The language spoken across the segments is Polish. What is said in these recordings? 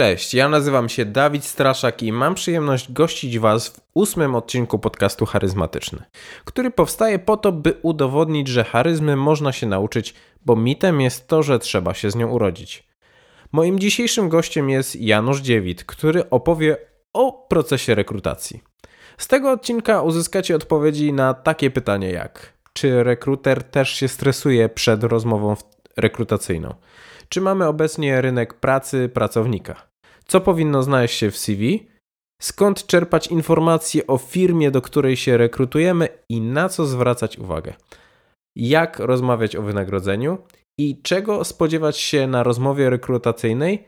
Cześć, ja nazywam się Dawid Straszak i mam przyjemność gościć Was w ósmym odcinku podcastu Charyzmatyczny, który powstaje po to, by udowodnić, że charyzmy można się nauczyć, bo mitem jest to, że trzeba się z nią urodzić. Moim dzisiejszym gościem jest Janusz Dziewit, który opowie o procesie rekrutacji. Z tego odcinka uzyskacie odpowiedzi na takie pytanie jak: czy rekruter też się stresuje przed rozmową rekrutacyjną? Czy mamy obecnie rynek pracy pracownika? Co powinno znaleźć się w CV? Skąd czerpać informacje o firmie, do której się rekrutujemy i na co zwracać uwagę? Jak rozmawiać o wynagrodzeniu i czego spodziewać się na rozmowie rekrutacyjnej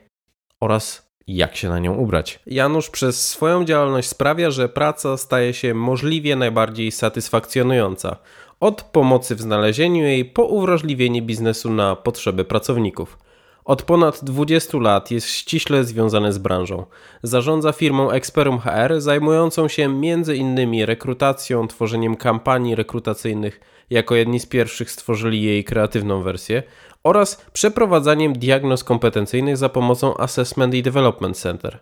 oraz jak się na nią ubrać. Janusz przez swoją działalność sprawia, że praca staje się możliwie najbardziej satysfakcjonująca. Od pomocy w znalezieniu jej po uwrażliwienie biznesu na potrzeby pracowników. Od ponad 20 lat jest ściśle związany z branżą. Zarządza firmą Experum HR zajmującą się m.in. rekrutacją, tworzeniem kampanii rekrutacyjnych, jako jedni z pierwszych stworzyli jej kreatywną wersję, oraz przeprowadzaniem diagnoz kompetencyjnych za pomocą Assessment i Development Center.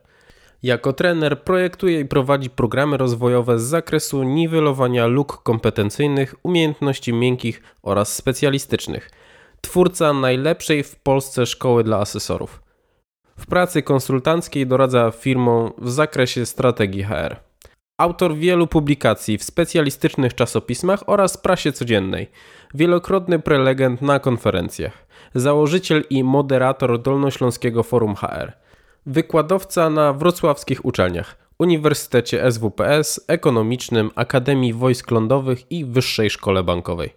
Jako trener projektuje i prowadzi programy rozwojowe z zakresu niwelowania luk kompetencyjnych, umiejętności miękkich oraz specjalistycznych – twórca najlepszej w Polsce szkoły dla asesorów. W pracy konsultanckiej doradza firmom w zakresie strategii HR. Autor wielu publikacji w specjalistycznych czasopismach oraz prasie codziennej. Wielokrotny prelegent na konferencjach. Założyciel i moderator Dolnośląskiego Forum HR. Wykładowca na wrocławskich uczelniach. Uniwersytecie SWPS, Ekonomicznym, Akademii Wojsk Lądowych i Wyższej Szkole Bankowej.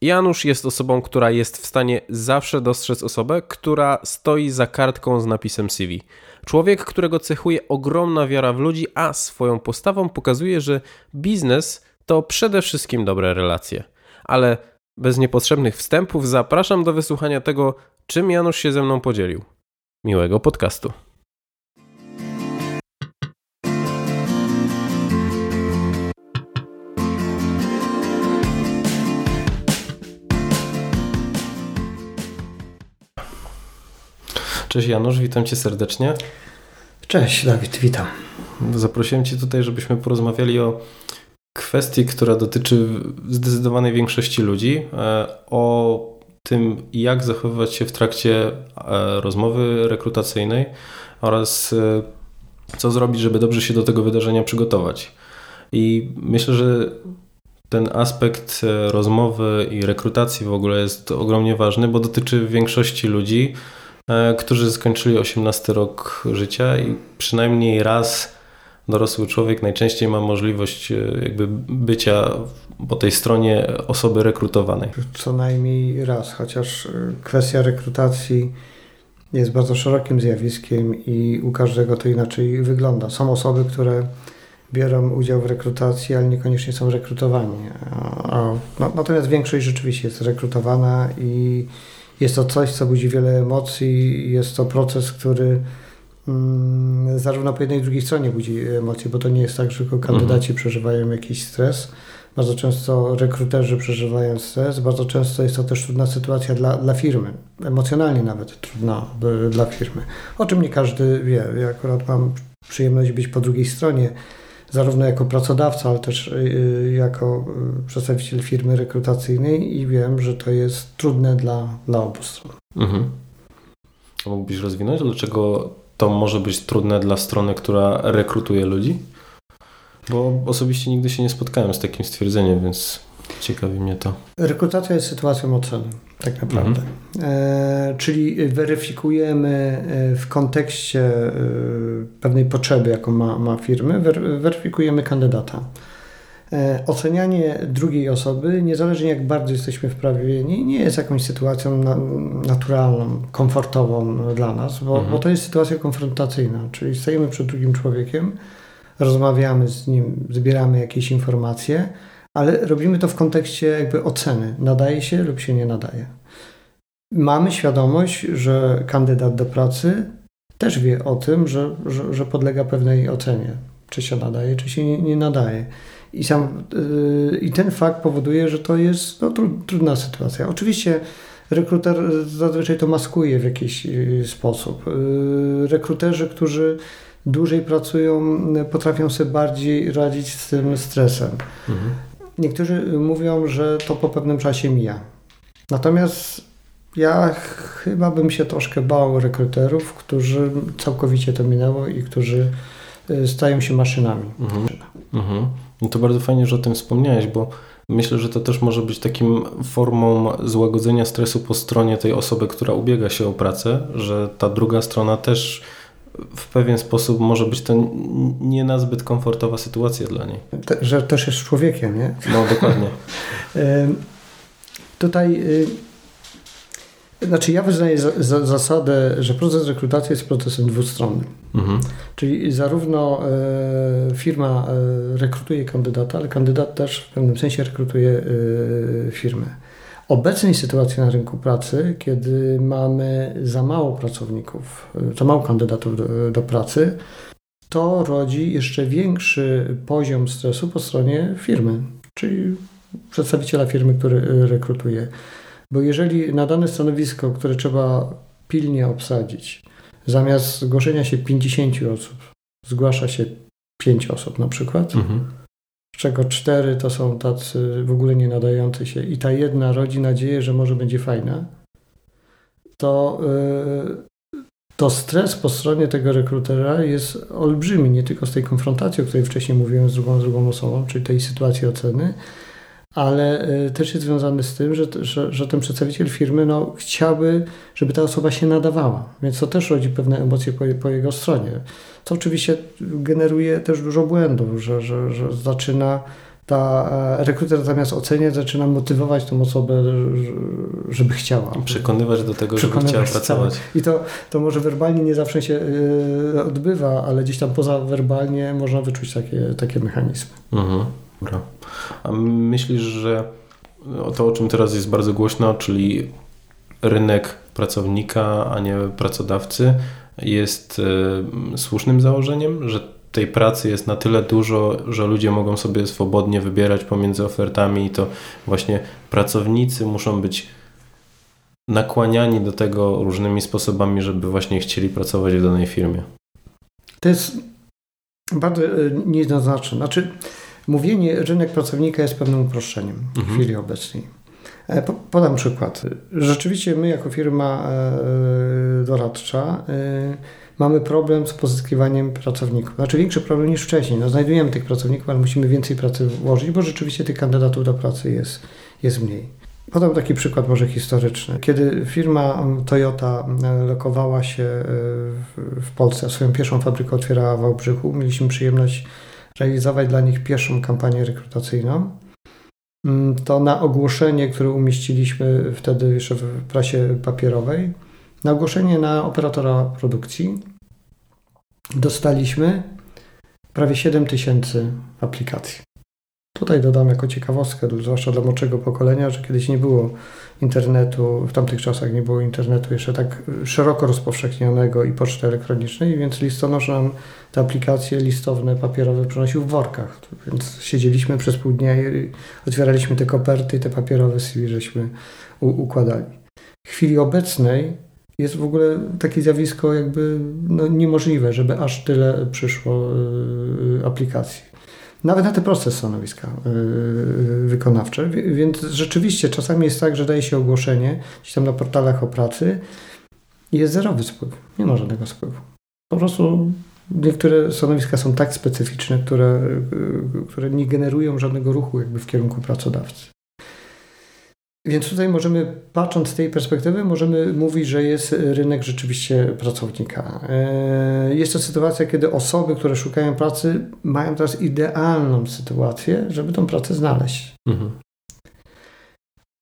Janusz jest osobą, która jest w stanie zawsze dostrzec osobę, która stoi za kartką z napisem CV. Człowiek, którego cechuje ogromna wiara w ludzi, a swoją postawą pokazuje, że biznes to przede wszystkim dobre relacje. Ale bez niepotrzebnych wstępów zapraszam do wysłuchania tego, czym Janusz się ze mną podzielił. Miłego podcastu. Cześć Janusz, witam Cię serdecznie. Cześć Dawid, witam. Zaprosiłem Cię tutaj, żebyśmy porozmawiali o kwestii, która dotyczy zdecydowanej większości ludzi, e, o tym, jak zachowywać się w trakcie e, rozmowy rekrutacyjnej oraz e, co zrobić, żeby dobrze się do tego wydarzenia przygotować. I myślę, że ten aspekt rozmowy i rekrutacji w ogóle jest ogromnie ważny, bo dotyczy większości ludzi. E, którzy skończyli 18 rok życia i przynajmniej raz dorosły człowiek najczęściej ma możliwość e, jakby bycia po tej stronie osoby rekrutowanej. Co najmniej raz, chociaż e, kwestia rekrutacji jest bardzo szerokim zjawiskiem i u każdego to inaczej wygląda. Są osoby, które biorą udział w rekrutacji, ale niekoniecznie są rekrutowani. No, natomiast większość rzeczywiście jest rekrutowana i jest to coś, co budzi wiele emocji, jest to proces, który mm, zarówno po jednej i drugiej stronie budzi emocje, bo to nie jest tak, że tylko kandydaci mhm. przeżywają jakiś stres. Bardzo często rekruterzy przeżywają stres, bardzo często jest to też trudna sytuacja dla, dla firmy, emocjonalnie nawet trudna dla firmy, o czym nie każdy wie. Ja akurat mam przyjemność być po drugiej stronie zarówno jako pracodawca, ale też y, y, jako y, przedstawiciel firmy rekrutacyjnej i wiem, że to jest trudne dla, dla obu stron. Mhm. Mógłbyś rozwinąć, dlaczego to może być trudne dla strony, która rekrutuje ludzi? Bo osobiście nigdy się nie spotkałem z takim stwierdzeniem, więc ciekawi mnie to. Rekrutacja jest sytuacją oceny tak naprawdę. Mhm. E, czyli weryfikujemy e, w kontekście e, pewnej potrzeby, jaką ma, ma firmy, weryfikujemy kandydata. E, ocenianie drugiej osoby, niezależnie jak bardzo jesteśmy wprawieni, nie jest jakąś sytuacją na, naturalną, komfortową dla nas, bo, mhm. bo to jest sytuacja konfrontacyjna, czyli stajemy przed drugim człowiekiem, rozmawiamy z nim, zbieramy jakieś informacje, ale robimy to w kontekście jakby oceny, nadaje się lub się nie nadaje. Mamy świadomość, że kandydat do pracy też wie o tym, że, że, że podlega pewnej ocenie, czy się nadaje, czy się nie, nie nadaje. I, sam, yy, I ten fakt powoduje, że to jest no, trudna sytuacja. Oczywiście rekruter zazwyczaj to maskuje w jakiś y, sposób. Y, rekruterzy, którzy dłużej pracują, potrafią sobie bardziej radzić z tym stresem. Mhm. Niektórzy mówią, że to po pewnym czasie mija. Natomiast ja chyba bym się troszkę bał rekruterów, którzy całkowicie to minęło i którzy y, stają się maszynami. Mhm. Mhm. No to bardzo fajnie, że o tym wspomniałeś, bo myślę, że to też może być takim formą złagodzenia stresu po stronie tej osoby, która ubiega się o pracę, że ta druga strona też w pewien sposób może być to nie nazbyt komfortowa sytuacja dla niej. Te, że też jest człowiekiem, nie? No, dokładnie. Tutaj y, znaczy ja wyznaję za, za, zasadę, że proces rekrutacji jest procesem dwustronnym. Mhm. Czyli zarówno e, firma e, rekrutuje kandydata, ale kandydat też w pewnym sensie rekrutuje e, firmę. Obecnej sytuacji na rynku pracy, kiedy mamy za mało pracowników, e, za mało kandydatów do, do pracy, to rodzi jeszcze większy poziom stresu po stronie firmy, czyli przedstawiciela firmy, który e, rekrutuje. Bo jeżeli na dane stanowisko, które trzeba pilnie obsadzić, zamiast zgłoszenia się 50 osób, zgłasza się 5 osób na przykład, mhm. z czego 4 to są tacy w ogóle nie nadający się i ta jedna rodzi nadzieję, że może będzie fajna, to, yy, to stres po stronie tego rekrutera jest olbrzymi, nie tylko z tej konfrontacji, o której wcześniej mówiłem z drugą, z drugą osobą, czyli tej sytuacji oceny, ale y, też jest związany z tym, że, że, że ten przedstawiciel firmy no, chciałby, żeby ta osoba się nadawała, więc to też rodzi pewne emocje po, po jego stronie. To oczywiście generuje też dużo błędów, że, że, że zaczyna ta e, rekruter zamiast oceniać, zaczyna motywować tą osobę, żeby chciała. Przekonywać do tego, żeby chciała pracować. I to, to może werbalnie nie zawsze się y, odbywa, ale gdzieś tam poza werbalnie można wyczuć takie, takie mechanizmy. Mhm. Dobra. A myślisz, że to, o czym teraz jest bardzo głośno, czyli rynek pracownika, a nie pracodawcy, jest y, słusznym założeniem, że tej pracy jest na tyle dużo, że ludzie mogą sobie swobodnie wybierać pomiędzy ofertami i to właśnie pracownicy muszą być nakłaniani do tego różnymi sposobami, żeby właśnie chcieli pracować w danej firmie. To jest bardzo y, niejednoznaczne. Znaczy, Mówienie rynek pracownika jest pewnym uproszczeniem w mhm. chwili obecnej. E, podam przykład. Rzeczywiście my jako firma e, doradcza e, mamy problem z pozyskiwaniem pracowników. Znaczy większy problem niż wcześniej. No, znajdujemy tych pracowników, ale musimy więcej pracy włożyć, bo rzeczywiście tych kandydatów do pracy jest, jest mniej. Podam taki przykład może historyczny. Kiedy firma Toyota lokowała się w Polsce, swoją pierwszą fabrykę otwierała w Wałbrzychu, mieliśmy przyjemność realizować dla nich pierwszą kampanię rekrutacyjną, mm, to na ogłoszenie, które umieściliśmy wtedy jeszcze w prasie papierowej, na ogłoszenie na operatora produkcji dostaliśmy prawie 7 tysięcy aplikacji. Tutaj dodam jako ciekawostkę, zwłaszcza dla młodszego pokolenia, że kiedyś nie było internetu, w tamtych czasach nie było internetu jeszcze tak szeroko rozpowszechnionego i poczty elektronicznej, więc listonosz nam te aplikacje listowne, papierowe przynosił w workach. Więc siedzieliśmy przez pół dnia i otwieraliśmy te koperty i te papierowe CV żeśmy układali. W chwili obecnej jest w ogóle takie zjawisko jakby no, niemożliwe, żeby aż tyle przyszło y, aplikacji. Nawet na te proste stanowiska yy, wykonawcze. Więc rzeczywiście czasami jest tak, że daje się ogłoszenie gdzieś tam na portalach o pracy i jest zerowy spływ. Nie ma żadnego spływu. Po prostu niektóre stanowiska są tak specyficzne, które, yy, które nie generują żadnego ruchu jakby w kierunku pracodawcy. Więc tutaj możemy, patrząc z tej perspektywy, możemy mówić, że jest rynek rzeczywiście pracownika. E, jest to sytuacja, kiedy osoby, które szukają pracy, mają teraz idealną sytuację, żeby tą pracę znaleźć. Mhm.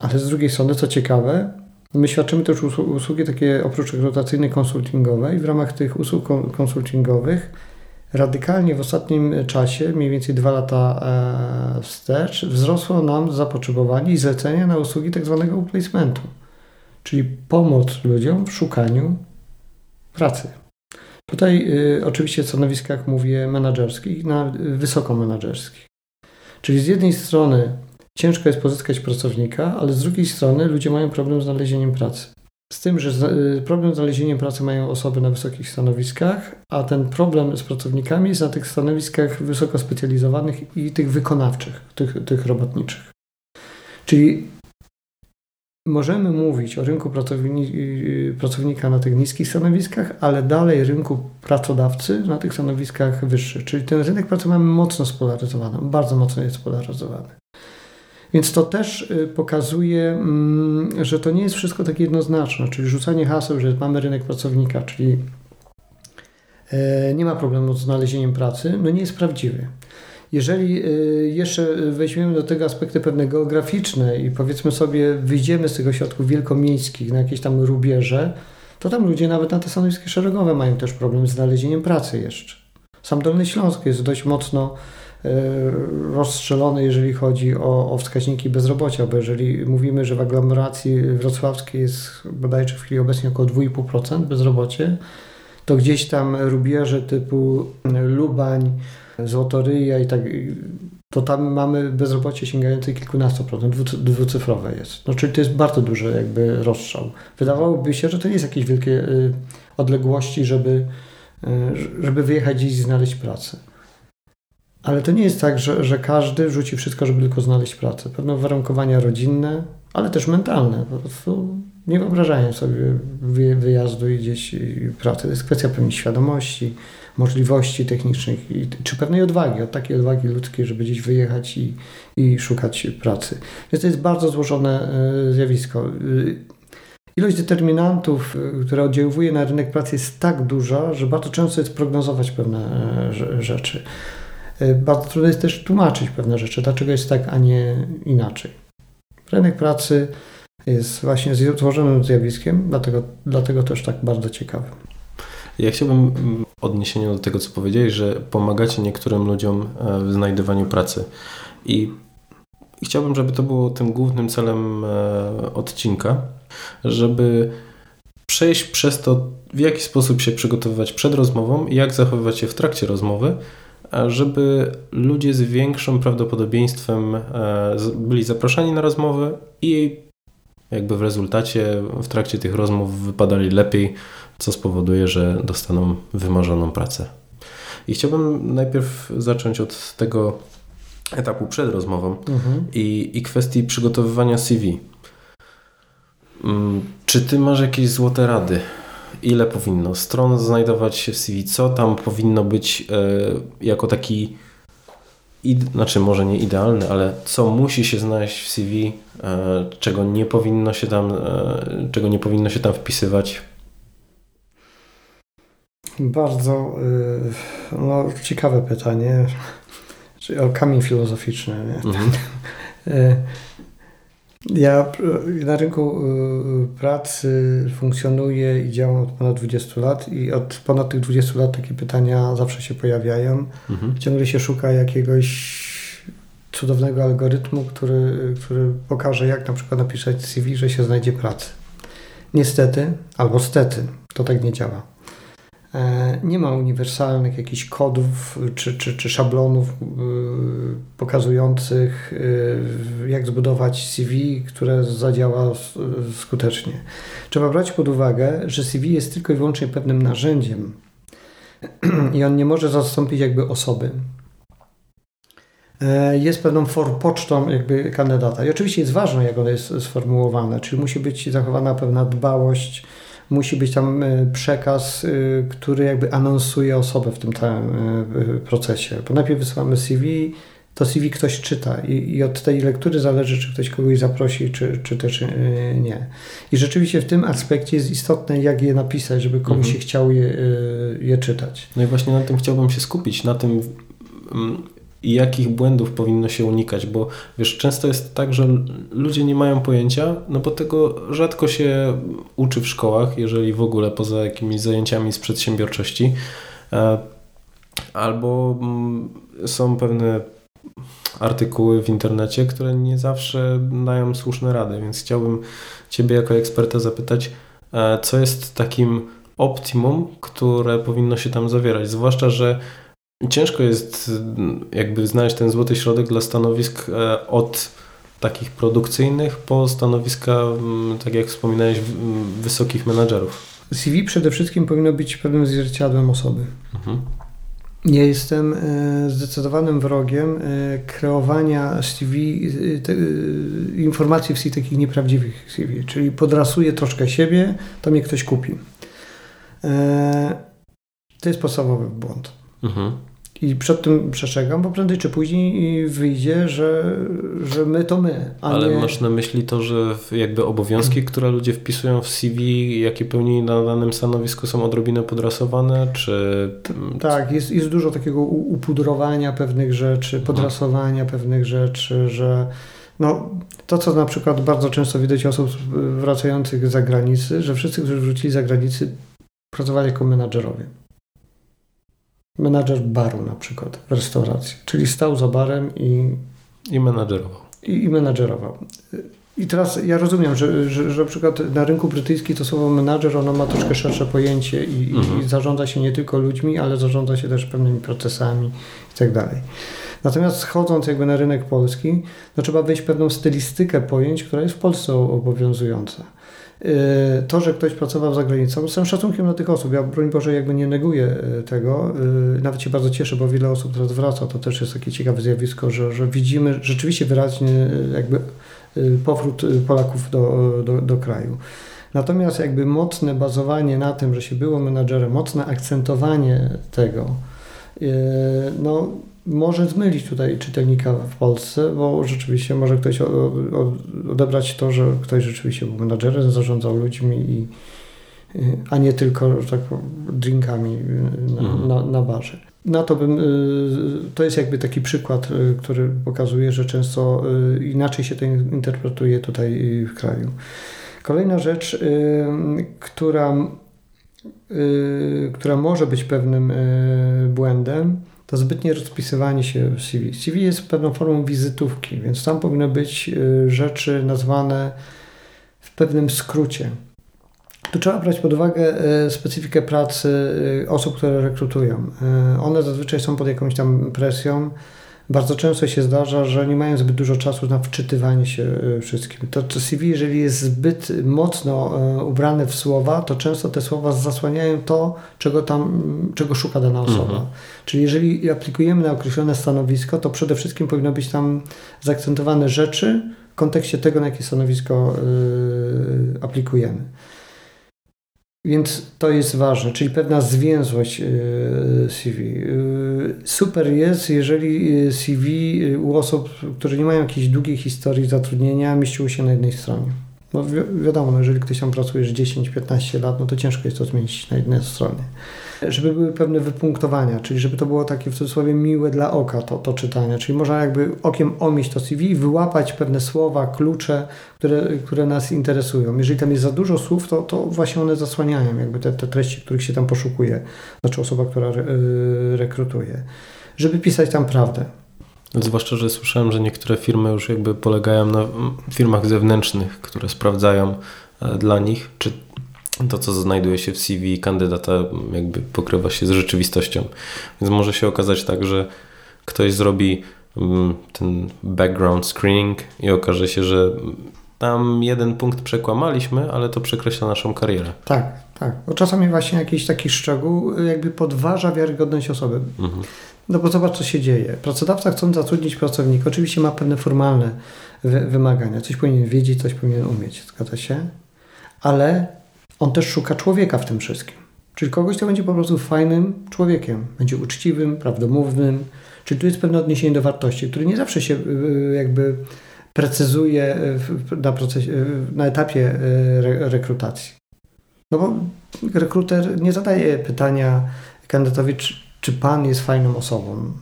Ale z drugiej strony, co ciekawe, my świadczymy też usługi takie oprócz rekrutacyjnej, konsultingowej. W ramach tych usług konsultingowych radykalnie w ostatnim czasie, mniej więcej dwa lata e, wstecz, wzrosło nam zapotrzebowanie i zlecenia na usługi tak zwanego placementu, czyli pomoc ludziom w szukaniu pracy. Tutaj y, oczywiście stanowiska, jak mówię, menedżerskich, na wysoko menedżerskich. Czyli z jednej strony ciężko jest pozyskać pracownika, ale z drugiej strony ludzie mają problem z znalezieniem pracy. Z tym, że y, problem z znalezieniem pracy mają osoby na wysokich stanowiskach, a ten problem z pracownikami jest na tych stanowiskach wysoko specjalizowanych i tych wykonawczych, tych, tych robotniczych. Czyli możemy mówić o rynku y, pracownika na tych niskich stanowiskach, ale dalej rynku pracodawcy na tych stanowiskach wyższych. Czyli ten rynek pracy mamy mocno spolaryzowany, bardzo mocno jest spolaryzowany. Więc to też y, pokazuje, mm, że to nie jest wszystko tak jednoznaczne, czyli rzucanie haseł, że mamy rynek pracownika, czyli e, nie ma problemu z znalezieniem pracy, no nie jest prawdziwy. Jeżeli y, jeszcze weźmiemy do tego aspekty pewne geograficzne i powiedzmy sobie, wyjdziemy z tych ośrodków wielkomiejskich na jakieś tam rubieże, to tam ludzie nawet na te stanowiska szeregowe mają też problem z znalezieniem pracy jeszcze. Sam Dolny Śląsk jest dość mocno rozstrzelony, jeżeli chodzi o, o wskaźniki bezrobocia, bo jeżeli mówimy, że w aglomeracji wrocławskiej jest bodajże w chwili obecnej około 2,5% bezrobocie, to gdzieś tam rubieże typu Lubań, Złotoryja i tak, to tam mamy bezrobocie sięgające kilkunastu procent, dwucyfrowe jest. No, czyli to jest bardzo duży jakby rozstrzał. Wydawałoby się, że to nie jest jakieś wielkie y, odległości, żeby, y, żeby wyjechać i znaleźć pracę. Ale to nie jest tak, że, że każdy rzuci wszystko, żeby tylko znaleźć pracę. Pewne uwarunkowania rodzinne, ale też mentalne. Po prostu nie wyobrażają sobie wyjazdu i gdzieś pracy. To jest kwestia pewnej świadomości, możliwości technicznych, i, czy pewnej odwagi, od takiej odwagi ludzkiej, żeby gdzieś wyjechać i, i szukać pracy. Więc to jest bardzo złożone e, zjawisko. E, ilość determinantów, e, która oddziałuje na rynek pracy jest tak duża, że bardzo często jest prognozować pewne rzeczy. Bardzo trudno jest też tłumaczyć pewne rzeczy, dlaczego jest tak, a nie inaczej. Rynek pracy jest właśnie złożonym zjawiskiem, dlatego, dlatego też tak bardzo ciekawym. Ja chciałbym mm, odniesieniu do tego, co powiedziałeś, że pomagacie niektórym ludziom e, w znajdowaniu pracy. I chciałbym, żeby to było tym głównym celem e, odcinka, żeby przejść przez to, w jaki sposób się przygotowywać przed rozmową i jak zachowywać się w trakcie rozmowy, żeby ludzie z większym prawdopodobieństwem e, byli zapraszani na rozmowy i jakby w rezultacie w trakcie tych rozmów wypadali lepiej, co spowoduje, że dostaną wymarzoną pracę. I chciałbym najpierw zacząć od tego etapu przed rozmową mhm. i, i kwestii przygotowywania CV. Mm, czy ty masz jakieś złote rady? Ile powinno stron znajdować się w CV? Co tam powinno być e, jako taki znaczy może nie idealny, ale co musi się znaleźć w CV, e, czego nie powinno się tam, e, czego nie powinno się tam wpisywać? Bardzo no, ciekawe pytanie. Czyli o kamień filozoficzny. Mhm. Ja na rynku y, pracy funkcjonuję i działam od ponad 20 lat i od ponad tych 20 lat takie pytania zawsze się pojawiają. Mhm. Ciągle się szuka jakiegoś cudownego algorytmu, który, który pokaże, jak na przykład napisać CV, że się znajdzie pracy. Niestety, albo stety, to tak nie działa. E, nie ma uniwersalnych jakichś kodów czy, czy, czy szablonów e, pokazujących, e, jak zbudować CV, które zadziała skutecznie. Trzeba brać pod uwagę, że CV jest tylko i wyłącznie pewnym narzędziem i on nie może zastąpić jakby osoby. Jest pewną forpocztą jakby kandydata. I oczywiście jest ważne, jak ono jest sformułowane, czyli musi być zachowana pewna dbałość, musi być tam e, przekaz, e, który jakby anonsuje osobę w tym całym e, procesie. Bo najpierw wysyłamy CV, to CV ktoś czyta i, i, od tej lektury zależy, czy ktoś kogoś zaprosi, czy, czy też nie. I rzeczywiście w tym aspekcie jest istotne, jak je napisać, żeby komuś mhm. się chciało je, je czytać. No i właśnie na tym chciałbym się skupić, na tym mm, i jakich błędów powinno się unikać, bo wiesz, często jest tak, że ludzie nie mają pojęcia, no bo tego rzadko się uczy w szkołach, jeżeli w ogóle poza jakimiś zajęciami z przedsiębiorczości, e, albo mm, są pewne artykuły w internecie, które nie zawsze dają słuszne rady, więc chciałbym Ciebie jako eksperta zapytać, e, co jest takim optimum, które powinno się tam zawierać, zwłaszcza, że Ciężko jest jakby znaleźć ten złoty środek dla stanowisk e, od takich produkcyjnych po stanowiska, mm, tak jak wspominałeś, wysokich menadżerów? CV przede wszystkim powinno być pewnym zwierciadłem osoby. Mhm. Nie jestem e, zdecydowanym wrogiem e, kreowania CV, e, informacji w CV takich nieprawdziwych CV, czyli podrasuję troszkę siebie, to mnie ktoś kupi. To jest podstawowy błąd. Mhm. I przed tym przestrzegam, bo prędzej czy później wyjdzie, że, że my to my. Ale nie... masz na myśli to, że jakby obowiązki, które ludzie wpisują w CV, jakie pełnili na danym stanowisku są odrobinę podrasowane, czy... Tak, jest, jest dużo takiego upudrowania pewnych rzeczy, mhm. podrasowania mhm. pewnych rzeczy, że no, to, co na przykład bardzo często widać osób wracających z zagranicy, że wszyscy, którzy wrócili z zagranicy, pracowali jako menadżerowie menadżer baru na przykład w restauracji, czyli stał za barem i... I menadżerował. I, i menadżerował. I teraz ja rozumiem, że, że, że na przykład na rynku brytyjskim to słowo menadżer ono ma troszkę szersze pojęcie i, mhm. i zarządza się nie tylko ludźmi, ale zarządza się też pewnymi procesami i tak dalej. Natomiast schodząc jakby na rynek polski, no trzeba wejść pewną stylistykę pojęć, która jest w Polsce obowiązująca. Y, to, że ktoś pracował za granicą, z całym szacunkiem dla tych osób, ja broń Boże jakby nie neguję y, tego, y, nawet się bardzo cieszę, bo wiele osób teraz wraca, to też jest takie ciekawe zjawisko, że, że widzimy rzeczywiście wyraźnie jakby powrót Polaków do, do, do kraju. Natomiast jakby mocne bazowanie na tym, że się było menadżerem, mocne akcentowanie tego, no może zmylić tutaj czytelnika w Polsce, bo rzeczywiście może ktoś odebrać to, że ktoś rzeczywiście był menadżerem, zarządzał ludźmi, i, a nie tylko tak, drinkami na, mhm. na, na barze. Na to bym, y, to jest jakby taki przykład, y, który pokazuje, że często y, inaczej się to interpretuje tutaj w kraju. Kolejna rzecz, która, która może być pewnym błędem, to zbytnie rozpisywanie się CV. CV jest pewną formą wizytówki, więc tam powinny być y, rzeczy nazwane w pewnym skrócie. Tu trzeba brać pod uwagę y, specyfikę pracy y, osób, które rekrutują. One zazwyczaj są pod jakąś tam presją, bardzo często się zdarza, że nie mają zbyt dużo czasu na wczytywanie się e, wszystkim. To, CV, jeżeli jest zbyt mocno e, ubrane w słowa, to często te słowa zasłaniają to, czego tam, czego szuka dana osoba. Mhm. Czyli jeżeli aplikujemy na określone stanowisko, to przede wszystkim powinno być tam zaakcentowane rzeczy w kontekście tego, na jakie stanowisko yy, aplikujemy. Więc to jest ważne, czyli pewna zwięzłość y, CV. Y, super jest, jeżeli y, CV u osób, które nie mają jakiejś długiej historii zatrudnienia, mieściło się na jednej stronie. No wi wiadomo, no jeżeli ktoś tam pracuje już 10-15 lat, no to ciężko jest to zmienić na jednej stronie żeby były pewne wypunktowania, czyli żeby to było takie w cudzysłowie miłe dla oka to, to czytanie, czyli można jakby okiem omieść to CV i wyłapać pewne słowa, klucze, które, które nas interesują. Jeżeli tam jest za dużo słów, to, to właśnie one zasłaniają jakby te, te treści, których się tam poszukuje, znaczy osoba, która re, y, rekrutuje. Żeby pisać tam prawdę. Zwłaszcza, że słyszałem, że niektóre firmy już jakby polegają na firmach zewnętrznych, które sprawdzają e, dla nich, czy to, co znajduje się w CV kandydata, jakby pokrywa się z rzeczywistością. Więc może się okazać tak, że ktoś zrobi mm, ten background screening i okaże się, że tam jeden punkt przekłamaliśmy, ale to przekreśla naszą karierę. Tak, tak. Bo czasami właśnie jakiś taki szczegół jakby podważa wiarygodność osoby. Mhm. No bo zobacz, co się dzieje. Pracodawca chcąc zatrudnić pracownika, oczywiście ma pewne formalne wy wymagania. Coś powinien wiedzieć, coś powinien umieć. Zgadza się? Ale on też szuka człowieka w tym wszystkim. Czyli kogoś, kto będzie po prostu fajnym człowiekiem, będzie uczciwym, prawdomównym. Czyli tu jest pewne odniesienie do wartości, które nie zawsze się y, y, jakby precyzuje na, procesie, na etapie y, rekrutacji. No bo rekruter nie zadaje pytania kandydatowi, czy, pan jest fajną osobą.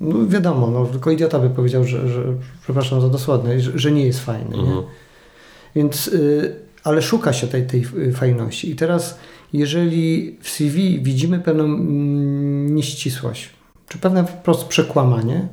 No wiadomo, no, tylko idiota by powiedział, że, że przepraszam za dosłowne, że, że nie jest fajny. Mhm. Nie? Więc ale szuka się tej, tej fajności. I teraz, jeżeli w CV widzimy pewną mm, nieścisłość, czy pewne wprost przekłamanie,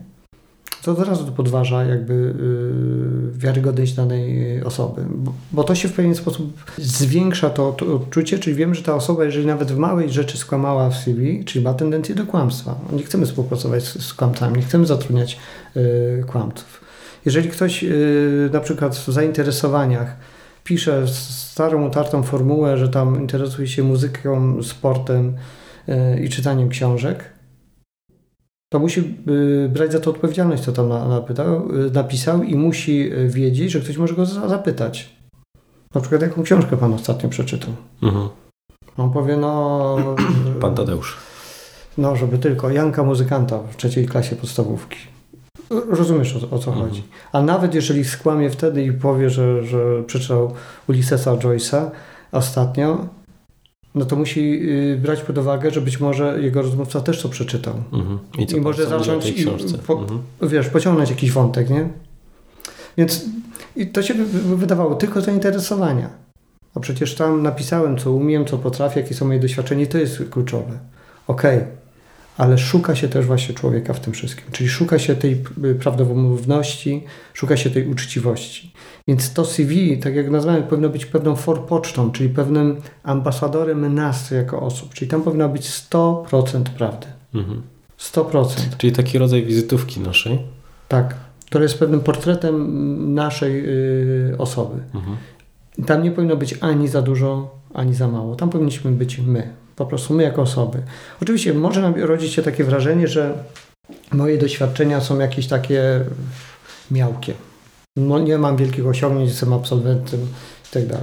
to od razu podważa jakby yy, wiarygodność danej osoby, bo, to się w pewien sposób zwiększa to, to, odczucie, czyli wiemy, że ta osoba, jeżeli nawet w małej rzeczy skłamała w CV, czyli ma tendencję do kłamstwa. Nie chcemy współpracować z, z kłamcami, nie chcemy zatrudniać yy, kłamców. Jeżeli ktoś y, na przykład w zainteresowaniach pisze starą, utartą formułę, że tam interesuje się muzyką, sportem y, i czytaniem książek, to musi y, brać za to odpowiedzialność, co tam napytał, napisał i musi wiedzieć, że ktoś może go zapytać. Na przykład jaką książkę pan ostatnio przeczytał. Mhm. On powie, no... Pan Tadeusz. No, żeby tylko Janka Muzykanta w trzeciej klasie podstawówki. Rozumiesz o, o co mhm. chodzi. A nawet jeżeli skłamie wtedy i powie, że, że przeczytał Ulyssesa Joyce'a ostatnio, no to musi y, brać pod uwagę, że być może jego rozmówca też to przeczytał. Mhm. I, I może zacząć i, po, mhm. wiesz, pociągnąć jakiś wątek, nie? Więc i to się wydawało tylko zainteresowania. A przecież tam napisałem, co umiem, co potrafię, jakie są moje doświadczenia i to jest kluczowe. Okej, okay ale szuka się też właśnie człowieka w tym wszystkim. Czyli szuka się tej y, prawdomówności, szuka się tej uczciwości. Więc to CV, tak jak nazwałem, powinno być pewną forpocztą, czyli pewnym ambasadorem nas jako osób. Czyli tam powinno być 100% prawdy. Mhm. 100%. Czyli taki rodzaj wizytówki naszej? Tak, która jest pewnym portretem naszej y, osoby. Mhm. Tam nie powinno być ani za dużo, ani za mało. Tam powinniśmy być my po prostu my jako osoby. Oczywiście może nam rodzić się takie wrażenie, że moje doświadczenia są jakieś takie miałkie. No, nie mam wielkich osiągnięć, jestem absolwentem i tak.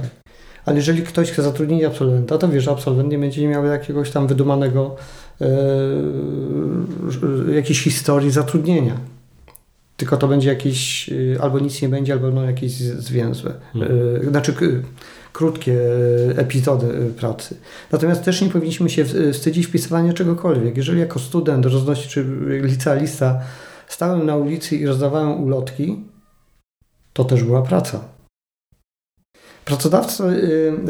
Ale jeżeli ktoś chce zatrudnić absolwenta, to wie, że absolwent nie będzie miał jakiegoś tam wydumanego e, jakiejś historii zatrudnienia. Tylko to będzie jakiś, e, albo nic nie będzie, albo no jakieś zwięzłe. Hmm. E, znaczy krótkie epizody pracy. Natomiast też nie powinniśmy się wstydzić wpisywania czegokolwiek. Jeżeli jako student roznosi, czy licealista stałem na ulicy i rozdawałem ulotki, to też była praca. Pracodawcy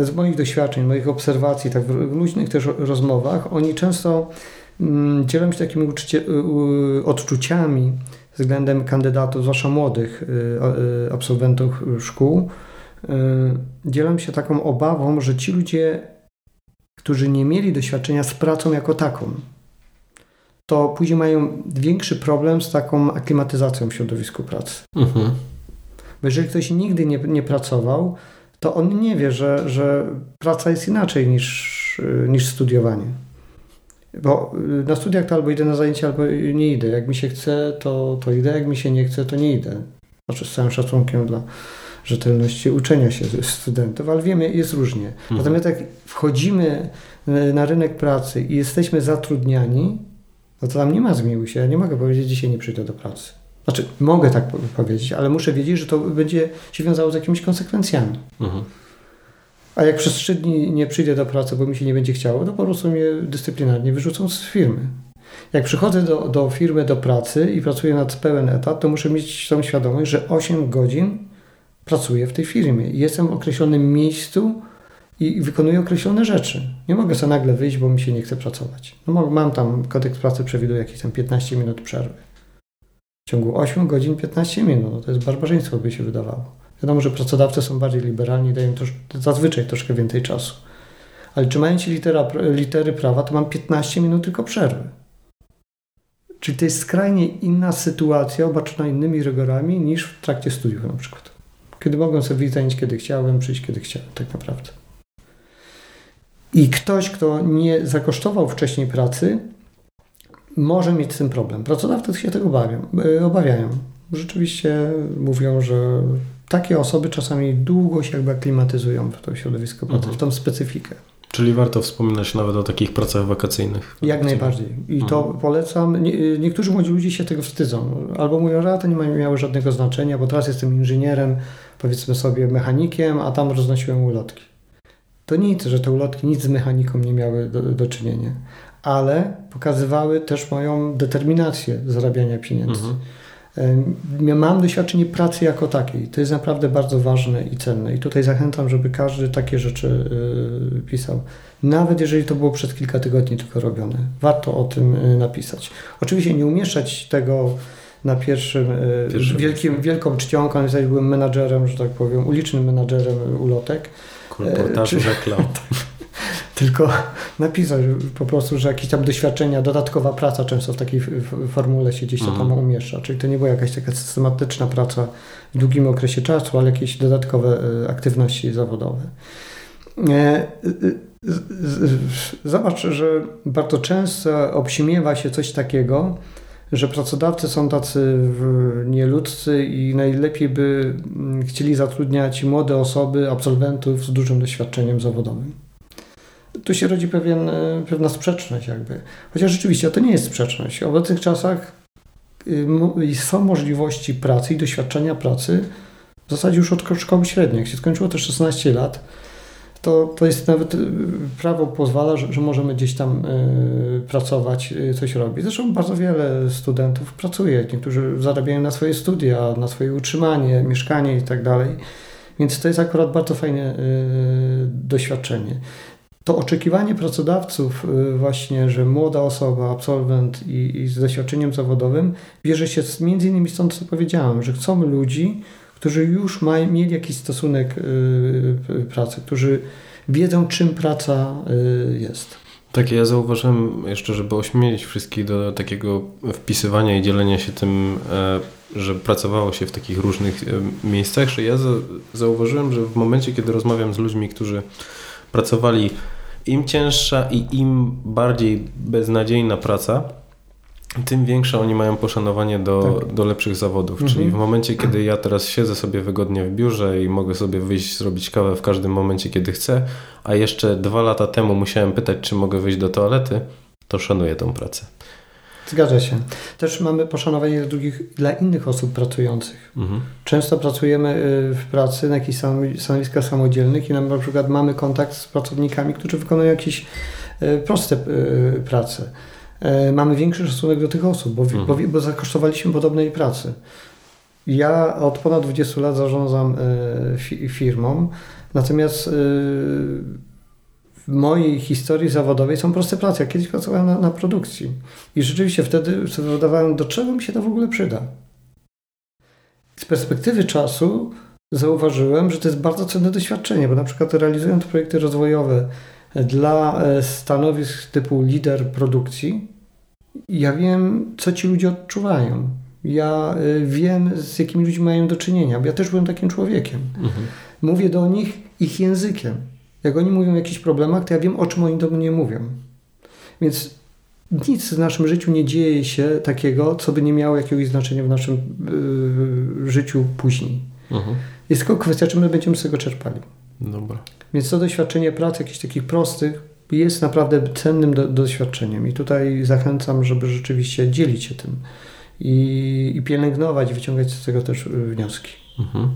z moich doświadczeń, moich obserwacji, tak w luźnych też rozmowach, oni często mm, dzielą się takimi odczuciami względem kandydatów, zwłaszcza młodych absolwentów szkół, Y, dzielą się taką obawą, że ci ludzie, którzy nie mieli doświadczenia z pracą jako taką, to później mają większy problem z taką aklimatyzacją w środowisku pracy. Mhm. Bo jeżeli ktoś nigdy nie, nie pracował, to on nie wie, że, że praca jest inaczej niż, niż studiowanie. Bo na studiach to albo idę na zajęcia, albo nie idę. Jak mi się chce, to, to idę, jak mi się nie chce, to nie idę. Znaczy z całym szacunkiem dla, rzetelności uczenia się studentów, ale wiemy, jest różnie. Mhm. Natomiast jak wchodzimy e, na rynek pracy i jesteśmy zatrudniani, no to tam nie ma zmiłuj się. Ja nie mogę powiedzieć, dzisiaj nie przyjdę do pracy. Znaczy, mogę tak powiedzieć, ale muszę wiedzieć, że to będzie się wiązało z jakimiś konsekwencjami. Mhm. A jak przez trzy dni nie przyjdę do pracy, bo mi się nie będzie chciało, to po prostu mnie dyscyplinarnie wyrzucą z firmy. Jak przychodzę do, do firmy, do pracy i pracuję nad pełen etat, to muszę mieć tą świadomość, że 8 godzin pracuję w tej firmie. Jestem w określonym miejscu i wykonuję określone rzeczy. Nie mogę sobie nagle wyjść, bo mi się nie chce pracować. No, mam tam, kodeks pracy przewiduje jakieś tam 15 minut przerwy. W ciągu 8 godzin 15 minut. No to jest barbarzyństwo, by się wydawało. Wiadomo, że pracodawcy są bardziej liberalni, dają trosz, zazwyczaj troszkę więcej czasu. Ale czy mając litera, litery prawa, to mam 15 minut tylko przerwy. Czyli to jest skrajnie inna sytuacja, obarczona innymi rygorami niż w trakcie studiów na przykład kiedy mogłem sobie wyjść kiedy chciałem, przyjść kiedy chciałem, tak naprawdę. I ktoś, kto nie zakosztował wcześniej pracy, może mieć z tym problem. Pracodawcy się tego obawiają. E, obawiają. Rzeczywiście mówią, że takie osoby czasami długo się jakby aklimatyzują w to środowisko pracy, mhm. w tą specyfikę. Czyli warto wspominać nawet o takich pracach wakacyjnych. Jak najbardziej. I mhm. to polecam. Nie, niektórzy młodzi ludzie się tego wstydzą. Albo mówią, że to nie miało żadnego znaczenia, bo teraz jestem inżynierem, powiedzmy sobie mechanikiem, a tam roznosiłem ulotki. To nic, że te ulotki nic z mechaniką nie miały do, do czynienia, ale pokazywały też moją determinację zarabiania pieniędzy. Mhm. Mam doświadczenie pracy jako takiej. To jest naprawdę bardzo ważne i cenne. I tutaj zachęcam, żeby każdy takie rzeczy y, pisał. Nawet jeżeli to było przez kilka tygodni tylko robione. Warto o tym y, napisać. Oczywiście nie umieszczać tego na pierwszym, y, pierwszym wielkim, wielką czcionką, ja byłem menadżerem, że tak powiem, ulicznym menadżerem ulotek. Kolportażu reklam. tylko napisać po prostu, że jakieś tam doświadczenia, dodatkowa praca często w takiej formule się gdzieś to tam mhm. umieszcza. Czyli to nie była jakaś taka systematyczna praca w długim okresie czasu, ale jakieś dodatkowe e, aktywności zawodowe. E, zobacz, że bardzo często obśmiewa się coś takiego, że pracodawcy są tacy nieludzcy i najlepiej by mm, chcieli zatrudniać młode osoby, absolwentów z dużym doświadczeniem zawodowym. Tu się rodzi pewien, e, pewna sprzeczność jakby. Chociaż rzeczywiście to nie jest sprzeczność. W obecnych czasach y, są możliwości pracy i doświadczenia pracy w zasadzie już od szkoły średniej. Jak się skończyło te 16 lat, to, to jest nawet y, prawo pozwala, że, że możemy gdzieś tam y, pracować, y, coś robić. Zresztą bardzo wiele studentów pracuje. Niektórzy zarabiają na swoje studia, na swoje utrzymanie, mieszkanie i tak dalej. Więc to jest akurat bardzo fajne doświadczenie. To oczekiwanie pracodawców właśnie, że młoda osoba, absolwent i, i z doświadczeniem zawodowym bierze się z, między innymi stąd, co powiedziałem, że chcą ludzi, którzy już mieli jakiś stosunek y, pracy, którzy wiedzą, czym praca y, jest. Tak, ja zauważyłem jeszcze, żeby ośmielić wszystkich do takiego wpisywania i dzielenia się tym, e, że pracowało się w takich różnych e, miejscach, że ja zauważyłem, że w momencie, kiedy rozmawiam z ludźmi, którzy pracowali im cięższa i im bardziej beznadziejna praca, tym większe oni mają poszanowanie do, tak. do lepszych zawodów. Mhm. Czyli w momencie, kiedy ja teraz siedzę sobie wygodnie w biurze i mogę sobie wyjść, zrobić kawę w każdym momencie, kiedy chcę, a jeszcze dwa lata temu musiałem pytać, czy mogę wyjść do toalety, to szanuję tą pracę. Zgadza się. Też mamy poszanowanie dla, drugich, dla innych osób pracujących. Mhm. Często pracujemy y, w pracy na jakichś stanowiskach samodzielnych i na przykład mamy kontakt z pracownikami, którzy wykonują jakieś y, proste y, prace. E, mamy większy szacunek do tych osób, bo, mhm. bo, bo zakosztowaliśmy podobnej pracy. Ja od ponad 20 lat zarządzam firmą, natomiast mojej historii zawodowej są proste prace. Ja kiedyś pracowałem na, na produkcji i rzeczywiście wtedy sobie zadawałem, do czego mi się to w ogóle przyda. Z perspektywy czasu zauważyłem, że to jest bardzo cenne doświadczenie, bo na przykład realizując projekty rozwojowe dla e, stanowisk typu lider produkcji, ja wiem, co ci ludzie odczuwają. Ja e, wiem, z jakimi ludźmi mają do czynienia, bo ja też byłem takim człowiekiem. Mhm. Mówię do nich ich językiem. Jak oni mówią o jakichś problemach, to ja wiem, o czym oni do mnie mówią. Więc nic w naszym życiu nie dzieje się takiego, co by nie miało jakiegoś znaczenia w naszym yy, życiu później. Mhm. Jest tylko kwestia, czy my będziemy z tego czerpali. Dobra. Więc to doświadczenie pracy, jakichś takich prostych, jest naprawdę cennym do, doświadczeniem. I tutaj zachęcam, żeby rzeczywiście dzielić się tym i, i pielęgnować, wyciągać z tego też wnioski. Mhm.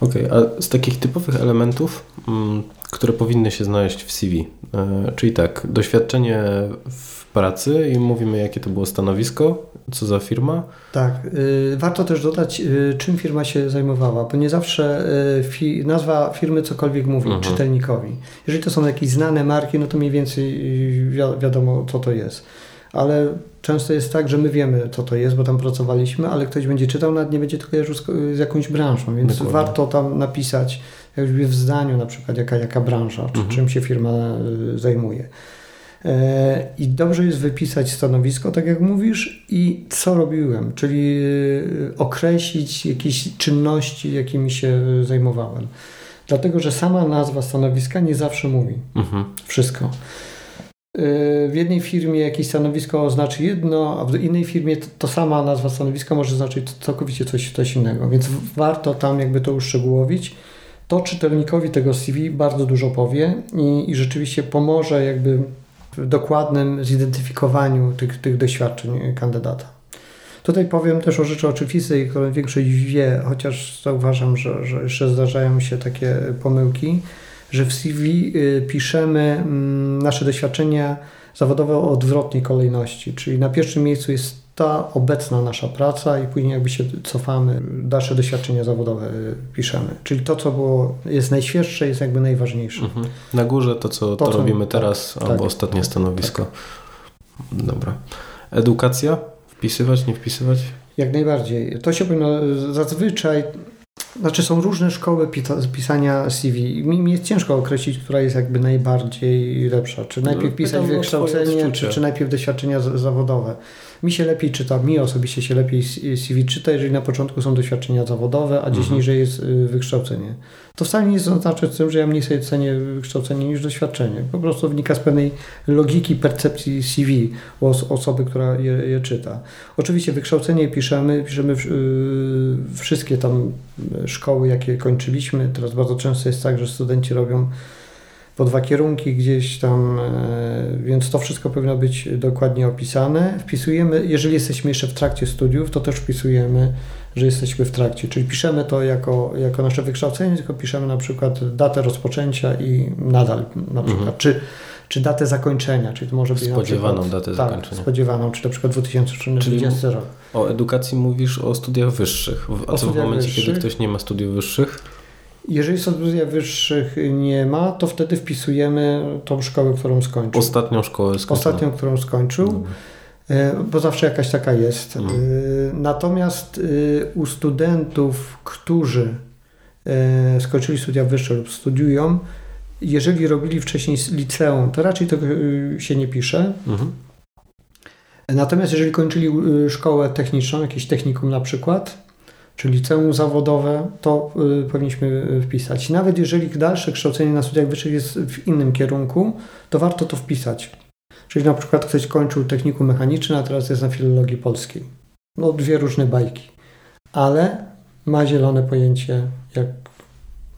Okej, okay, a z takich typowych elementów, mm, które powinny się znaleźć w CV, e, czyli tak, doświadczenie w pracy i mówimy, jakie to było stanowisko, co za firma. Tak, y, warto też dodać, y, czym firma się zajmowała, bo nie zawsze y, fi, nazwa firmy cokolwiek mówi mhm. czytelnikowi. Jeżeli to są jakieś znane marki, no to mniej więcej wi wiadomo, co to jest. Ale często jest tak, że my wiemy, co to jest, bo tam pracowaliśmy, ale ktoś będzie czytał, nawet nie będzie to kojarzył z, z jakąś branżą, więc Dokładnie. warto tam napisać jakby w zdaniu na przykład, jaka, jaka branża, czy mhm. czym się firma zajmuje. E, I dobrze jest wypisać stanowisko, tak jak mówisz, i co robiłem, czyli e, określić jakieś czynności, jakimi się zajmowałem. Dlatego, że sama nazwa stanowiska nie zawsze mówi mhm. wszystko. W jednej firmie jakieś stanowisko oznacza jedno, a w innej firmie to, sama nazwa stanowiska może znaczyć całkowicie coś, coś innego, więc warto tam jakby to uszczegółowić. To czytelnikowi tego CV bardzo dużo powie i, i rzeczywiście pomoże jakby w dokładnym zidentyfikowaniu tych, tych doświadczeń kandydata. Tutaj powiem też o rzeczy oczywistej, które większość wie, chociaż zauważam, że, że jeszcze zdarzają się takie pomyłki, że w CV y, piszemy mm, nasze doświadczenia zawodowe o odwrotnej kolejności, czyli na pierwszym miejscu jest ta obecna nasza praca i później jakby się cofamy, dalsze doświadczenia zawodowe y, piszemy. Czyli to, co było, jest najświeższe, jest jakby najważniejsze. Mhm. Na górze to, co to, to co, robimy tak, teraz, tak, albo tak, ostatnie stanowisko. Tak. Dobra. Edukacja? Wpisywać, nie wpisywać? Jak najbardziej. To się powinno zazwyczaj Znaczy są różne szkoły pisania CV. Mi, mi jest ciężko określić, która jest jakby najbardziej lepsza. Czy najpierw no, pisać wykształcenie, czy, czy najpierw doświadczenia zawodowe. Mi się lepiej czyta, mi osobiście się lepiej CV czyta, jeżeli na początku są doświadczenia zawodowe, a gdzieś mhm. niżej jest y, wykształcenie. To wcale nie znaczy tym, że ja mniej sobie cenię wykształcenie niż doświadczenie. Po prostu wynika z pewnej logiki percepcji CV osoby, która je, je czyta. Oczywiście wykształcenie piszemy, piszemy y, wszystkie tam szkoły, jakie kończyliśmy. Teraz bardzo często jest tak, że studenci robią po dwa kierunki gdzieś tam, e, więc to wszystko powinno być dokładnie opisane. Wpisujemy, jeżeli jesteśmy jeszcze w trakcie studiów, to też wpisujemy, że jesteśmy w trakcie, czyli piszemy to jako, jako nasze wykształcenie, tylko piszemy na przykład datę rozpoczęcia i nadal na przykład, mhm. czy czy datę zakończenia, czyli to może być spodziewaną przykład, datę tak, zakończenia. spodziewaną, czy na przykład 2020 rok. O edukacji mówisz o studiach wyższych. A o co w momencie, wyższych? kiedy ktoś nie ma studiów wyższych? Jeżeli studiów wyższych nie ma, to wtedy wpisujemy tą szkołę, którą skończył. Ostatnią szkołę skończył. Ostatnią, którą skończył. Mm. Bo zawsze jakaś taka jest. Mm. Natomiast e, u studentów, którzy skończyli studia wyższe lub studiują, jeżeli robili wcześniej liceum, to raczej tego się nie pisze. Mhm. Natomiast jeżeli kończyli szkołę techniczną, jakieś technikum na przykład, czy liceum zawodowe, to y, powinniśmy y, wpisać. Nawet jeżeli dalsze kształcenie na studiach wyższych jest w innym kierunku, to warto to wpisać. Czyli na przykład ktoś kończył technikum mechaniczne, a teraz jest na filologii polskiej. No dwie różne bajki. Ale ma zielone pojęcie, jak,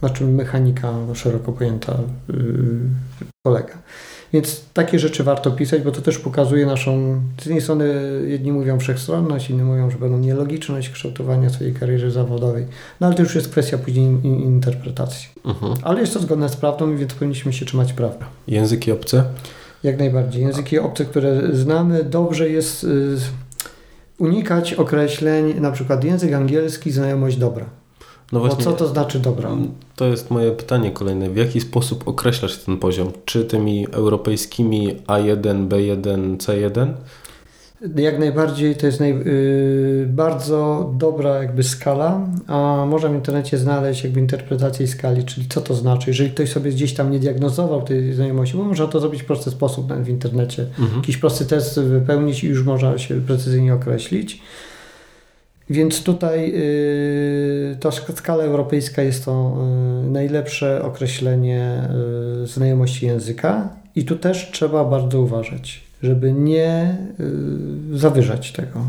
na czym mechanika szeroko pojęta yy, polega. Więc takie rzeczy warto pisać, bo to też pokazuje naszą, z jednej strony jedni mówią wszechstronność, inni mówią, że będą nielogiczność kształtowania swojej kariery zawodowej. No ale to już jest kwestia później in, interpretacji. Mhm. Ale jest to zgodne z prawdą, więc powinniśmy się trzymać prawda. Języki obce? Jak najbardziej. Języki obce, które znamy, dobrze jest y, unikać określeń, na przykład język angielski, znajomość dobra. No właśnie, Bo co to znaczy dobra? To jest moje pytanie kolejne. W jaki sposób określasz ten poziom? Czy tymi europejskimi A1, B1, C1? Jak najbardziej to jest naj, yy, bardzo dobra jakby skala, a można w internecie znaleźć jakby interpretację skali, czyli co to znaczy. Jeżeli ktoś sobie gdzieś tam nie diagnozował tej znajomości, bo można to zrobić w prosty sposób w internecie. Mhm. Jakiś prosty test wypełnić i już można się precyzyjnie określić. Więc tutaj y, ta skala europejska jest to y, najlepsze określenie y, znajomości języka i tu też trzeba bardzo uważać, żeby nie zawyżać tego.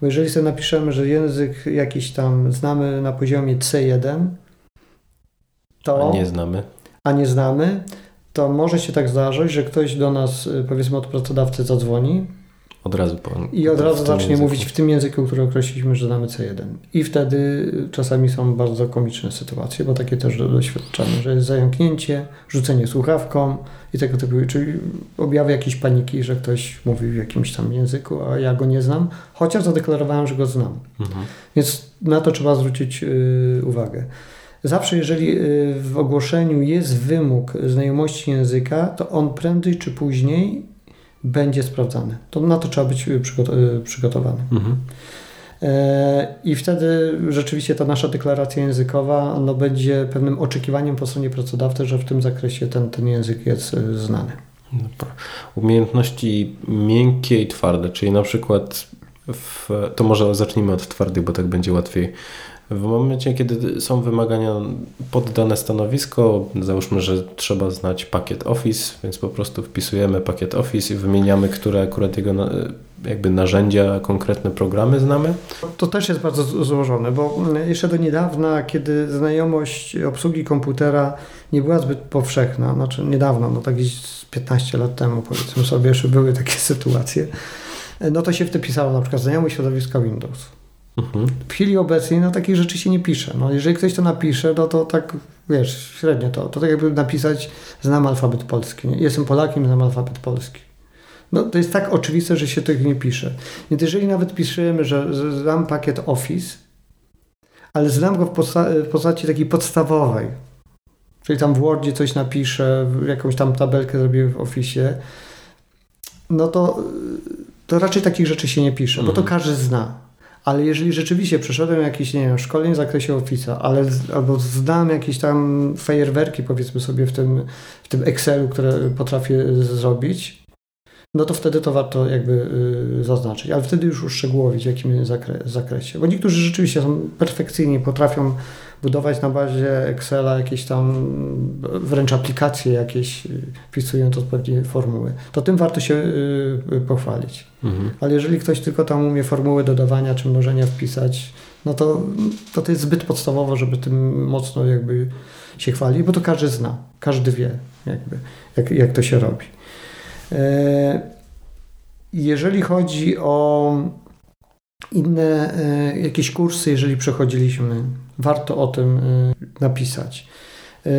Bo jeżeli sobie napiszemy, że język jakiś tam znamy na poziomie C1, to... A nie znamy. A nie znamy, to może się tak zdarzyć, że ktoś do nas, powiedzmy od pracodawcy zadzwoni, od razu po, I od razu zacznie języku. mówić w tym języku, który określiliśmy, że znamy C1. I wtedy czasami są bardzo komiczne sytuacje, bo takie też doświadczamy, że jest zająknięcie, rzucenie słuchawką i tego typu, czyli objawy jakiejś paniki, że ktoś mówi w jakimś tam języku, a ja go nie znam, chociaż zadeklarowałem, że go znam. Mhm. Więc na to trzeba zwrócić y, uwagę. Zawsze, jeżeli y, w ogłoszeniu jest wymóg znajomości języka, to on prędzej czy później będzie sprawdzany. To na to trzeba być y, y, przygotowany. Mhm. E, I wtedy rzeczywiście ta nasza deklaracja językowa no, będzie pewnym oczekiwaniem po stronie pracodawcy, że w tym zakresie ten, ten język jest y, znany. Umiejętności miękkie i twarde, czyli na przykład w, to może zacznijmy od twardych, bo tak będzie łatwiej. W momencie, kiedy są wymagania pod dane stanowisko, załóżmy, że trzeba znać pakiet Office, więc po prostu wpisujemy pakiet Office i wymieniamy, które akurat jego jakby narzędzia, konkretne programy znamy. To też jest bardzo złożone, bo jeszcze do niedawna, kiedy znajomość obsługi komputera nie była zbyt powszechna, znaczy niedawno, no tak gdzieś 15 lat temu powiedzmy sobie, że były takie sytuacje, no to się w to pisało na przykład znajomość środowiska Windows. Mhm. W chwili obecnej no, takich rzeczy się nie pisze. No, jeżeli ktoś to napisze, no to tak, wiesz, średnio to. To tak jakby napisać, znam alfabet polski. Nie? Jestem Polakiem, znam alfabet polski. No, to jest tak oczywiste, że się tego nie pisze. Więc jeżeli nawet piszemy, że znam pakiet Office, ale znam go w, posta- w postaci takiej podstawowej, czyli tam w Wordzie coś napiszę, jakąś tam tabelkę zrobię w Office, no to, to raczej takich rzeczy się nie pisze, bo to mhm. każdy zna. Ale jeżeli rzeczywiście przeszedłem jakieś, nie wiem, szkolenie w zakresie Office'a, ale albo znam jakieś tam fajerwerki, powiedzmy sobie, w tym, w tym Excelu, które potrafię zrobić, no to wtedy to warto jakby y, zaznaczyć, ale wtedy już uszczegółowić w jakim zakre zakresie. Bo niektórzy rzeczywiście są perfekcyjni, potrafią budować na bazie Excela jakieś tam wręcz aplikacje jakieś, y, wpisując odpowiednie formuły. To tym warto się y, pochwalić. Mhm. Ale jeżeli ktoś tylko tam umie formuły dodawania czy mnożenia wpisać, no to, to to jest zbyt podstawowo, żeby tym mocno jakby się chwalić, bo to każdy zna, każdy wie jakby, jak, jak to się robi. E, jeżeli chodzi o inne e, jakieś kursy, jeżeli przechodziliśmy, warto o tym e, napisać.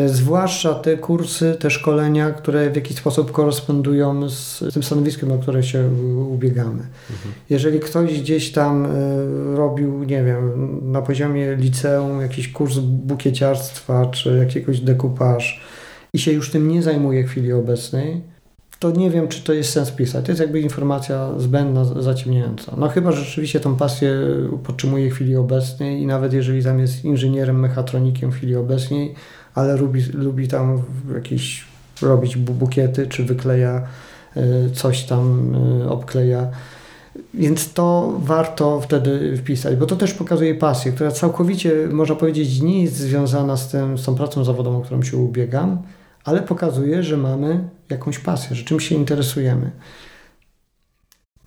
Zwłaszcza te kursy, te szkolenia, które w jakiś sposób korespondują z tym stanowiskiem, o które się ubiegamy. Mhm. Jeżeli ktoś gdzieś tam robił, nie wiem, na poziomie liceum jakiś kurs bukieciarstwa czy jakiegoś dekupaż i się już tym nie zajmuje w chwili obecnej, to nie wiem, czy to jest sens pisać. To jest jakby informacja zbędna, zaciemniająca. No chyba, że rzeczywiście tą pasję podtrzymuje w chwili obecnej i nawet jeżeli tam jest inżynierem, mechatronikiem w chwili obecnej, ale lubi, lubi tam jakieś robić bukiety, czy wykleja e, coś tam, e, obkleja. Więc to warto wtedy wpisać, bo to też pokazuje pasję, która całkowicie, można powiedzieć, nie jest związana z, tym, z tą pracą zawodową, którą się ubiegam, ale pokazuje, że mamy jakąś pasję, że czymś się interesujemy.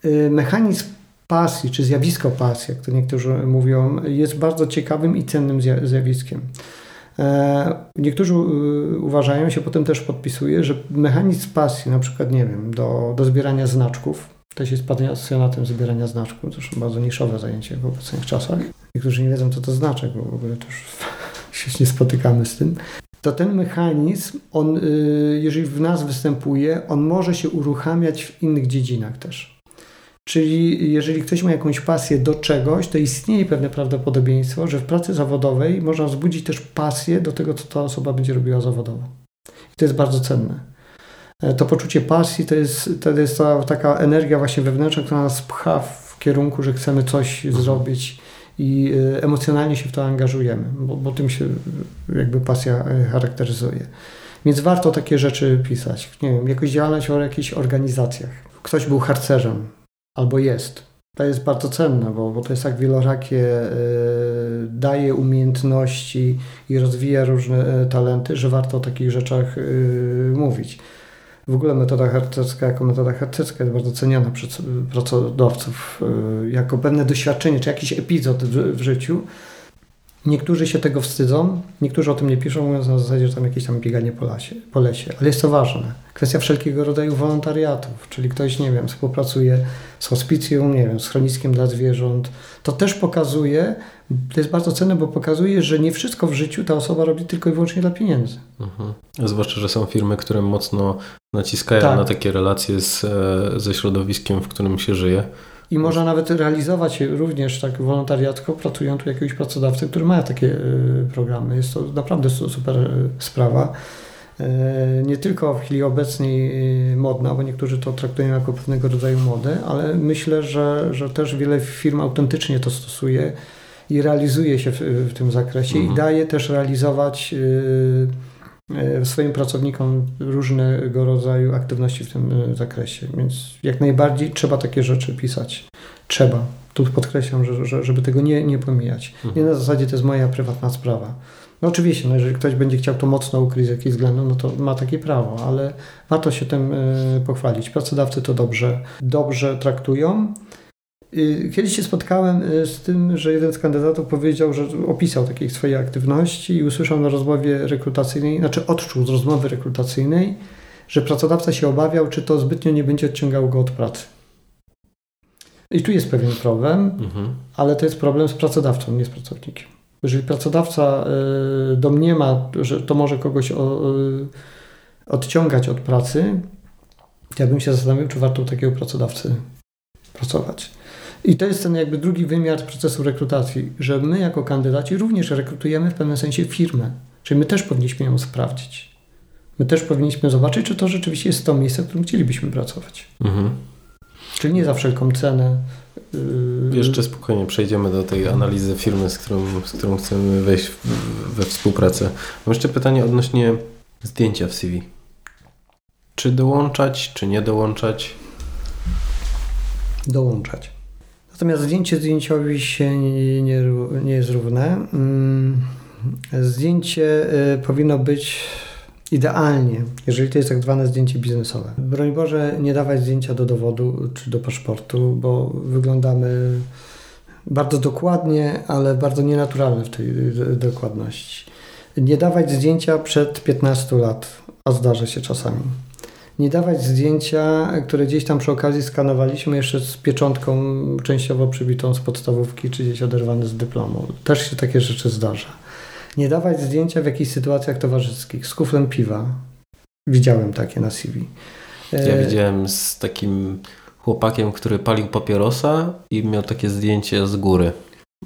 Y, mechanizm pasji, czy zjawisko pasji, jak to niektórzy mówią, jest bardzo ciekawym i cennym zjawiskiem. E, niektórzy y, uważają, się potem też podpisuje, że mechanizm pasji, na przykład, nie wiem, do, do zbierania znaczków, też jest pasjonatem zbierania znaczków, to bardzo niszowe zajęcie w obecnych czasach. Niektórzy nie wiedzą, co to znaczy, bo w ogóle też się nie spotykamy z tym to ten mechanizm, on, y, jeżeli w nas występuje, on może się uruchamiać w innych dziedzinach też. Czyli jeżeli ktoś ma jakąś pasję do czegoś, to istnieje pewne prawdopodobieństwo, że w pracy zawodowej można wzbudzić też pasję do tego, co ta osoba będzie robiła zawodowo. I to jest bardzo cenne. E, to poczucie pasji to jest, to jest ta taka energia właśnie wewnętrzna, która nas pcha w kierunku, że chcemy coś mhm. zrobić i e, emocjonalnie się w to angażujemy, bo, bo tym się jakby pasja e, charakteryzuje. Więc warto takie rzeczy pisać. Nie wiem, jakąś działalność o jakichś organizacjach. Ktoś był harcerzem albo jest. To jest bardzo cenne, bo, bo to jest tak wielorakie, y, daje umiejętności i rozwija różne talenty, że warto o takich rzeczach y, mówić. W ogóle metoda harcerska jako metoda harcerska jest bardzo ceniona przez pracodawców y, jako pewne doświadczenie, czy jakiś epizod w, w życiu. Niektórzy się tego wstydzą, niektórzy o tym nie piszą, mówiąc na zasadzie, że tam jakieś tam bieganie po, lasie, po lesie. Ale jest to ważne. Kwestia wszelkiego rodzaju wolontariatów, czyli ktoś, nie wiem, współpracuje z hospicją, nie wiem, z schroniskiem dla zwierząt. To też pokazuje, to jest bardzo cenne, bo pokazuje, że nie wszystko w życiu ta osoba robi tylko i wyłącznie dla pieniędzy. Mhm. Zwłaszcza, że są firmy, które mocno naciskają tak. na takie relacje z, e, ze środowiskiem, w którym się żyje. I można nawet realizować również tak wolontariatko, pracując u jakiegoś pracodawcy, który ma takie e, programy. Jest to naprawdę super e, sprawa. Nie tylko w chwili obecnej modna, bo niektórzy to traktują jako pewnego rodzaju modę, ale myślę, że, że też wiele firm autentycznie to stosuje i realizuje się w, w tym zakresie mhm. i daje też realizować E, swoim pracownikom różnego rodzaju aktywności w tym e, zakresie. Więc jak najbardziej trzeba takie rzeczy pisać. Trzeba. Tu podkreślam, że, że, żeby tego nie, nie pomijać. Mhm. Nie na zasadzie to jest moja prywatna sprawa. No oczywiście, no jeżeli ktoś będzie chciał to mocno ukryć z jakichś względów, no to ma takie prawo, ale warto się tym y, pochwalić. Pracodawcy to dobrze, dobrze traktują. Y, kiedyś się spotkałem y, z tym, że jeden z kandydatów powiedział, że opisał takie swoje aktywności i usłyszał na rozmowie rekrutacyjnej, znaczy odczuł z rozmowy rekrutacyjnej, że pracodawca się obawiał, czy to zbytnio nie będzie odciągało go od pracy. I tu jest pewien problem, mhm. ale to jest problem z pracodawcą, nie z pracownikiem. Jeżeli pracodawca y, domniema, że to może kogoś odciągać od pracy, to ja bym się zastanowił, czy warto u takiego pracodawcy pracować. I to jest ten jakby drugi wymiar procesu rekrutacji, że my jako kandydaci również rekrutujemy w pewnym sensie firmę. Czyli my też powinniśmy ją sprawdzić. My też powinniśmy zobaczyć, czy to rzeczywiście jest to miejsce, w którym chcielibyśmy pracować. Mhm. Czyli nie za wszelką cenę Yy, Jeszcze spokojnie przejdziemy do tej analizy firmy, z którą, z którą chcemy wejść w, we współpracę. Mam jeszcze pytanie odnośnie zdjęcia w CV. Czy dołączać, czy nie dołączać? dołączać. Natomiast zdjęcie zdjęciowi się nie, nie, nie jest równe. Mm, Zdjęcie y, powinno być idealnie, jeżeli to jest tak zwane zdjęcie biznesowe. Broń Boże, nie dawać zdjęcia do dowodu czy do paszportu, bo wyglądamy bardzo dokładnie, ale bardzo nienaturalnie w tej y, dokładności. Nie dawać zdjęcia przed 15 lat, a zdarza się czasami nie dawać zdjęcia, które gdzieś tam przy okazji skanowaliśmy jeszcze z pieczątką częściowo przybitą z podstawówki, czy gdzieś oderwane z dyplomu. Też się takie rzeczy zdarza. Nie dawać zdjęcia w jakichś sytuacjach towarzyskich z kuflem piwa. Widziałem takie na CV. Ja E, widziałem z takim chłopakiem, który palił papierosa i miał takie zdjęcie z góry.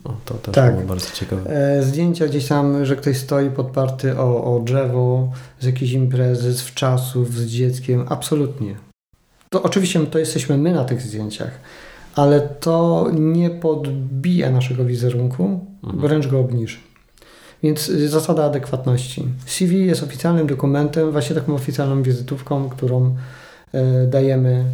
O, to też Tak. było bardzo ciekawe. E, Zdjęcia gdzieś tam, że ktoś stoi podparty o, o drzewo z jakiejś imprezy, z wczasów, z dzieckiem. Absolutnie. To oczywiście to jesteśmy my na tych zdjęciach, ale to nie podbija naszego wizerunku, Mhm. wręcz go obniży. Więc y, zasada adekwatności. CV jest oficjalnym dokumentem, właśnie taką oficjalną wizytówką, którą e, dajemy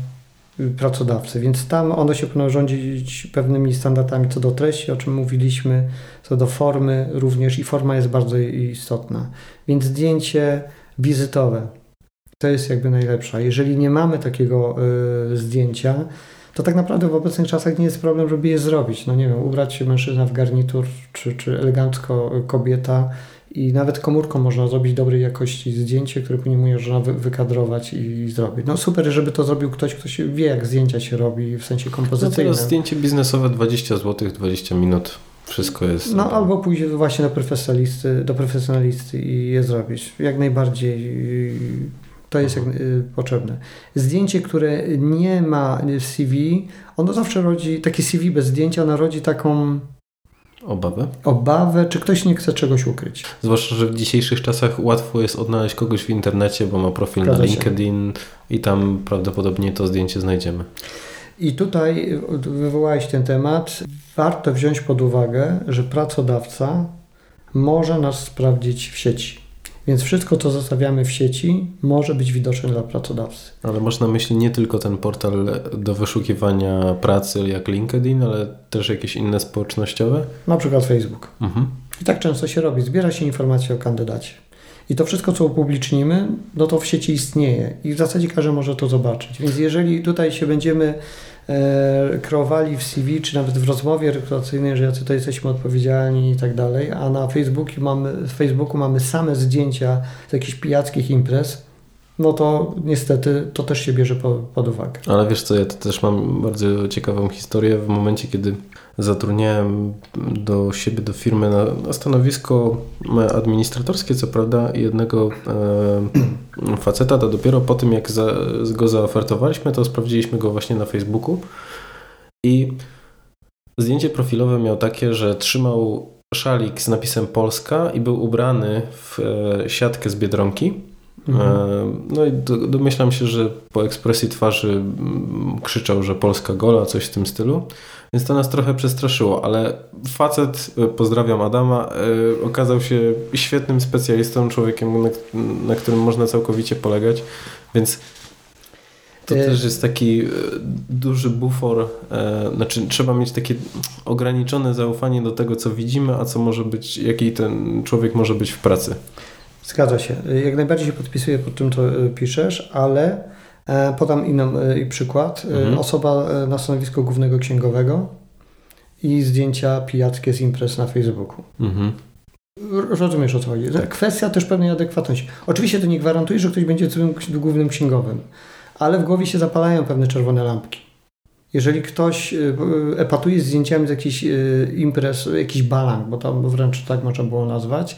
pracodawcy. Więc tam ono się powinno rządzić pewnymi standardami co do treści, o czym mówiliśmy, co do formy również i forma jest bardzo istotna. Więc zdjęcie wizytowe to jest jakby najlepsza. Jeżeli nie mamy takiego y, zdjęcia, to tak naprawdę w obecnych czasach nie jest problem, żeby je zrobić. No nie wiem, ubrać się mężczyzna w garnitur, czy, czy elegancko kobieta i nawet komórką można zrobić dobrej jakości zdjęcie, które później można wy, wykadrować i zrobić. No super, żeby to zrobił ktoś, kto się wie, jak zdjęcia się robi w sensie No kompozycyjnym. teraz zdjęcie biznesowe 20 zł, 20 minut. Wszystko jest. No albo pójść właśnie do profesjonalisty, do profesjonalisty i je zrobić. Jak najbardziej y, to jest jak, y, potrzebne. Zdjęcie, które nie ma CV, ono zawsze rodzi, takie CV bez zdjęcia, ono rodzi taką Obawę. obawę, czy ktoś nie chce czegoś ukryć. Zwłaszcza, że w dzisiejszych czasach łatwo jest odnaleźć kogoś w internecie, bo ma profil Zgadza na się. LinkedIn i tam prawdopodobnie to zdjęcie znajdziemy. I tutaj wywołałeś ten temat. Warto wziąć pod uwagę, że pracodawca może nas sprawdzić w sieci. Więc wszystko, co zostawiamy w sieci, może być widoczne dla pracodawcy. Ale masz na myśli nie tylko ten portal do wyszukiwania pracy jak LinkedIn, ale też jakieś inne społecznościowe? Na przykład Facebook. Mhm. I tak często się robi. Zbiera się informacje o kandydacie. I to wszystko, co upublicznimy, no to w sieci istnieje i w zasadzie każdy może to zobaczyć. Więc jeżeli tutaj się będziemy kreowali w CV, czy nawet w rozmowie rekrutacyjnej, że jacy to jesteśmy odpowiedzialni i tak dalej, a na Facebooku mamy, Facebooku mamy same zdjęcia z jakichś pijackich imprez, no to niestety to też się bierze po, pod uwagę. Ale wiesz co, ja to też mam bardzo ciekawą historię. W momencie, kiedy zatrudniałem do siebie, do firmy na, na stanowisko administratorskie, co prawda, jednego e, faceta, to dopiero po tym, jak za, go zaofertowaliśmy, to sprawdziliśmy go właśnie na Facebooku i zdjęcie profilowe miał takie, że trzymał szalik z napisem Polska i był ubrany w e, siatkę z Biedronki. Mhm. E, No i do, domyślam się, że po ekspresji twarzy krzyczał, że Polska gola, coś w tym stylu. Więc to nas trochę przestraszyło, ale facet, e, pozdrawiam Adama, e, okazał się świetnym specjalistą, człowiekiem, na, na którym można całkowicie polegać, więc to też jest taki duży bufor, znaczy trzeba mieć takie ograniczone zaufanie do tego, co widzimy, a co może być, jaki ten człowiek może być w pracy. Zgadza się. Jak najbardziej się podpisuję pod tym, co y, piszesz, ale e, podam inny y, przykład. Mhm. Osoba na stanowisku głównego księgowego i zdjęcia pijackie z imprez na Facebooku. Mhm. Rozumiesz o co chodzi? Tak. Kwestia też pewnej adekwatności. Oczywiście to nie gwarantuje, że ktoś będzie złym głównym księgowym, ale w głowie się zapalają pewne czerwone lampki. Jeżeli ktoś epatuje z zdjęciami z jakichś imprez, jakiś balang, bo tam wręcz tak można było nazwać,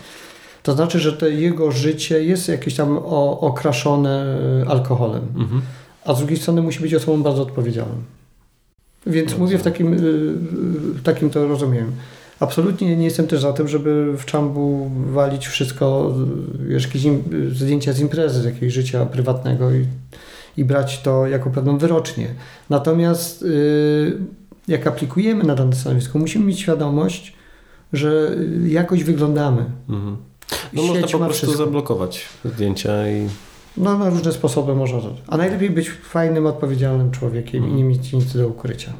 to znaczy, że to jego życie jest jakieś tam okraszone y, alkoholem, Mhm. a z drugiej strony musi być osobą bardzo odpowiedzialną. Więc mówię w takim, y, w takim to rozumiem. Absolutnie nie jestem też za tym, żeby w czambu walić wszystko, wiesz, jakieś zdjęcia z imprezy, z jakiegoś życia prywatnego i, i brać to jako pewną wyrocznię. Natomiast jak aplikujemy na dane stanowisko, musimy mieć świadomość, że jakoś wyglądamy. Mhm. No Sieć można po prostu wszystko. zablokować zdjęcia i... No na różne sposoby można. A najlepiej być fajnym, odpowiedzialnym człowiekiem mhm. i nie mieć nic do ukrycia.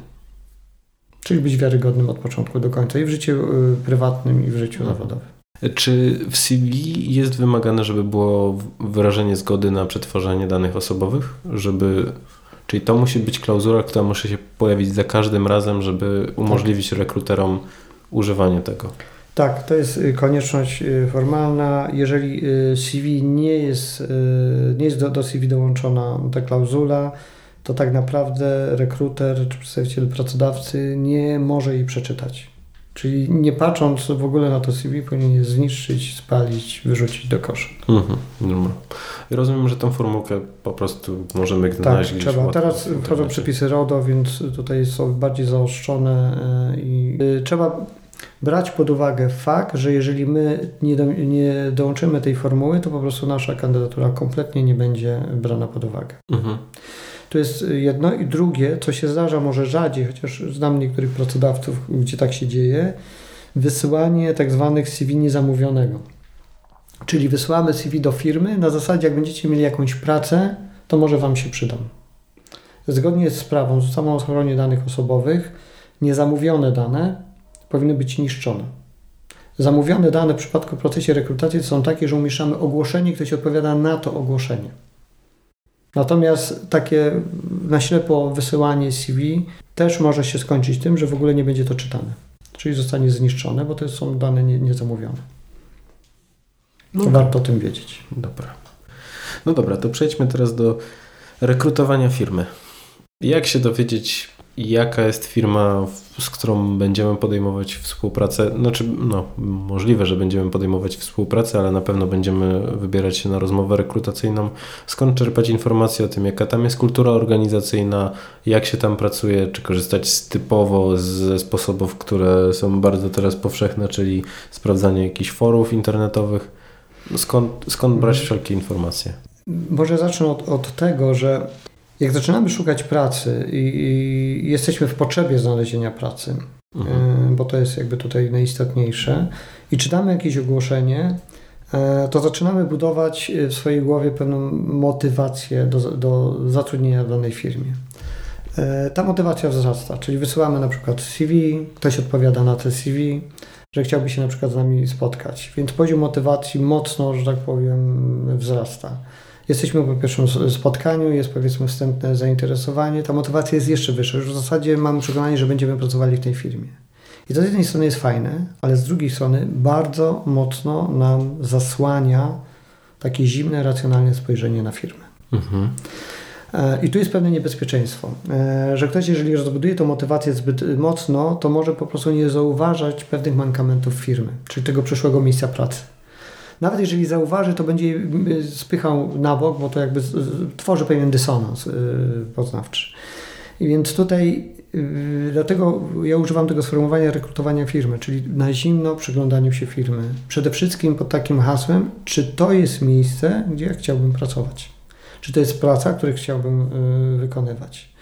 Czyli być wiarygodnym od początku do końca i w życiu y, prywatnym, i w życiu mhm. zawodowym. Czy w CV jest wymagane, żeby było wyrażenie zgody na przetwarzanie danych osobowych? Żeby, czyli to musi być klauzula, która musi się pojawić za każdym razem, żeby umożliwić tak. rekruterom używanie tego. Tak, to jest y, konieczność y, formalna. Jeżeli CV nie jest, nie jest do, do CV dołączona ta klauzula, to tak naprawdę rekruter czy przedstawiciel pracodawcy nie może jej przeczytać. Czyli nie patrząc w ogóle na to CV, powinien je zniszczyć, spalić, wyrzucić do kosza. Mhm, dobra. Rozumiem, że tą formułkę po prostu możemy znaleźć tak, trzeba. Teraz wchodzą przepisy RODO, więc tutaj są bardziej zaostrzone i trzeba brać pod uwagę fakt, że jeżeli my nie, do, nie dołączymy tej formuły, to po prostu nasza kandydatura kompletnie nie będzie brana pod uwagę. Mhm. To jest jedno. I drugie, co się zdarza może rzadziej, chociaż znam niektórych pracodawców, gdzie tak się dzieje, wysyłanie tak zwanych CV niezamówionego. Czyli wysyłamy CV do firmy na zasadzie, jak będziecie mieli jakąś pracę, to może Wam się przydam. Zgodnie z prawą, z samą ochronie danych osobowych, niezamówione dane powinny być niszczone. Zamówione dane w przypadku procesie rekrutacji są takie, że umieszczamy ogłoszenie, się odpowiada na to ogłoszenie. Natomiast takie na ślepo wysyłanie CV też może się skończyć tym, że w ogóle nie będzie to czytane. Czyli zostanie zniszczone, bo to są dane niezamówione. Nie no Warto o tym wiedzieć. Dobra. No dobra, to przejdźmy teraz do rekrutowania firmy. Jak się dowiedzieć, jaka jest firma, z którą będziemy podejmować współpracę. Znaczy, no, możliwe, że będziemy podejmować współpracę, ale na pewno będziemy wybierać się na rozmowę rekrutacyjną. Skąd czerpać informacje o tym, jaka tam jest kultura organizacyjna, jak się tam pracuje, czy korzystać z typowo ze sposobów, które są bardzo teraz powszechne, czyli sprawdzanie jakichś forów internetowych. Skąd, skąd brać mhm. wszelkie informacje? Może zacznę od, od tego, że jak zaczynamy szukać pracy i, i jesteśmy w potrzebie znalezienia pracy, mhm. E, bo to jest jakby tutaj najistotniejsze, i czytamy jakieś ogłoszenie, e, to zaczynamy budować w swojej głowie pewną motywację do, do zatrudnienia w danej firmie. E, ta motywacja wzrasta, czyli wysyłamy na przykład CV, ktoś odpowiada na te CV, że chciałby się na przykład z nami spotkać, więc poziom motywacji mocno, że tak powiem, wzrasta. Jesteśmy po pierwszym spotkaniu, jest powiedzmy wstępne zainteresowanie, ta motywacja jest jeszcze wyższa. Już w zasadzie mamy przekonanie, że będziemy pracowali w tej firmie. I to z jednej strony jest fajne, ale z drugiej strony bardzo mocno nam zasłania takie zimne, racjonalne spojrzenie na firmę. Mhm. E, I tu jest pewne niebezpieczeństwo, e, że ktoś, jeżeli rozbuduje tę motywację zbyt mocno, to może po prostu nie zauważać pewnych mankamentów firmy, czyli tego przyszłego miejsca pracy. Nawet jeżeli zauważy, to będzie y, spychał na bok, bo to jakby tworzy pewien dysonans y, poznawczy. Więc tutaj y, dlatego ja używam tego sformułowania rekrutowania firmy, czyli na zimno przyglądaniu się firmy. Przede wszystkim pod takim hasłem, czy to jest miejsce, gdzie ja chciałbym pracować. Czy to jest praca, którą chciałbym wykonywać.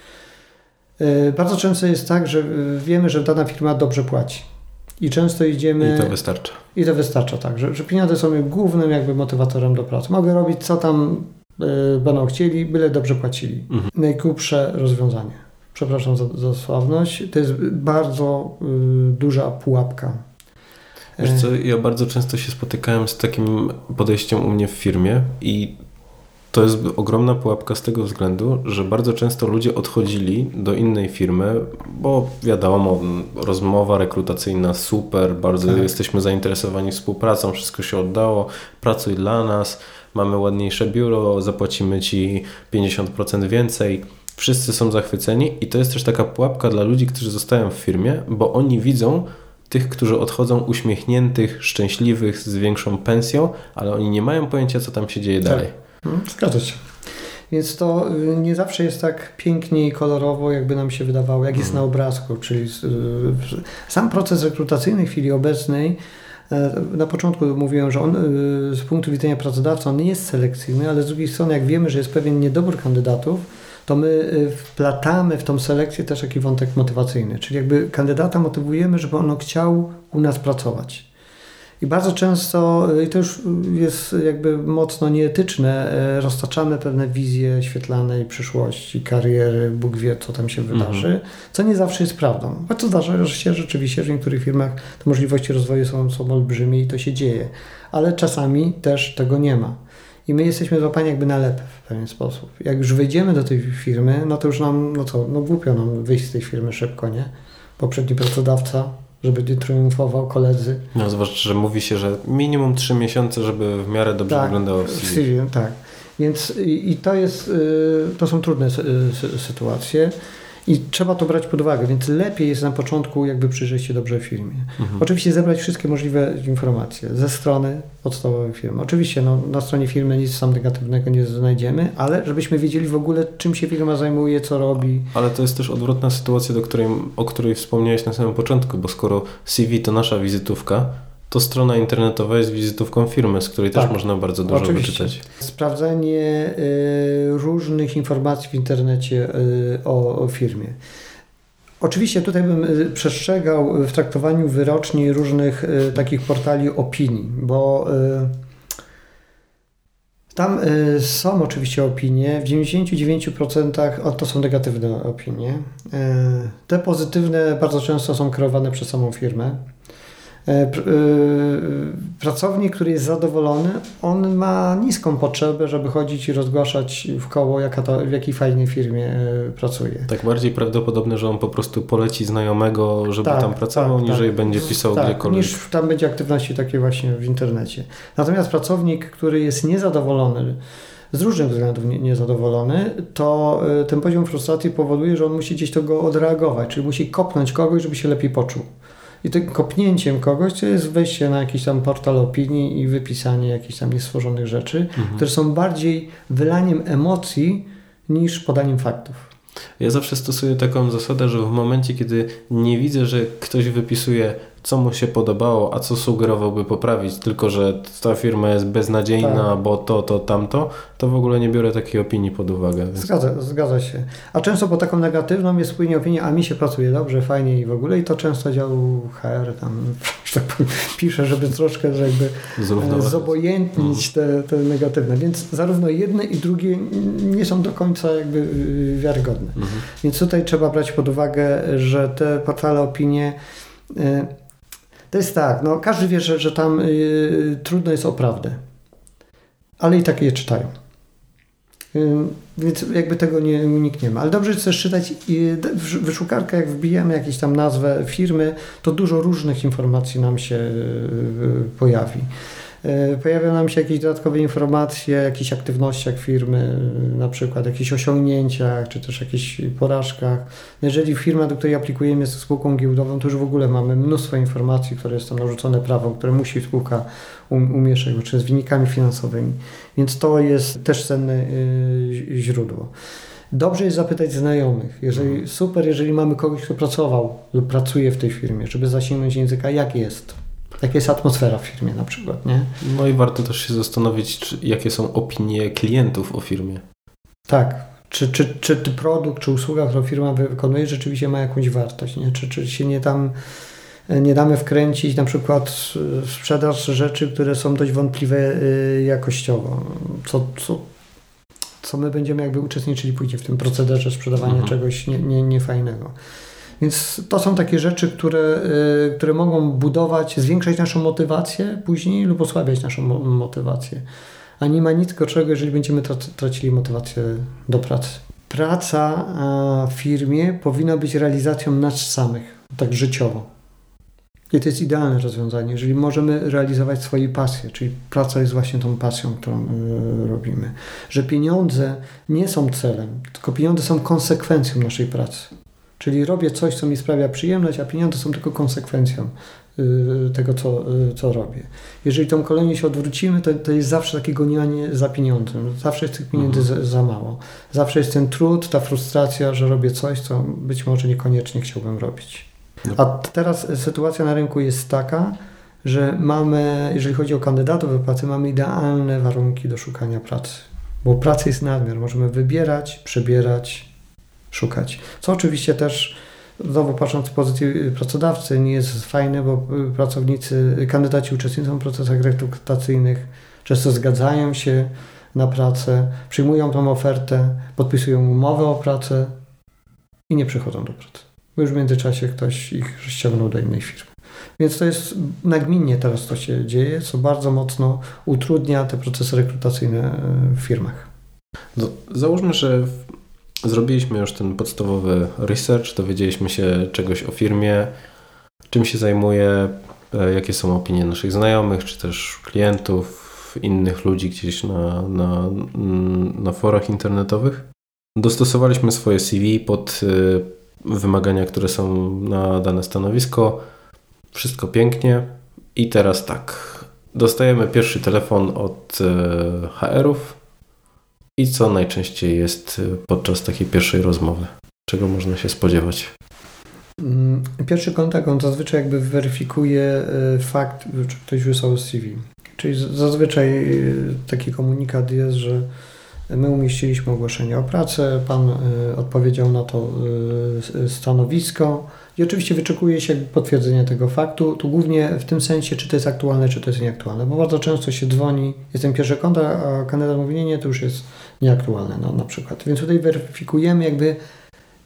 Bardzo często jest tak, że wiemy, że dana firma dobrze płaci. I często idziemy. I to wystarcza. I to wystarcza, tak. Że, że pieniądze są głównym jakby motywatorem do pracy. Mogę robić co tam y, będą chcieli, byle dobrze płacili. Mhm. Najgłupsze rozwiązanie. Przepraszam za, za sławność. To jest bardzo y, duża pułapka. Wiesz co, ja bardzo często się spotykałem z takim podejściem u mnie w firmie i to jest ogromna pułapka z tego względu, że bardzo często ludzie odchodzili do innej firmy, bo wiadomo, rozmowa rekrutacyjna super, bardzo tak. jesteśmy zainteresowani współpracą, wszystko się oddało, pracuj dla nas, mamy ładniejsze biuro, zapłacimy ci 50% więcej. Wszyscy są zachwyceni i to jest też taka pułapka dla ludzi, którzy zostają w firmie, bo oni widzą tych, którzy odchodzą uśmiechniętych, szczęśliwych, z większą pensją, ale oni nie mają pojęcia, co tam się dzieje tak. dalej. Hmm, zgadza się. Więc to y, nie zawsze jest tak pięknie i kolorowo, jakby nam się wydawało, jak jest mhm. na obrazku. Czyli y, sam proces rekrutacyjny w chwili obecnej, e, na początku mówiłem, że on y, z punktu widzenia pracodawcy on nie jest selekcyjny, ale z drugiej strony, jak wiemy, że jest pewien niedobór kandydatów, to my y, wplatamy w tą selekcję też taki wątek motywacyjny, czyli jakby kandydata motywujemy, żeby on chciał u nas pracować. I bardzo często, y, i to już jest jakby mocno nieetyczne, y, roztaczamy pewne wizje świetlanej przyszłości, kariery, Bóg wie, co tam się mhm. wydarzy, mhm. co nie zawsze jest prawdą. Choć to zdarza się rzeczywiście, że w niektórych firmach te możliwości rozwoju są, są olbrzymie i to się dzieje, ale czasami też tego nie ma. I my jesteśmy złapani jakby na lep w pewien sposób. Jak już wejdziemy do tej firmy, no to już nam, no co, no głupio nam wyjść z tej firmy szybko, nie? Poprzedni pracodawca żeby nie triumfował koledzy. No, zwłaszcza, że mówi się, że minimum 3 miesiące, żeby w miarę dobrze tak, wyglądało w CV. Tak, więc i, i to jest, y, to są trudne sytuacje. I trzeba to brać pod uwagę, więc lepiej jest na początku jakby przyjrzeć się dobrze firmie. Mhm. Oczywiście zebrać wszystkie możliwe informacje ze strony podstawowej firmy. Oczywiście no, na stronie firmy nic sam negatywnego nie znajdziemy, ale żebyśmy wiedzieli w ogóle czym się firma zajmuje, co robi. Ale to jest też odwrotna sytuacja, do której, o której wspomniałeś na samym początku, bo skoro CV to nasza wizytówka, to strona internetowa jest wizytówką firmy, z której tak, też można bardzo dużo oczywiście. wyczytać. Sprawdzenie y, różnych informacji w internecie y, o, o, firmie. Oczywiście tutaj bym y, przestrzegał w traktowaniu wyroczni różnych takich portali opinii, bo tam są oczywiście opinie, w 99% to są negatywne opinie. Te pozytywne bardzo często są kreowane przez samą firmę. E, e, pracownik, który jest zadowolony, on ma niską potrzebę, żeby chodzić i rozgłaszać w koło, jaka w jakiej fajnej firmie e, pracuje. Tak bardziej prawdopodobne, że on po prostu poleci znajomego, żeby tak, tam pracował, tak, niżeli tak. będzie pisał tak, gdziekolwiek. niż tam będzie aktywności takie właśnie w internecie. Natomiast pracownik, który jest niezadowolony, z różnych względów niezadowolony, to ten poziom frustracji powoduje, że on musi gdzieś to go odreagować, czyli musi kopnąć kogoś, żeby się lepiej poczuł. I tym kopnięciem kogoś to jest wejście na jakiś tam portal opinii i wypisanie jakichś tam niestworzonych rzeczy, mhm. które są bardziej wylaniem emocji niż podaniem faktów. Ja zawsze stosuję taką zasadę, że w momencie, kiedy nie widzę, że ktoś wypisuje co mu się podobało, a co sugerowałby poprawić, tylko że ta firma jest beznadziejna, tak. bo to, to, tamto, to w ogóle nie biorę takiej opinii pod uwagę. Więc... Zgadza, zgadza się. A często po taką negatywną jest płynie opinia, a mi się pracuje dobrze, fajnie i w ogóle i to często dział HR tam tak pisze, żeby troszkę jakby e, zobojętnić te, te negatywne. Więc zarówno jedne i drugie nie są do końca jakby y, wiarygodne. Mhm. Więc tutaj trzeba brać pod uwagę, że te portale opinie y, to jest tak, no każdy wie, że, że tam y, trudno jest o prawdę, ale i tak je czytają. Y, więc jakby tego nie unikniemy. Ale dobrze jest też czytać w wyszukarkę, jak wbijemy jakąś tam nazwę firmy, to dużo różnych informacji nam się y, pojawi. E, pojawiają nam się jakieś dodatkowe informacje o jakichś aktywnościach firmy, na przykład jakichś osiągnięciach, czy też jakichś porażkach. Jeżeli firma, do której aplikujemy jest spółką giełdową, to już w ogóle mamy mnóstwo informacji, które jest tam narzucone prawo, które musi spółka um, umieszczać, czy z wynikami finansowymi. Więc to jest też cenne y, źródło. Dobrze jest zapytać znajomych. Jeżeli, mhm. super, jeżeli mamy kogoś, kto pracował lub pracuje w tej firmie, żeby zasięgnąć języka, jak jest jaka jest atmosfera w firmie na przykład, nie? No i warto też się zastanowić, czy, jakie są opinie klientów o firmie. Tak. Czy, czy, czy produkt, czy usługa, którą firma wykonuje, rzeczywiście ma jakąś wartość, nie? Czy, czy się nie tam nie damy wkręcić na przykład sprzedaż rzeczy, które są dość wątpliwe y, jakościowo. Co, co, co my będziemy jakby uczestniczyli później w tym procederze sprzedawania mhm. czegoś niefajnego. Nie, nie niefajnego. Więc to są takie rzeczy, które, y, które mogą budować, zwiększać naszą motywację później lub osłabiać naszą motywację. A nie ma nic gorszego, jeżeli będziemy tracili motywację do pracy. Praca w firmie powinna być realizacją nas samych, tak życiowo. I to jest idealne rozwiązanie, jeżeli możemy realizować swoje pasje, czyli praca jest właśnie tą pasją, którą y, robimy. Że pieniądze nie są celem, tylko pieniądze są konsekwencją naszej pracy. Czyli robię coś, co mi sprawia przyjemność, a pieniądze są tylko konsekwencją y, tego, co, y, co robię. Jeżeli tą kolejność się odwrócimy, to, to jest zawsze takie gonianie za pieniądzem. Zawsze jest tych pieniędzy mhm. za, za, mało. Zawsze jest ten trud, ta frustracja, że robię coś, co być może niekoniecznie chciałbym robić. No. A teraz sytuacja na rynku jest taka, że mamy, jeżeli chodzi o kandydatów do pracy, mamy idealne warunki do szukania pracy. bo pracy jest nadmiar. Możemy wybierać, przebierać, szukać. Co oczywiście też, znowu patrząc z pozycji pracodawcy, nie jest fajne, bo pracownicy, kandydaci uczestniczą w procesach rekrutacyjnych, często zgadzają się na pracę, przyjmują tą ofertę, podpisują umowę o pracę i nie przychodzą do pracy. Bo już w międzyczasie ktoś ich ściągnął do innej firmy. Więc to jest nagminnie teraz to się dzieje, co bardzo mocno utrudnia te procesy rekrutacyjne w firmach. No, załóżmy, że zrobiliśmy już ten podstawowy research, dowiedzieliśmy się czegoś o firmie, czym się zajmuje, e, jakie są opinie naszych znajomych, czy też klientów, innych ludzi gdzieś na, na, na forach internetowych. Dostosowaliśmy swoje CV pod e, wymagania, które są na dane stanowisko. Wszystko pięknie. I teraz tak. Dostajemy pierwszy telefon od e, HR-ów, i co najczęściej jest y, podczas takiej pierwszej rozmowy? Czego można się spodziewać? Mm, pierwszy kontakt on zazwyczaj jakby weryfikuje y, fakt, czy ktoś wysłał CV. Czyli zazwyczaj y, taki komunikat jest, że my umieściliśmy ogłoszenie o pracę, pan odpowiedział na to stanowisko, i oczywiście wyczekuje się potwierdzenia tego faktu, tu głównie w tym sensie, czy to jest aktualne, czy to jest nieaktualne, bo bardzo często się dzwoni, jestem pierwszy kontakt, a kandydat mówi, nie, nie, to już jest nieaktualne no, na przykład. Więc tutaj weryfikujemy jakby,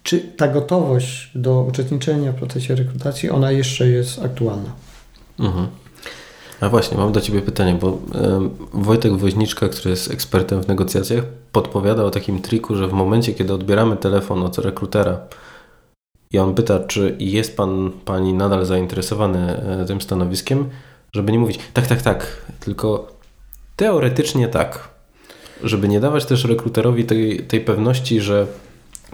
czy ta gotowość do uczestniczenia w procesie rekrutacji, ona jeszcze jest aktualna. Mhm. A właśnie, mam do Ciebie pytanie, bo Wojtek Woźniczka, który jest ekspertem w negocjacjach, podpowiada o takim triku, że w momencie, kiedy odbieramy telefon od rekrutera, i on pyta, czy jest pan, pani nadal zainteresowany e, tym stanowiskiem, żeby nie mówić tak, tak, tak, tylko teoretycznie tak. Żeby nie dawać też rekruterowi tej, tej pewności, że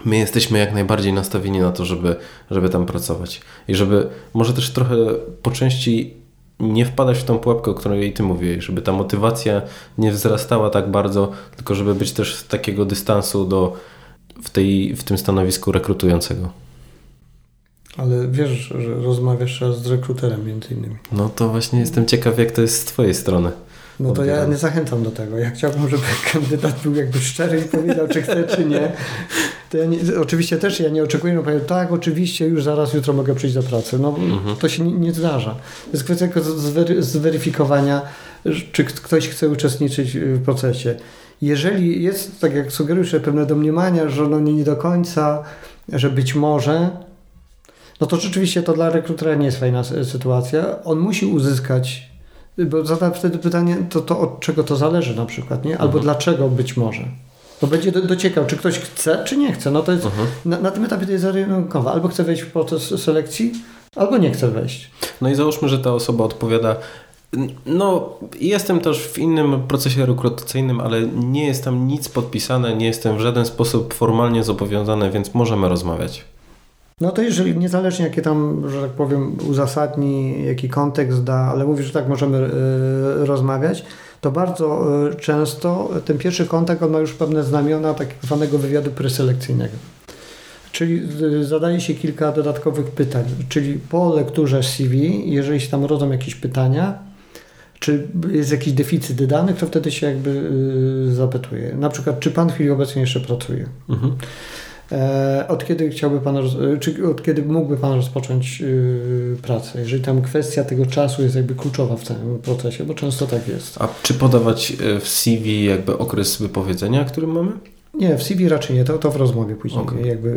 my jesteśmy jak najbardziej nastawieni na to, żeby, żeby tam pracować. I żeby może też trochę po części nie wpadać w tą pułapkę, o której ty mówiłeś, żeby ta motywacja nie wzrastała tak bardzo, tylko żeby być też z takiego dystansu do, w, tej, w tym stanowisku rekrutującego. Ale wiesz, że rozmawiasz z rekruterem między innymi. No to właśnie jestem ciekaw, jak to jest z Twojej strony. No to ja nie zachęcam do tego. Ja chciałbym, żeby kandydat był jakby szczery i powiedział, czy chce, czy nie. To ja nie, oczywiście też ja nie oczekuję, no powiem, tak, oczywiście, już zaraz, jutro mogę przyjść do pracy. No mhm. to się nie, nie, zdarza. To jest kwestia zwery, zweryfikowania, czy ktoś chce uczestniczyć w procesie. Jeżeli jest, tak jak sugerujesz, pewne domniemania, że no nie, nie do końca, że być może no to rzeczywiście to dla rekrutera nie jest fajna sytuacja. On musi uzyskać, bo zada wtedy pytanie, to, to od czego to zależy na przykład, nie? Albo mhm. dlaczego być może. To będzie do, dociekał, czy ktoś chce, czy nie chce. No to jest, mhm. na, na, tym etapie to jest zarynkowe. Albo chce wejść w proces selekcji, albo nie chce wejść. No i załóżmy, że ta osoba odpowiada no, jestem też w innym procesie rekrutacyjnym, ale nie jest tam nic podpisane, nie jestem w żaden sposób formalnie zobowiązany, więc możemy rozmawiać. No to jeżeli niezależnie jakie tam, że tak powiem, uzasadni, jaki kontekst da, ale mówisz, że tak możemy y, rozmawiać, to bardzo y, często ten pierwszy kontakt on ma już pewne znamiona tak zwanego wywiadu preselekcyjnego. Czyli y, zadaje się kilka dodatkowych pytań, czyli po lekturze CV, jeżeli się tam rodzą jakieś pytania, czy jest jakiś deficyt danych, to wtedy się jakby zapytuje. Na przykład, czy pan w chwili obecnej jeszcze pracuje? Mhm. E, od kiedy chciałby Pan, czy od kiedy mógłby Pan rozpocząć y, pracę? Jeżeli tam kwestia tego czasu jest jakby kluczowa w całym procesie, bo często tak jest. A czy podawać w CV jakby okres wypowiedzenia, który mamy? Nie, w CV raczej nie, to, to w rozmowie później okay. jakby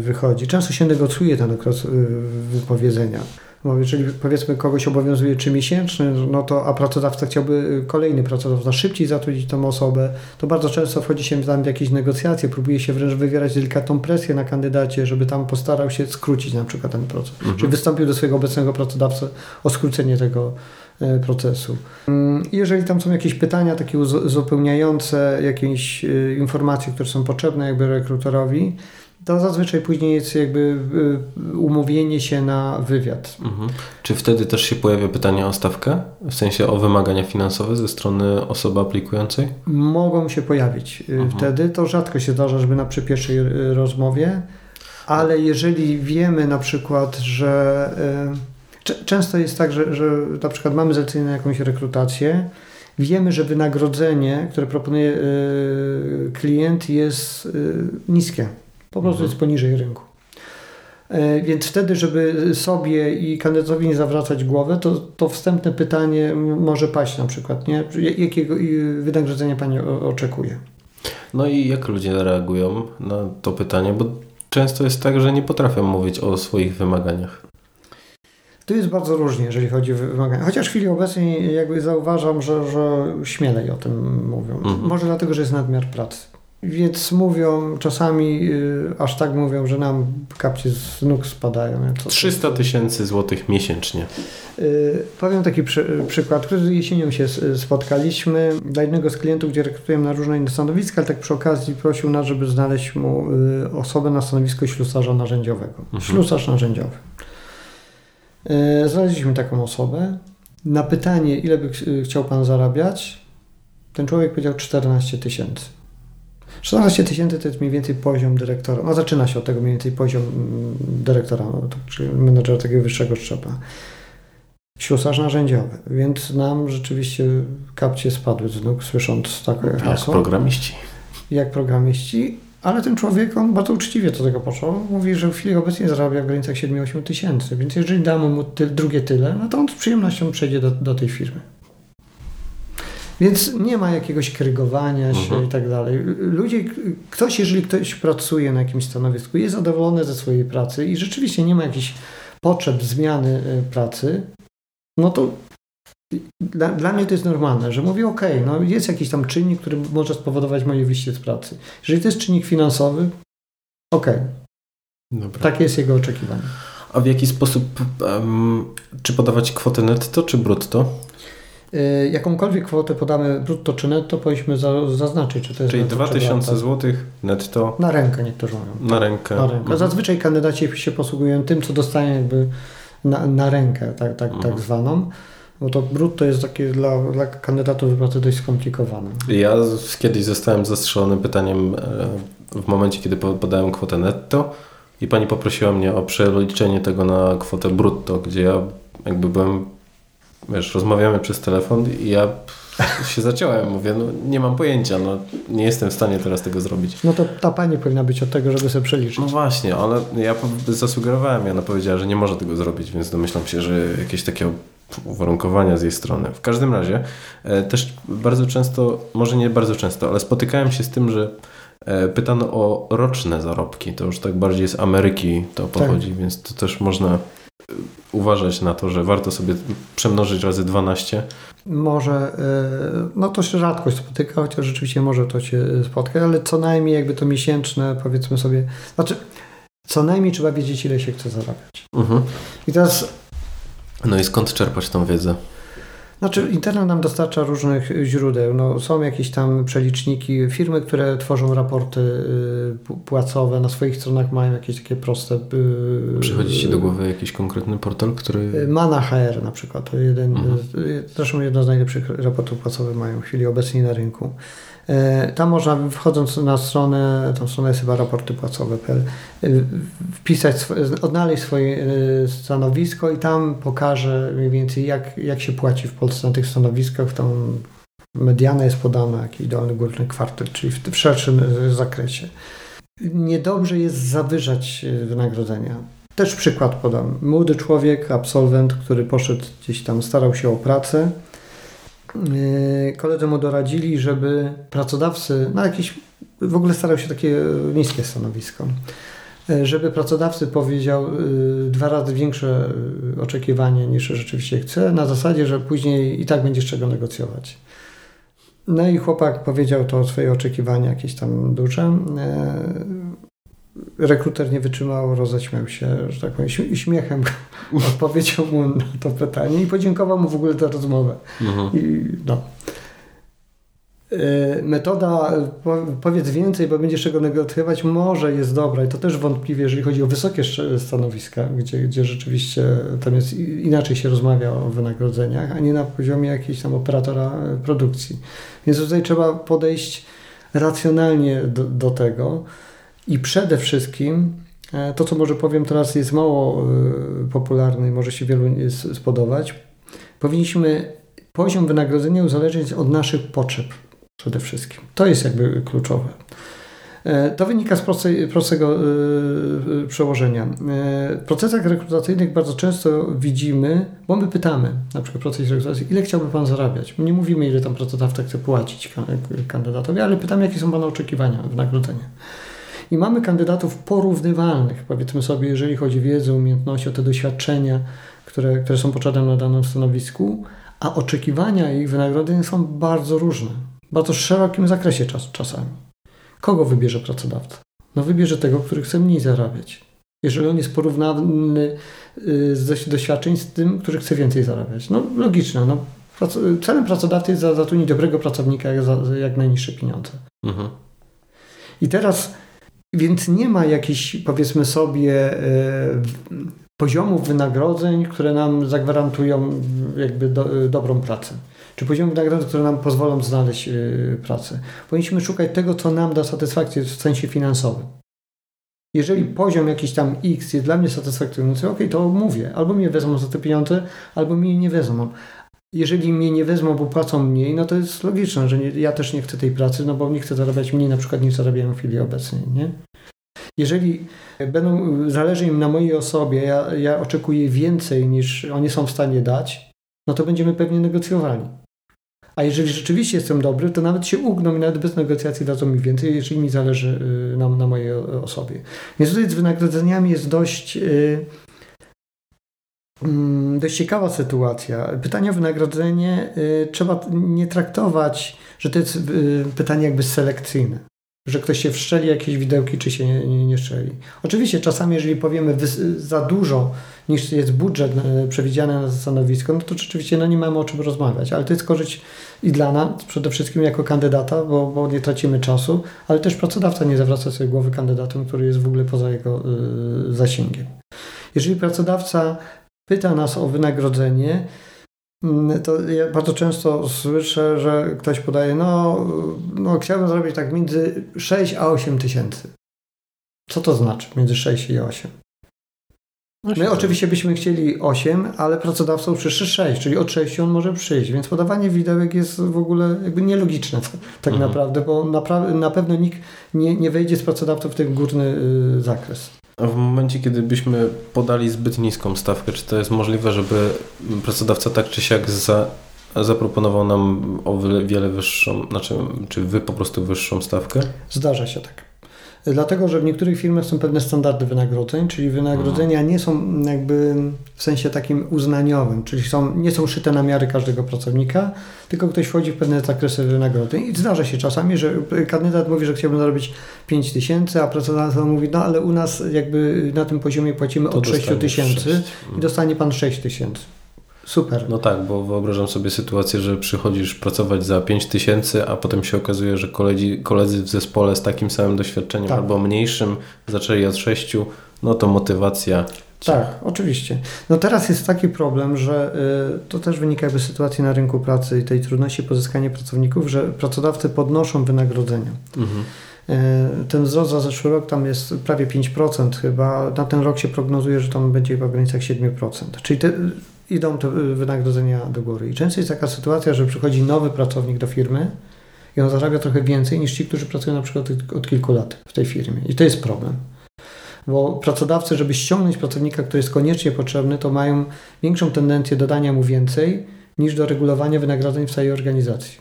wychodzi. Często się negocjuje ten okres wypowiedzenia. No, jeżeli powiedzmy kogoś obowiązuje trzymiesięczny, no to a pracodawca chciałby kolejny pracodawca szybciej zatrudnić tą osobę, to bardzo często wchodzi się tam w jakieś negocjacje, próbuje się wręcz wywierać delikatną presję na kandydacie, żeby tam postarał się skrócić na przykład ten proces. Mhm. Czyli wystąpił do swojego obecnego pracodawcy o skrócenie tego e, procesu. Mm, jeżeli tam są jakieś pytania takie uzupełniające, jakieś e, informacje, które są potrzebne jakby rekrutorowi, to zazwyczaj później jest jakby y, umówienie się na wywiad. Mhm. Czy wtedy też się pojawia pytanie o stawkę? W sensie o wymagania finansowe ze strony osoby aplikującej? Mogą się pojawić y, mhm. wtedy. To rzadko się zdarza, żeby na przy pierwszej y, rozmowie, ale jeżeli wiemy na przykład, że często jest tak, że, że na przykład mamy zlecenie na jakąś rekrutację wiemy, że wynagrodzenie, które proponuje klient jest niskie. Po prostu mhm. jest poniżej rynku. Więc wtedy, żeby sobie i kandydatowi nie zawracać głowy, to, to wstępne pytanie może paść na przykład, nie? Jakiego wynagrodzenia Pani oczekuje? No i jak ludzie reagują na to pytanie, bo często jest tak, że nie potrafią mówić o swoich wymaganiach. Tu jest bardzo różnie, jeżeli chodzi o wymagania. Chociaż w chwili obecnej jakby zauważam, że, że śmielej o tym mówią. Mhm. Może dlatego, że jest nadmiar pracy. Więc mówią, czasami y, aż tak mówią, że nam kapcie z nóg spadają. Co 300 tysięcy złotych miesięcznie. Y, powiem taki przy, przykład, który jesienią się spotkaliśmy dla jednego z klientów, gdzie rekrutujemy na różne inne stanowiska, ale tak przy okazji prosił nas, żeby znaleźć mu y, osobę na stanowisko ślusarza narzędziowego. Mhm. Ślusarz narzędziowy. Y, znaleźliśmy taką osobę. Na pytanie, ile by chciał Pan zarabiać, ten człowiek powiedział 14 tysięcy. 14 tysięcy to jest mniej więcej poziom dyrektora. No zaczyna się od tego mniej więcej poziom mm, dyrektora, no, czyli menedżera takiego wyższego szczebla. Ślusarz narzędziowy, więc nam rzeczywiście kapcie spadły z nóg, słysząc takie hasło. Jak programiści. Jak programiści, ale ten człowiek, on bardzo uczciwie do tego poszło. Mówi, że w chwili obecnej zarabia w granicach 7-8 tysięcy, więc jeżeli damy mu ty, drugie tyle, no to on z przyjemnością przejdzie do, do tej firmy. Więc nie ma jakiegoś krygowania się mhm. i tak dalej. Ludzie, ktoś, jeżeli ktoś pracuje na jakimś stanowisku, jest zadowolony ze swojej pracy i rzeczywiście nie ma jakichś potrzeb zmiany y, pracy, no to dla, dla mnie to jest normalne, że mówię, ok, no jest jakiś tam czynnik, który może spowodować moje wyjście z pracy. Jeżeli to jest czynnik finansowy, ok. Takie jest jego oczekiwanie. A w jaki sposób, um, czy podawać kwotę netto, czy brutto? Y, jakąkolwiek kwotę podamy brutto czy netto, powinniśmy zaznaczyć, czy to jest Czyli 2000 zł netto. Na rękę niektórzy mówią. Na rękę. Na rękę. Mhm. Zazwyczaj kandydaci się posługują tym, co dostają jakby na, na rękę, tak, tak, tak mhm. tak zwaną. Bo to brutto jest takie dla, dla kandydatów bardzo dość skomplikowane. Ja kiedyś zostałem zastrzelony pytaniem e, w momencie, kiedy podałem kwotę netto i pani poprosiła mnie o przeliczenie tego na kwotę brutto, gdzie ja jakby byłem wiesz, rozmawiamy przez telefon i ja się zaciąłem, mówię, no nie mam pojęcia, no nie jestem w stanie teraz tego zrobić. No to ta pani powinna być od tego, żeby sobie przeliczyć. No właśnie, ale ja zasugerowałem, ona powiedziała, że nie może tego zrobić, więc domyślam się, że jakieś takie uwarunkowania z jej strony. W każdym razie e, też bardzo często, może nie bardzo często, ale spotykałem się z tym, że e, pytano o roczne zarobki. To już tak bardziej z Ameryki to pochodzi, tak. więc to też można uważać na to, że warto sobie przemnożyć razy 12? Może, e, no to się rzadko spotyka, chociaż rzeczywiście może to się spotkać, ale co najmniej jakby to miesięczne, powiedzmy sobie, znaczy co najmniej trzeba wiedzieć, ile się chce zarabiać. Mhm. I teraz... No i skąd czerpać tą wiedzę? Znaczy, internet nam dostarcza różnych źródeł. No, są jakieś tam przeliczniki, firmy, które tworzą raporty y, płacowe, na swoich stronach mają jakieś takie proste. Y, Przychodzi Ci do głowy jakiś konkretny portal, który. Y, Mana HR na przykład. To jeden, mhm. Zresztą jedno z najlepszych raportów płacowych mają w chwili obecnej na rynku. E, tam można wchodząc na stronę, tą stronę jest chyba raporty płacowe.pl, e, wpisać, odnaleźć swoje e, stanowisko i tam pokaże mniej więcej jak, jak się płaci w Polsce na tych stanowiskach. Tam mediana jest podana, jakiś dolny górny kwartel, czyli w, w szerszym zakresie. Niedobrze jest zawyżać wynagrodzenia. Też przykład podam. Młody człowiek, absolwent, który poszedł gdzieś tam, starał się o pracę, Yy, koledzy mu doradzili, żeby pracodawcy, no jakieś, w ogóle starał się takie niskie stanowisko, yy, żeby pracodawcy powiedział dwa razy większe oczekiwanie niż rzeczywiście chce, na zasadzie, że później i tak będzie z czego negocjować. No i chłopak powiedział to swoje oczekiwania jakieś tam duże rekruter nie wytrzymał, roześmiał się, że tak powiem, śmiechem odpowiedział mu na to pytanie i podziękował mu w ogóle za rozmowę. Mhm. I, no. E, metoda powiedz więcej, bo będziesz czego negocjować, może jest dobra i to też wątpliwie, jeżeli chodzi o wysokie stanowiska, gdzie, gdzie rzeczywiście tam jest inaczej się rozmawia o wynagrodzeniach, a nie na poziomie jakiegoś tam operatora produkcji. Więc tutaj trzeba podejść racjonalnie do, do tego. I przede wszystkim e, to, co może powiem teraz, jest mało e, popularne i może się wielu spodobać. Powinniśmy poziom wynagrodzenia uzależnić od naszych potrzeb przede wszystkim. To jest jakby kluczowe. E, to wynika z prostej, prostego przełożenia. W procesach rekrutacyjnych bardzo często widzimy, bo my pytamy, na przykład w procesie rekrutacji, ile chciałby Pan zarabiać? My nie mówimy, ile tam pracodawca chce płacić kandydatowi, ale pytamy, jakie są Pana oczekiwania wynagrodzenia. I mamy kandydatów porównywalnych, powiedzmy sobie, jeżeli chodzi o wiedzę, umiejętności, o te doświadczenia, które, które są potrzebne na danym stanowisku, a oczekiwania ich wynagrodzeń są bardzo różne, w bardzo szerokim zakresie czas, czasami. Kogo wybierze pracodawca? No wybierze tego, który chce mniej zarabiać. Jeżeli on jest porównany y, z doświadczeń z tym, który chce więcej zarabiać. No logiczne. No, celem pracodawcy jest zatrudnić dobrego pracownika jak, za, jak najniższe pieniądze. Mhm. I teraz, więc nie ma jakichś, powiedzmy sobie, y, poziomów wynagrodzeń, które nam zagwarantują jakby do, y, dobrą pracę czy poziomy nagrody, które nam pozwolą znaleźć yy, pracę. Powinniśmy szukać tego, co nam da satysfakcję w sensie finansowym. Jeżeli poziom jakiś tam X jest dla mnie satysfakcjonujący, ok, to mówię. Albo mnie wezmą za te pieniądze, albo mnie nie wezmą. Jeżeli mnie nie wezmą, bo płacą mniej, no to jest logiczne, że nie, ja też nie chcę tej pracy, no bo nie chcę zarabiać mniej na przykład niż zarabiają w chwili obecnej, nie? Jeżeli będą, zależy im na mojej osobie, ja, ja oczekuję więcej niż oni są w stanie dać, no to będziemy pewnie negocjowali. A jeżeli rzeczywiście jestem dobry, to nawet się ugną i nawet bez negocjacji dadzą mi więcej, jeżeli mi zależy y, na, na mojej osobie. Więc tutaj z wynagrodzeniami jest dość, yy, dość ciekawa sytuacja. Pytanie o wynagrodzenie yy, trzeba nie traktować, że to jest yy, pytanie jakby selekcyjne że ktoś się wszczeli jakieś widełki, czy się nie, nie, nie szczeli. Oczywiście czasami, jeżeli powiemy za dużo niż jest budżet e, przewidziany na stanowisko, no to rzeczywiście no nie mamy o czym rozmawiać, ale to jest korzyść i dla nas, przede wszystkim jako kandydata, bo, bo nie tracimy czasu, ale też pracodawca nie zawraca sobie głowy kandydatom, który jest w ogóle poza jego y, zasięgiem. Jeżeli pracodawca pyta nas o wynagrodzenie, mm, to ja bardzo często słyszę, że ktoś podaje, no, no chciałbym zrobić tak między 6 a 8 tysięcy. Co to znaczy między 6 i 8? No My oczywiście byśmy chcieli 8, ale pracodawca uprzyszy 6, czyli od 6 on może przyjść, więc podawanie widełek jest w ogóle jakby nielogiczne tak mhm. naprawdę, bo na, na pewno nikt nie, nie wejdzie z pracodawcą w ten górny y, zakres. A w momencie, kiedy byśmy podali zbyt niską stawkę, czy to jest możliwe, żeby pracodawca tak czy siak za, zaproponował nam o wiele wyższą, znaczy, czy wy po prostu wyższą stawkę? Zdarza się tak. Dlatego, że w niektórych firmach są pewne standardy wynagrodzeń, czyli wynagrodzenia nie są jakby w sensie takim uznaniowym, czyli są, nie są szyte na miarę każdego pracownika, tylko ktoś wchodzi w pewne zakresy wynagrodzeń i zdarza się czasami, że kandydat mówi, że chciałbym zarobić 5 tysięcy, a pracodawca mówi, no ale u nas jakby na tym poziomie płacimy to od 6 tysięcy i dostanie pan 6 tysięcy. Super. No tak, bo wyobrażam sobie sytuację, że przychodzisz pracować za 5 tysięcy, a potem się okazuje, że koledzy, koledzy w zespole z takim samym doświadczeniem tak. albo mniejszym zaczęli od 6, no to motywacja. Tak, oczywiście. No teraz jest taki problem, że y, to też wynika jakby z sytuacji na rynku pracy i tej trudności pozyskania pracowników, że pracodawcy podnoszą wynagrodzenia. Mhm. Y, ten wzrost za zeszły rok tam jest prawie 5% chyba. Na ten rok się prognozuje, że tam będzie w granicach 7%. Czyli te, idą te wynagrodzenia do góry. I często jest taka sytuacja, że przychodzi nowy pracownik do firmy i on zarabia trochę więcej niż ci, którzy pracują na przykład od kilku lat w tej firmie. I to jest problem. Bo pracodawcy, żeby ściągnąć pracownika, który jest koniecznie potrzebny, to mają większą tendencję do dania mu więcej niż do regulowania wynagrodzeń w całej organizacji.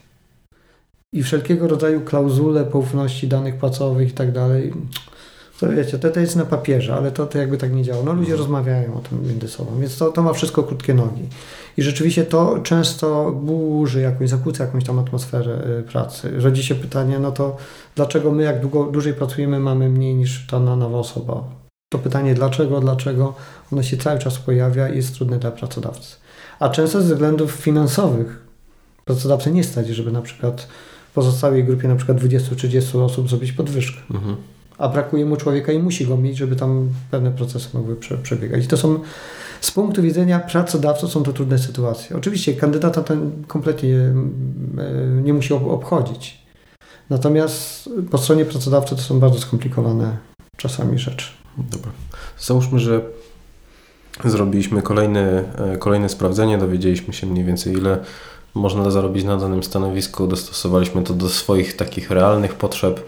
I wszelkiego rodzaju klauzule poufności danych płacowych i tak dalej to wiecie, to, to jest na papierze, ale to, to jakby tak nie działa. No ludzie mhm. rozmawiają o tym między sobą, więc to, to ma wszystko krótkie nogi. I rzeczywiście to często burzy jakąś, zakłóca jakąś tam atmosferę y, pracy. Rodzi się pytanie, no to dlaczego my jak długo, dłużej pracujemy mamy mniej niż ta nowa osoba? To pytanie dlaczego, dlaczego, ono się cały czas pojawia i jest trudne dla pracodawcy. A często ze względów finansowych pracodawcy nie stać, żeby na przykład w pozostałej grupie na przykład 20-30 osób zrobić podwyżkę. Mhm a brakuje mu człowieka i musi go mieć, żeby tam pewne procesy mogły prze, przebiegać. I to są z punktu widzenia pracodawców są to trudne sytuacje. Oczywiście kandydata ten kompletnie e, nie musi obchodzić. Natomiast po stronie pracodawcy to są bardzo skomplikowane czasami rzeczy. Dobra. Załóżmy, że zrobiliśmy kolejne, kolejne sprawdzenie, dowiedzieliśmy się mniej więcej ile można zarobić na danym stanowisku. Dostosowaliśmy to do swoich takich realnych potrzeb.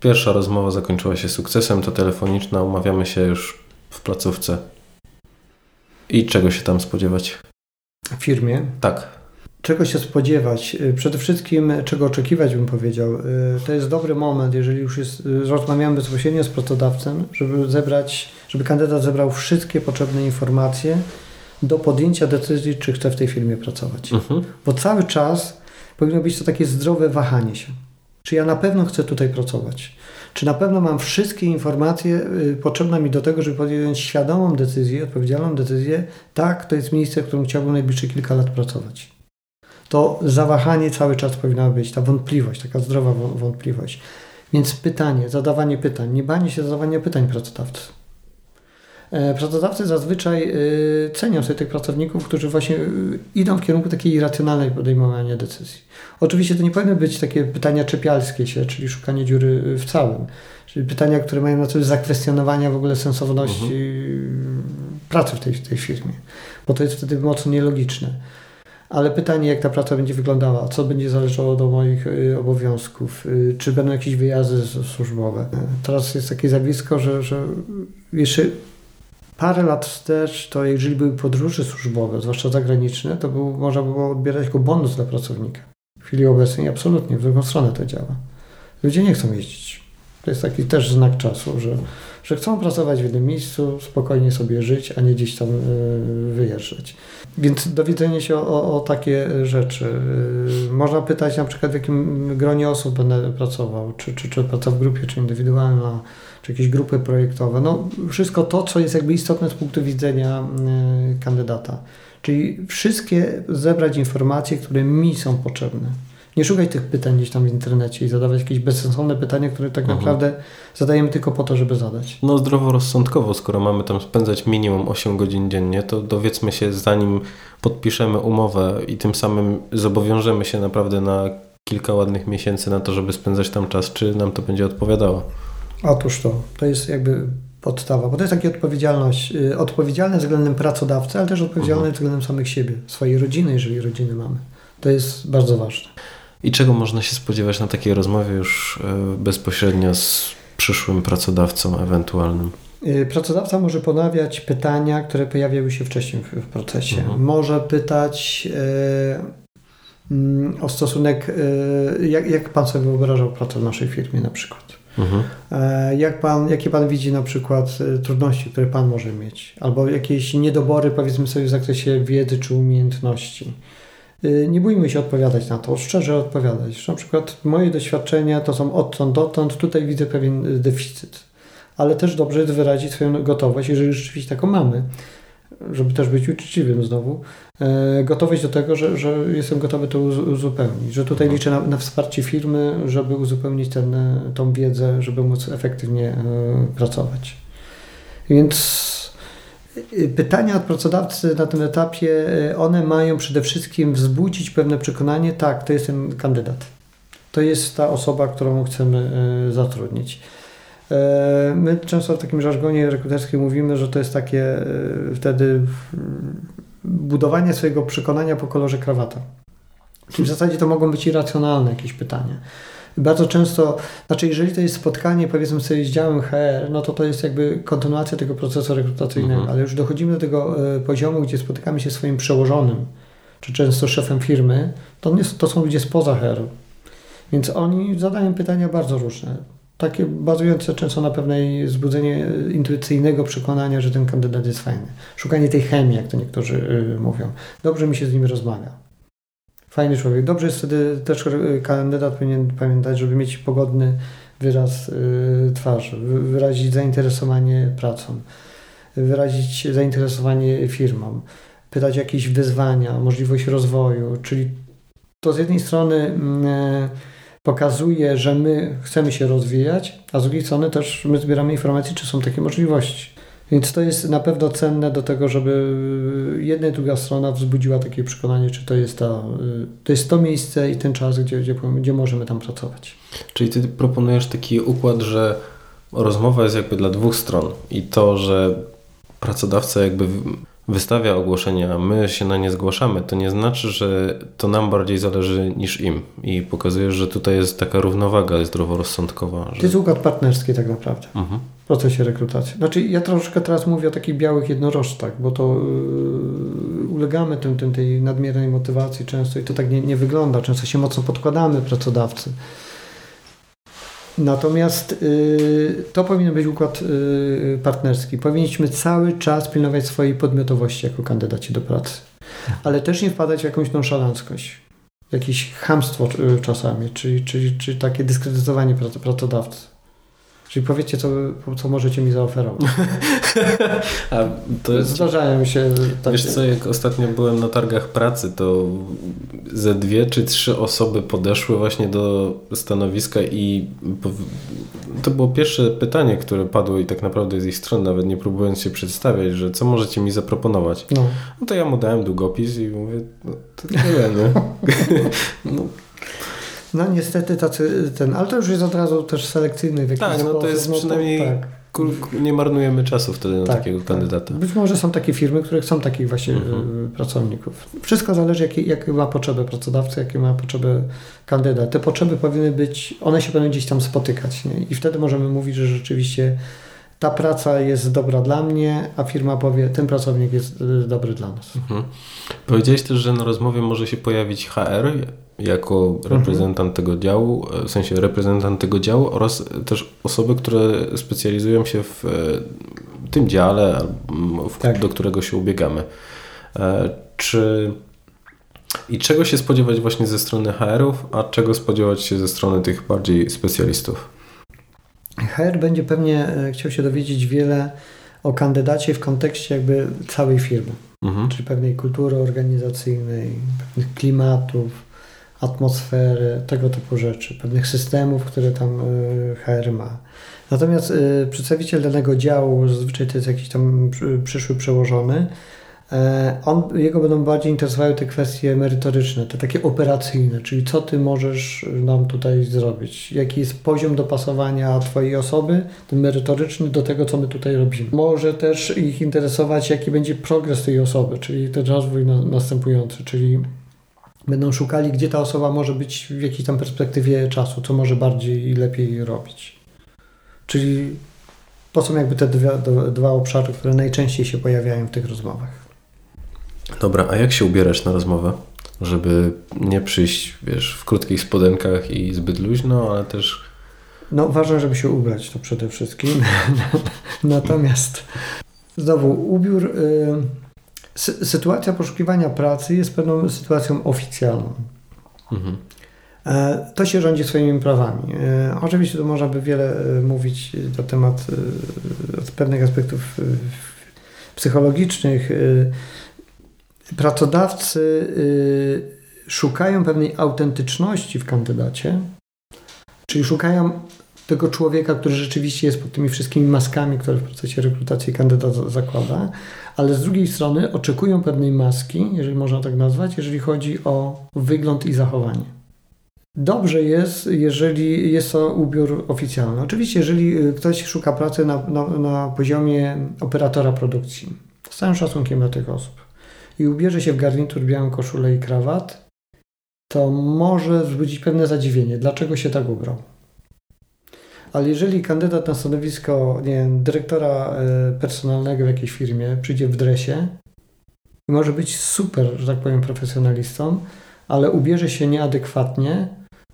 Pierwsza rozmowa zakończyła się sukcesem, to telefoniczna, umawiamy się już w placówce. I czego się tam spodziewać? W firmie? Tak. Czego się spodziewać? Y, przede wszystkim, czego oczekiwać, bym powiedział. Y, to jest dobry moment, jeżeli już jest, y, rozmawiamy bezpośrednio z pracodawcą, żeby zebrać, żeby kandydat zebrał wszystkie potrzebne informacje do podjęcia decyzji, czy chce w tej firmie pracować. Mhm. Bo cały czas powinno być to takie zdrowe wahanie się. Czy ja na pewno chcę tutaj pracować? Czy na pewno mam wszystkie informacje potrzebne mi do tego, żeby podjąć świadomą decyzję, odpowiedzialną decyzję? Tak, to jest miejsce, w którym chciałbym najbliższe kilka lat pracować to zawahanie cały czas powinno być, ta wątpliwość, taka zdrowa wątpliwość. Więc pytanie, zadawanie pytań, nie banie się zadawania pytań pracodawcy. E, pracodawcy zazwyczaj e, cenią sobie tych pracowników, którzy właśnie e, idą w kierunku takiej irracjonalnej podejmowania decyzji. Oczywiście to nie powinny być takie pytania czepialskie się, czyli szukanie dziury w całym. Czyli pytania, które mają na celu zakwestionowania w ogóle sensowności mhm. pracy w tej, w tej firmie, bo to jest wtedy mocno nielogiczne ale pytanie, jak ta praca będzie wyglądała, co będzie zależało do moich obowiązków, czy będą jakieś wyjazdy służbowe. Teraz jest takie zjawisko, że, że jeszcze parę lat wstecz, to jeżeli były podróże służbowe, zwłaszcza zagraniczne, to był, można było odbierać jako bonus dla pracownika. W chwili obecnej absolutnie w drugą stronę to działa. Ludzie nie chcą jeździć. To jest taki też znak czasu, że, że chcą pracować w jednym miejscu, spokojnie sobie żyć, a nie gdzieś tam y, wyjeżdżać. Więc dowiedzenie się o, o, takie rzeczy. Y, można pytać na przykład w jakim gronie osób będę pracował, czy, czy, czy praca w grupie, czy indywidualna, czy jakieś grupy projektowe. No, wszystko to, co jest jakby istotne z punktu widzenia y, kandydata. Czyli wszystkie zebrać informacje, które mi są potrzebne nie szukać tych pytań gdzieś tam w internecie i zadawać jakieś bezsensowne pytania, które tak mhm. naprawdę zadajemy tylko po to, żeby zadać. No zdroworozsądkowo, skoro mamy tam spędzać minimum 8 godzin dziennie, to dowiedzmy się zanim podpiszemy umowę i tym samym zobowiążemy się naprawdę na kilka ładnych miesięcy na to, żeby spędzać tam czas, czy nam to będzie odpowiadało. Otóż to. To jest jakby podstawa, bo to jest taka odpowiedzialność, yy, odpowiedzialne względem pracodawcy, ale też odpowiedzialne mhm. względem samych siebie, swojej rodziny, jeżeli rodziny mamy. To jest bardzo ważne. I czego można się spodziewać na takiej rozmowie już e, bezpośrednio z przyszłym pracodawcą ewentualnym? E, pracodawca może ponawiać pytania, które pojawiały się wcześniej w, procesie. Mhm. Może pytać mm, o stosunek, jak, jak Pan sobie wyobrażał pracę w naszej firmie na przykład. Mhm. Jak pan, jakie Pan widzi na przykład trudności, które Pan może mieć, albo jakieś niedobory, powiedzmy sobie, w zakresie wiedzy czy umiejętności. Y, nie bójmy się odpowiadać na to, szczerze odpowiadać. Na przykład moje doświadczenia to są odtąd dotąd, tutaj widzę pewien deficyt. Ale też dobrze jest wyrazić swoją gotowość, jeżeli rzeczywiście taką mamy, żeby też być uczciwym znowu, e, gotowość do tego, że, że jestem gotowy to uzupełnić, że tutaj liczę na, na wsparcie firmy, żeby uzupełnić ten, tą wiedzę, żeby móc efektywnie e, pracować. Więc Pytania od pracodawcy na tym etapie, e, one mają przede wszystkim wzbudzić pewne przekonanie, tak, to jest ten kandydat. To jest ta osoba, którą chcemy e, zatrudnić. E, my często w takim żargonie rekruterskim mówimy, że to jest takie wtedy budowanie swojego przekonania po kolorze krawata. Czyli w zasadzie to mogą być irracjonalne jakieś pytania bardzo często, znaczy jeżeli to jest spotkanie powiedzmy sobie z działem HR, no to to jest jakby kontynuacja tego procesu rekrutacyjnego, mhm. ale już dochodzimy do tego e, poziomu, gdzie spotykamy się z swoim przełożonym, czy często szefem firmy, to, nie, to są ludzie spoza HR. Więc oni zadają pytania bardzo różne. Takie bazujące często na pewnej zbudzenie intuicyjnego przekonania, że ten kandydat jest fajny. Szukanie tej chemii, jak to niektórzy y, mówią. Dobrze mi się z nim rozmawia. Fajny człowiek. Dobrze jest wtedy też kandydat powinien pamiętać, żeby mieć pogodny wyraz twarzy, wyrazić zainteresowanie pracą, wyrazić zainteresowanie firmą, pytać jakieś wyzwania, możliwość rozwoju, czyli to z jednej strony mm, e, pokazuje, że my chcemy się rozwijać, a z drugiej strony też my zbieramy informacje, czy są takie możliwości. Więc to jest na pewno cenne do tego, żeby jedna i druga strona wzbudziła takie przekonanie, czy to jest, ta, to, jest to miejsce i ten czas, gdzie, gdzie, gdzie możemy tam pracować. Czyli ty proponujesz taki układ, że rozmowa jest jakby dla dwóch stron i to, że pracodawca jakby wystawia ogłoszenia, my się na nie zgłaszamy, to nie znaczy, że to nam bardziej zależy niż im. I pokazuje, że tutaj jest taka równowaga zdroworozsądkowa. Że... To jest układ partnerski tak naprawdę mhm. w procesie rekrutacji. Znaczy ja troszkę teraz mówię o takich białych jednorożcach, bo to yy, ulegamy tym, tym, tej nadmiernej motywacji często i to tak nie, nie wygląda. Często się mocno podkładamy pracodawcy. Natomiast y, to powinien być układ y, partnerski. Powinniśmy cały czas pilnować swojej podmiotowości jako kandydaci do pracy, ale też nie wpadać w jakąś nonszalanckość, jakieś chamstwo y, czasami, czy, czy, czy takie dyskredytowanie pracodawcy. Czyli powiedzcie, co, co możecie mi zaoferować. A to. Zdarzają się takie... Wiesz co, jak ostatnio byłem na targach pracy, to ze dwie czy trzy osoby podeszły właśnie do stanowiska i to było pierwsze pytanie, które padło i tak naprawdę z ich strony, nawet nie próbując się przedstawiać, że co możecie mi zaproponować. No, no to ja mu dałem długopis i mówię, no to tyle, nie? no, no niestety tacy, ten, ale to już jest od razu też selekcyjny w jakiś Tak, no to jest no, przynajmniej tak. nie marnujemy czasu wtedy na tak, takiego tak. kandydata. Być może są takie firmy, które chcą takich właśnie mhm. Y, pracowników. Wszystko zależy jakie, jakie ma potrzeby pracodawcy, jakie ma potrzeby kandydat. Te potrzeby powinny być, one się powinny gdzieś tam spotykać nie? i wtedy możemy mówić, że rzeczywiście ta praca jest dobra dla mnie, a firma powie, ten pracownik jest y, dobry dla nas. Mhm. Powiedziałeś też, że na rozmowie może się pojawić HR jako mhm. reprezentant mhm. tego działu, w sensie reprezentant tego działu oraz też osoby, które specjalizują się w e, tym dziale, w, tak. do którego się ubiegamy. E, czy i czego się spodziewać właśnie ze strony HR-ów, a czego spodziewać się ze strony tych bardziej specjalistów? HR będzie pewnie e, chciał się dowiedzieć wiele o kandydacie w kontekście jakby całej firmy, mhm. czyli pewnej kultury organizacyjnej, pewnych klimatów, atmosfery, tego typu rzeczy, pewnych systemów, które tam e, HR ma. Natomiast e, przedstawiciel danego działu, zazwyczaj to jest jakiś tam przyszły przełożony, on, jego będą bardziej interesowały te kwestie merytoryczne, te takie operacyjne, czyli co ty możesz nam tutaj zrobić, jaki jest poziom dopasowania Twojej osoby, ten merytoryczny, do tego, co my tutaj robimy. Może też ich interesować, jaki będzie progres tej osoby, czyli ten rozwój na, następujący, czyli będą szukali, gdzie ta osoba może być w jakiejś tam perspektywie czasu, co może bardziej i lepiej robić. Czyli to są jakby te dwa, dwa obszary, które najczęściej się pojawiają w tych rozmowach. Dobra, a jak się ubierasz na rozmowę? Żeby nie przyjść, wiesz, w krótkich spodenkach i zbyt luźno, ale też... No ważne, żeby się ubrać, to przede wszystkim. Natomiast znowu ubiór... Y sytuacja poszukiwania pracy jest pewną sytuacją oficjalną. Mhm. E, to się rządzi swoimi prawami. E, oczywiście tu można by wiele e, mówić na temat pewnych aspektów psychologicznych. Pracodawcy szukają pewnej autentyczności w kandydacie, czyli szukają tego człowieka, który rzeczywiście jest pod tymi wszystkimi maskami, które w procesie rekrutacji kandydat zakłada, ale z drugiej strony oczekują pewnej maski, jeżeli można tak nazwać, jeżeli chodzi o wygląd i zachowanie. Dobrze jest, jeżeli jest to ubiór oficjalny. Oczywiście, jeżeli y, ktoś szuka pracy na, na, na poziomie operatora produkcji, z całym szacunkiem dla tych osób, i ubierze się w garnitur, białą koszulę i krawat, to może wzbudzić pewne zadziwienie. Dlaczego się tak ubrał? ale jeżeli kandydat na stanowisko nie wiem, dyrektora e, personalnego w jakiejś firmie przyjdzie w dresie i może być super, że tak powiem, profesjonalistą, ale ubierze się nieadekwatnie,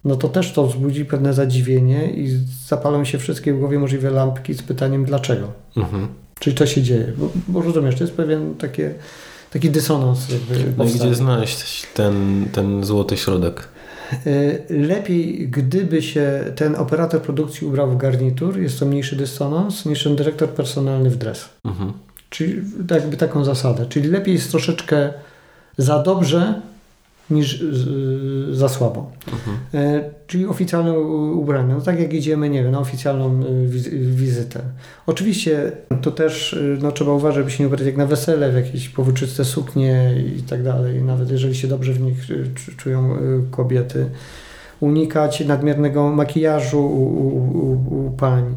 no to też to wzbudzi pewne zadziwienie i zapalą się wszystkie w głowie możliwe lampki z pytaniem dlaczego. Mhm. Czyli to się dzieje. Bo, bo rozumiesz, to jest pewien takie, taki dysonans. Jakby no i gdzie znaleźć ten, ten złoty środek? E, lepiej, gdyby się ten operator produkcji ubrał w garnitur, jest to mniejszy dysonans, niż ten dyrektor personalny w dres. Mhm. Czyli jakby taką zasadę. Czyli lepiej jest troszeczkę za dobrze, niż za słabo. Mhm. E, czyli oficjalne ubranie. No tak jak idziemy, nie wiem, na oficjalną e, wizytę. Oczywiście to też e, no, trzeba uważać, żeby się nie ubrać jak na wesele, w jakieś powłóczyste suknie i tak dalej. Nawet jeżeli się dobrze w nich czują kobiety. Unikać nadmiernego makijażu u, u, u, u pań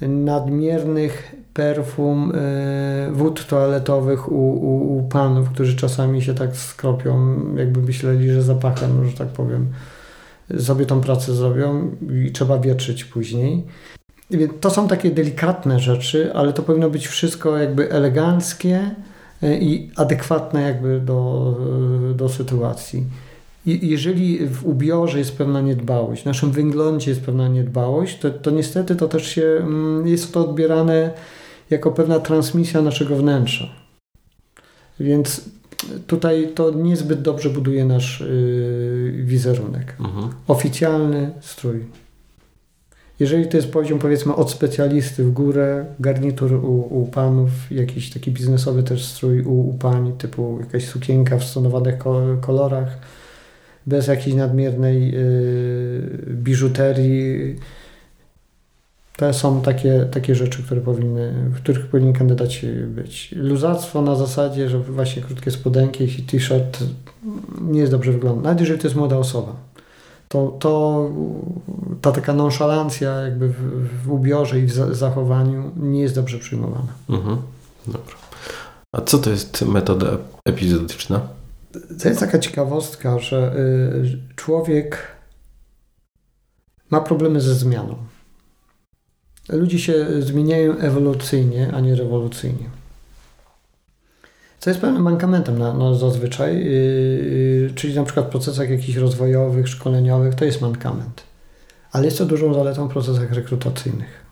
nadmiernych perfum y, wód toaletowych u, u, u panów, którzy czasami się tak skropią, jakby myśleli, że zapachem, że tak powiem, sobie tą pracę zrobią i trzeba wietrzyć później. Więc to są takie delikatne rzeczy, ale to powinno być wszystko jakby eleganckie y, i adekwatne jakby do, y, do sytuacji. Jeżeli w ubiorze jest pewna niedbałość, w naszym wyglądzie jest pewna niedbałość, to, to niestety to też się, mm, jest to odbierane jako pewna transmisja naszego wnętrza. Więc tutaj to niezbyt dobrze buduje nasz yy, wizerunek. Mhm. Oficjalny strój. Jeżeli to jest poziom powiedzmy od specjalisty w górę, garnitur u, u panów, jakiś taki biznesowy też strój u, u pani, typu jakaś sukienka w stonowanych kolorach, bez jakiejś nadmiernej yy, biżuterii, to są takie, takie rzeczy, które powinny, w których powinni kandydaci być. Luzactwo na zasadzie, że właśnie krótkie spodenki i t-shirt nie jest dobrze wygląda. Nawet jeżeli to jest młoda osoba. To, to ta taka nonszalancja jakby w, w ubiorze i w zachowaniu nie jest dobrze przyjmowana. Mhm. Dobra. A co to jest metoda epizodyczna? To jest taka ciekawostka, że y, człowiek ma problemy ze zmianą. Ludzie się zmieniają ewolucyjnie, a nie rewolucyjnie. Co jest pewnym mankamentem na, na zazwyczaj, yy, czyli na przykład w procesach jakichś rozwojowych, szkoleniowych, to jest mankament. Ale jest to dużą zaletą w procesach rekrutacyjnych.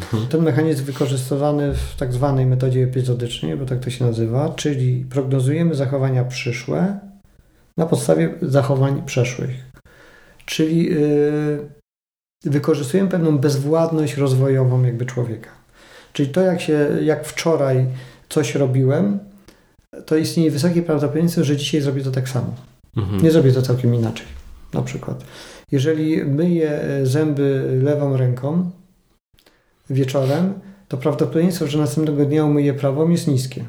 Mhm. Ten mechanizm wykorzystywany w tak zwanej metodzie epizodycznej, bo tak to się nazywa, czyli prognozujemy zachowania przyszłe na podstawie zachowań przeszłych. Czyli yy, wykorzystujemy pewną bezwładność rozwojową jakby człowieka. Czyli to, jak, się, jak wczoraj coś robiłem, to istnieje wysokie prawdopodobieństwo, że dzisiaj zrobię to tak samo. Mhm. Nie zrobię to całkiem inaczej. Na przykład, jeżeli myję zęby lewą ręką wieczorem, to prawdopodobieństwo, że następnego dnia umyję prawą jest niskie.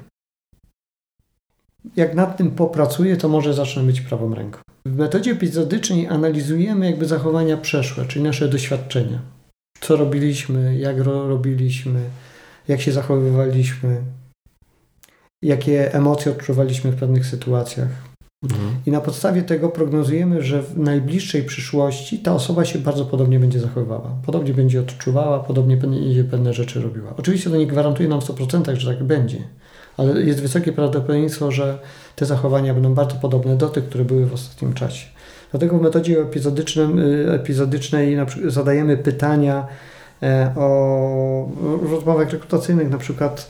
Jak nad tym popracuję, to może zacznę myć prawą ręką. W metodzie epizodycznej analizujemy jakby zachowania przeszłe, czyli nasze doświadczenia. Co robiliśmy, jak ro robiliśmy, jak się zachowywaliśmy, jakie emocje odczuwaliśmy w pewnych sytuacjach. Mhm. I na podstawie tego prognozujemy, że w najbliższej przyszłości ta osoba się bardzo podobnie będzie zachowywała. Podobnie będzie odczuwała, podobnie będzie pewne rzeczy robiła. Oczywiście to nie gwarantuje nam w 100%, że tak będzie, ale jest wysokie prawdopodobieństwo, że te zachowania będą bardzo podobne do tych, które były w ostatnim czasie. Dlatego w metodzie epizodycznym, y, epizodycznej zadajemy pytania e, o rozmowach rekrutacyjnych, na przykład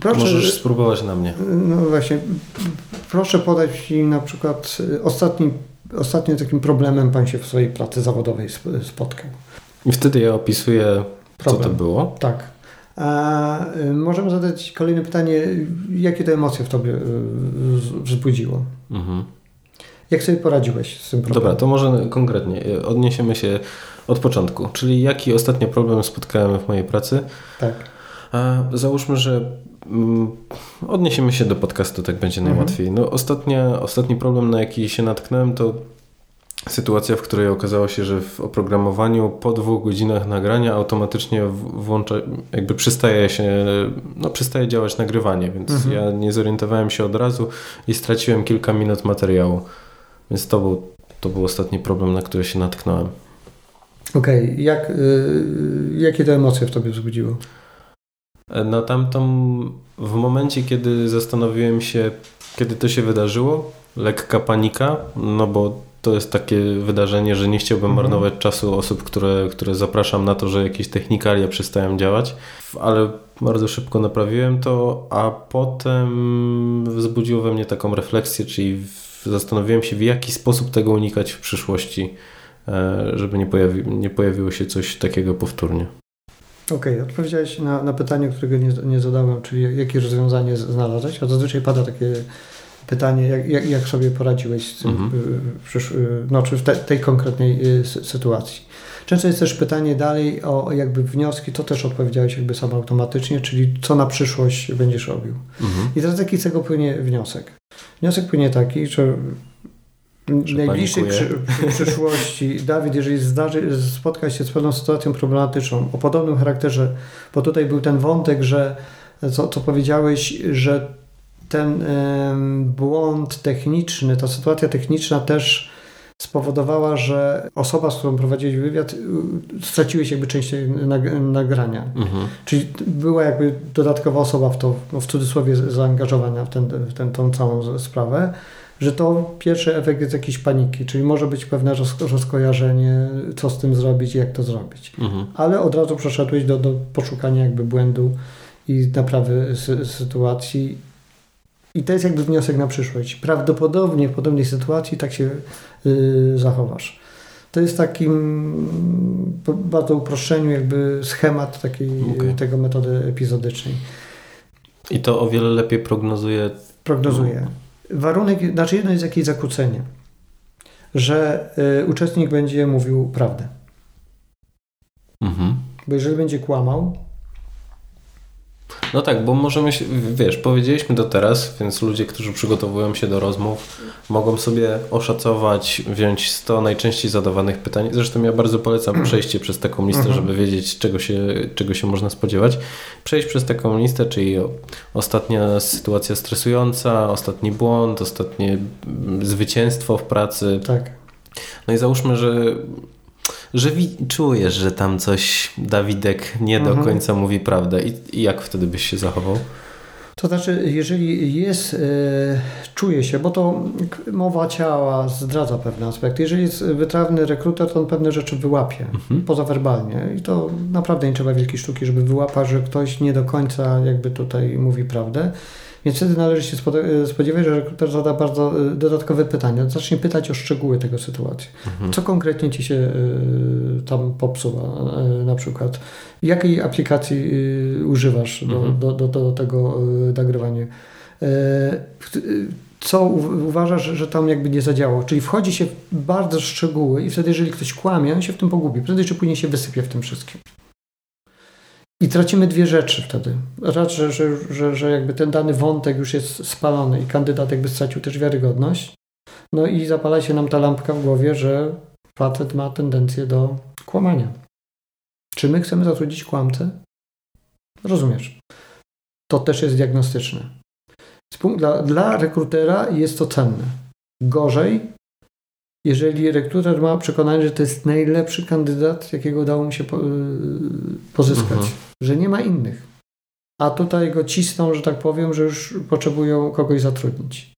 Proszę, Możesz spróbować na mnie. No właśnie, proszę podać mi na przykład ostatnim, ostatnim takim problemem Pan się w swojej pracy zawodowej spotkał. I wtedy ja opisuję, Problem. co to było. Tak. A y, możemy zadać kolejne pytanie, jakie to emocje w Tobie y, wzbudziło? Mhm. Jak sobie poradziłeś z tym problemem? Dobra, to może konkretnie. Odniesiemy się od początku. Czyli jaki ostatnio problem spotkałem w mojej pracy? Tak. Załóżmy, że mm, odniesiemy się do podcastu, tak będzie mhm. najłatwiej. No, ostatnia, ostatni problem, na jaki się natknąłem, to sytuacja, w której okazało się, że w oprogramowaniu po dwóch godzinach nagrania automatycznie włącza, jakby przestaje się, no przestaje działać nagrywanie, więc mhm. ja nie zorientowałem się od razu i straciłem kilka minut materiału. Więc to był, to był ostatni problem, na który się natknąłem. Okej, okay. Jak, y, jakie to emocje w Tobie wzbudziło? Na tamtą, w momencie, kiedy zastanowiłem się, kiedy to się wydarzyło, lekka panika, no bo to jest takie wydarzenie, że nie chciałbym mhm. marnować czasu osób, które, które zapraszam na to, że jakieś technikalia przestają działać, ale bardzo szybko naprawiłem to, a potem wzbudziło we mnie taką refleksję, czyli zastanowiłem się, w jaki sposób tego unikać w przyszłości, e, żeby nie, pojawi, nie pojawiło się coś takiego powtórnie. Okej, okay, odpowiedziałeś na, na pytanie, którego nie, nie zadałem, czyli jakie rozwiązanie znalazłeś, a zazwyczaj pada takie pytanie, jak, jak, jak sobie poradziłeś z tym, mhm. Y, y, no, czy w te, tej konkretnej y, sytuacji. Często jest też pytanie dalej o jakby wnioski, to też odpowiedziałeś jakby sam automatycznie, czyli co na przyszłość będziesz robił. Mhm. I teraz jaki z tego płynie wniosek? Wniosek płynie taki, że w najbliższej przy, przyszłości, Dawid, jeżeli zdarzy, spotka się z pewną sytuacją problematyczną o podobnym charakterze, bo tutaj był ten wątek, że co, co powiedziałeś, że ten błąd techniczny, ta sytuacja techniczna też spowodowała, że osoba, z którą prowadziłeś wywiad, y, straciłeś jakby część nagrania. Mhm. Czyli była jakby dodatkowa osoba w to, w cudzysłowie zaangażowana w, ten, w ten, tą całą sprawę, że to pierwszy efekt jest jakiejś paniki, czyli może być pewne rozkojarzenie, co z tym zrobić i jak to zrobić. Mhm. Ale od razu przeszedłeś do, do poszukania jakby błędu i naprawy sytuacji i to jest jakby wniosek na przyszłość. Prawdopodobnie w podobnej sytuacji tak się yy, zachowasz. To jest takim bardzo uproszczeniu jakby schemat takiej, okay. tego metody epizodycznej. I to o wiele lepiej prognozuje. Prognozuje. Warunek, znaczy jedno jest jakieś zakłócenie, że y, uczestnik będzie mówił prawdę. Mhm. Bo jeżeli będzie kłamał, no tak, bo możemy się, wiesz, powiedzieliśmy to teraz, więc ludzie, którzy przygotowują się do rozmów, mogą sobie oszacować, wziąć 100 najczęściej zadawanych pytań. Zresztą ja bardzo polecam przejście przez taką listę, mhm. żeby wiedzieć, czego się, czego się można spodziewać. Przejść przez taką listę, czyli ostatnia sytuacja stresująca, ostatni błąd, ostatnie zwycięstwo w pracy. Tak. No i załóżmy, że że czujesz, że tam coś Dawidek nie do mhm. końca mówi prawdę I, i jak wtedy byś się zachował? To znaczy, jeżeli jest, e, czuje się, bo to mowa ciała zdradza pewne aspekty. Jeżeli jest wytrawny rekruter, to on pewne rzeczy wyłapie mhm. pozawerbalnie. I to naprawdę nie trzeba wielkiej sztuki, żeby wyłapać, że ktoś nie do końca jakby tutaj mówi prawdę. Więc wtedy należy się e, spodziewać, że rekruter zada bardzo e, dodatkowe pytania. Zacznie pytać o szczegóły tego sytuacji. Mhm. Co konkretnie Ci się e, tam popsuwa na przykład? Jakiej aplikacji używasz do, mhm. do, do, do tego nagrywania? co uważasz, że tam jakby nie zadziałało. Czyli wchodzi się w bardzo szczegóły i wtedy, jeżeli ktoś kłamie, on się w tym pogubi. Prędzej czy później się wysypie w tym wszystkim. I tracimy dwie rzeczy wtedy. Raz, że, że, że, że jakby ten dany wątek już jest spalony i kandydat jakby stracił też wiarygodność. No i zapala się nam ta lampka w głowie, że facet ma tendencję do kłamania. Czy my chcemy zatrudnić kłamcę? Rozumiesz. To też jest diagnostyczne. Dla, dla rekrutera jest to cenne. Gorzej, jeżeli rekruter ma przekonanie, że to jest najlepszy kandydat, jakiego udało mu się po, yy, pozyskać, mhm. że nie ma innych. A tutaj go cisną, że tak powiem, że już potrzebują kogoś zatrudnić.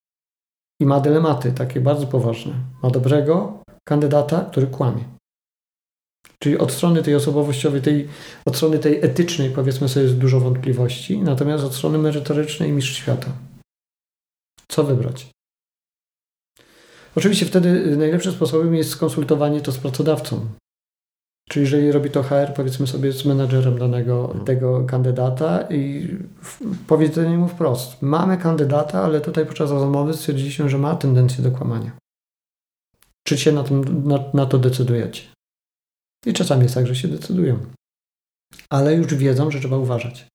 I ma dylematy takie bardzo poważne. Ma dobrego kandydata, który kłamie. Czyli od strony tej osobowościowej, tej, od strony tej etycznej, powiedzmy sobie, jest dużo wątpliwości, natomiast od strony merytorycznej mistrz świata. Co wybrać? Oczywiście wtedy najlepszym sposobem jest skonsultowanie to z pracodawcą. Czyli jeżeli robi to HR, powiedzmy sobie z menadżerem danego mhm. tego kandydata i powiedzenie mu wprost. Mamy kandydata, ale tutaj podczas rozmowy stwierdziliśmy, że ma tendencję do kłamania. Czy się na, tym, na, na to decydujecie? I czasami jest tak, że się decydują. Ale już wiedzą, że trzeba uważać.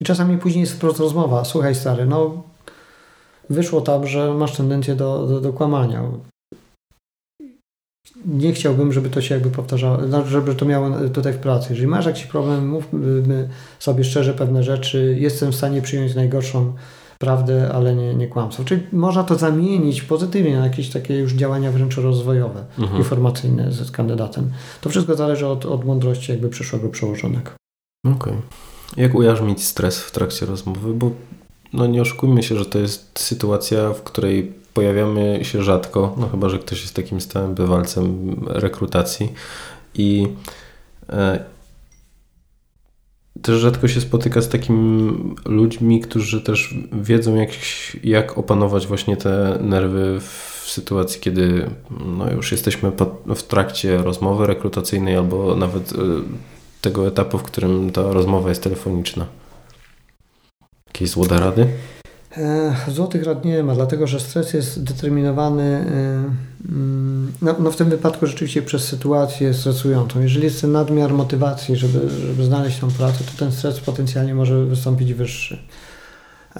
I czasami później jest wprost rozmowa. Słuchaj stary, no wyszło tam, że masz tendencję do, do, do kłamania. Nie chciałbym, żeby to się jakby powtarzało, znaczy, żeby to miało tutaj w pracy. Jeżeli masz jakiś problem, mówmy sobie szczerze pewne rzeczy. Jestem w stanie przyjąć najgorszą prawdę, ale nie, nie kłamstwo. Czyli można to zamienić pozytywnie na jakieś takie już działania wręcz rozwojowe, mhm. informacyjne z, z kandydatem. To wszystko zależy od, od mądrości jakby przyszłego przełożonego. Okej. Okay. Jak ujarzmić stres w trakcie rozmowy? Bo no nie oszukujmy się, że to jest sytuacja, w której pojawiamy się rzadko, no chyba, że ktoś jest takim stałym bywalcem rekrutacji i e, też rzadko się spotyka z takimi ludźmi, którzy też wiedzą jak, jak opanować właśnie te nerwy w sytuacji, kiedy no już jesteśmy w trakcie rozmowy rekrutacyjnej albo nawet e, tego etapu, w którym ta rozmowa jest telefoniczna. Jakieś złote rady? E, złotych rad nie ma, dlatego że stres jest determinowany e, mm, no, no, w tym wypadku rzeczywiście przez sytuację stresującą. Jeżeli jest nadmiar motywacji, żeby, żeby znaleźć tą pracę, to ten stres potencjalnie może wystąpić wyższy.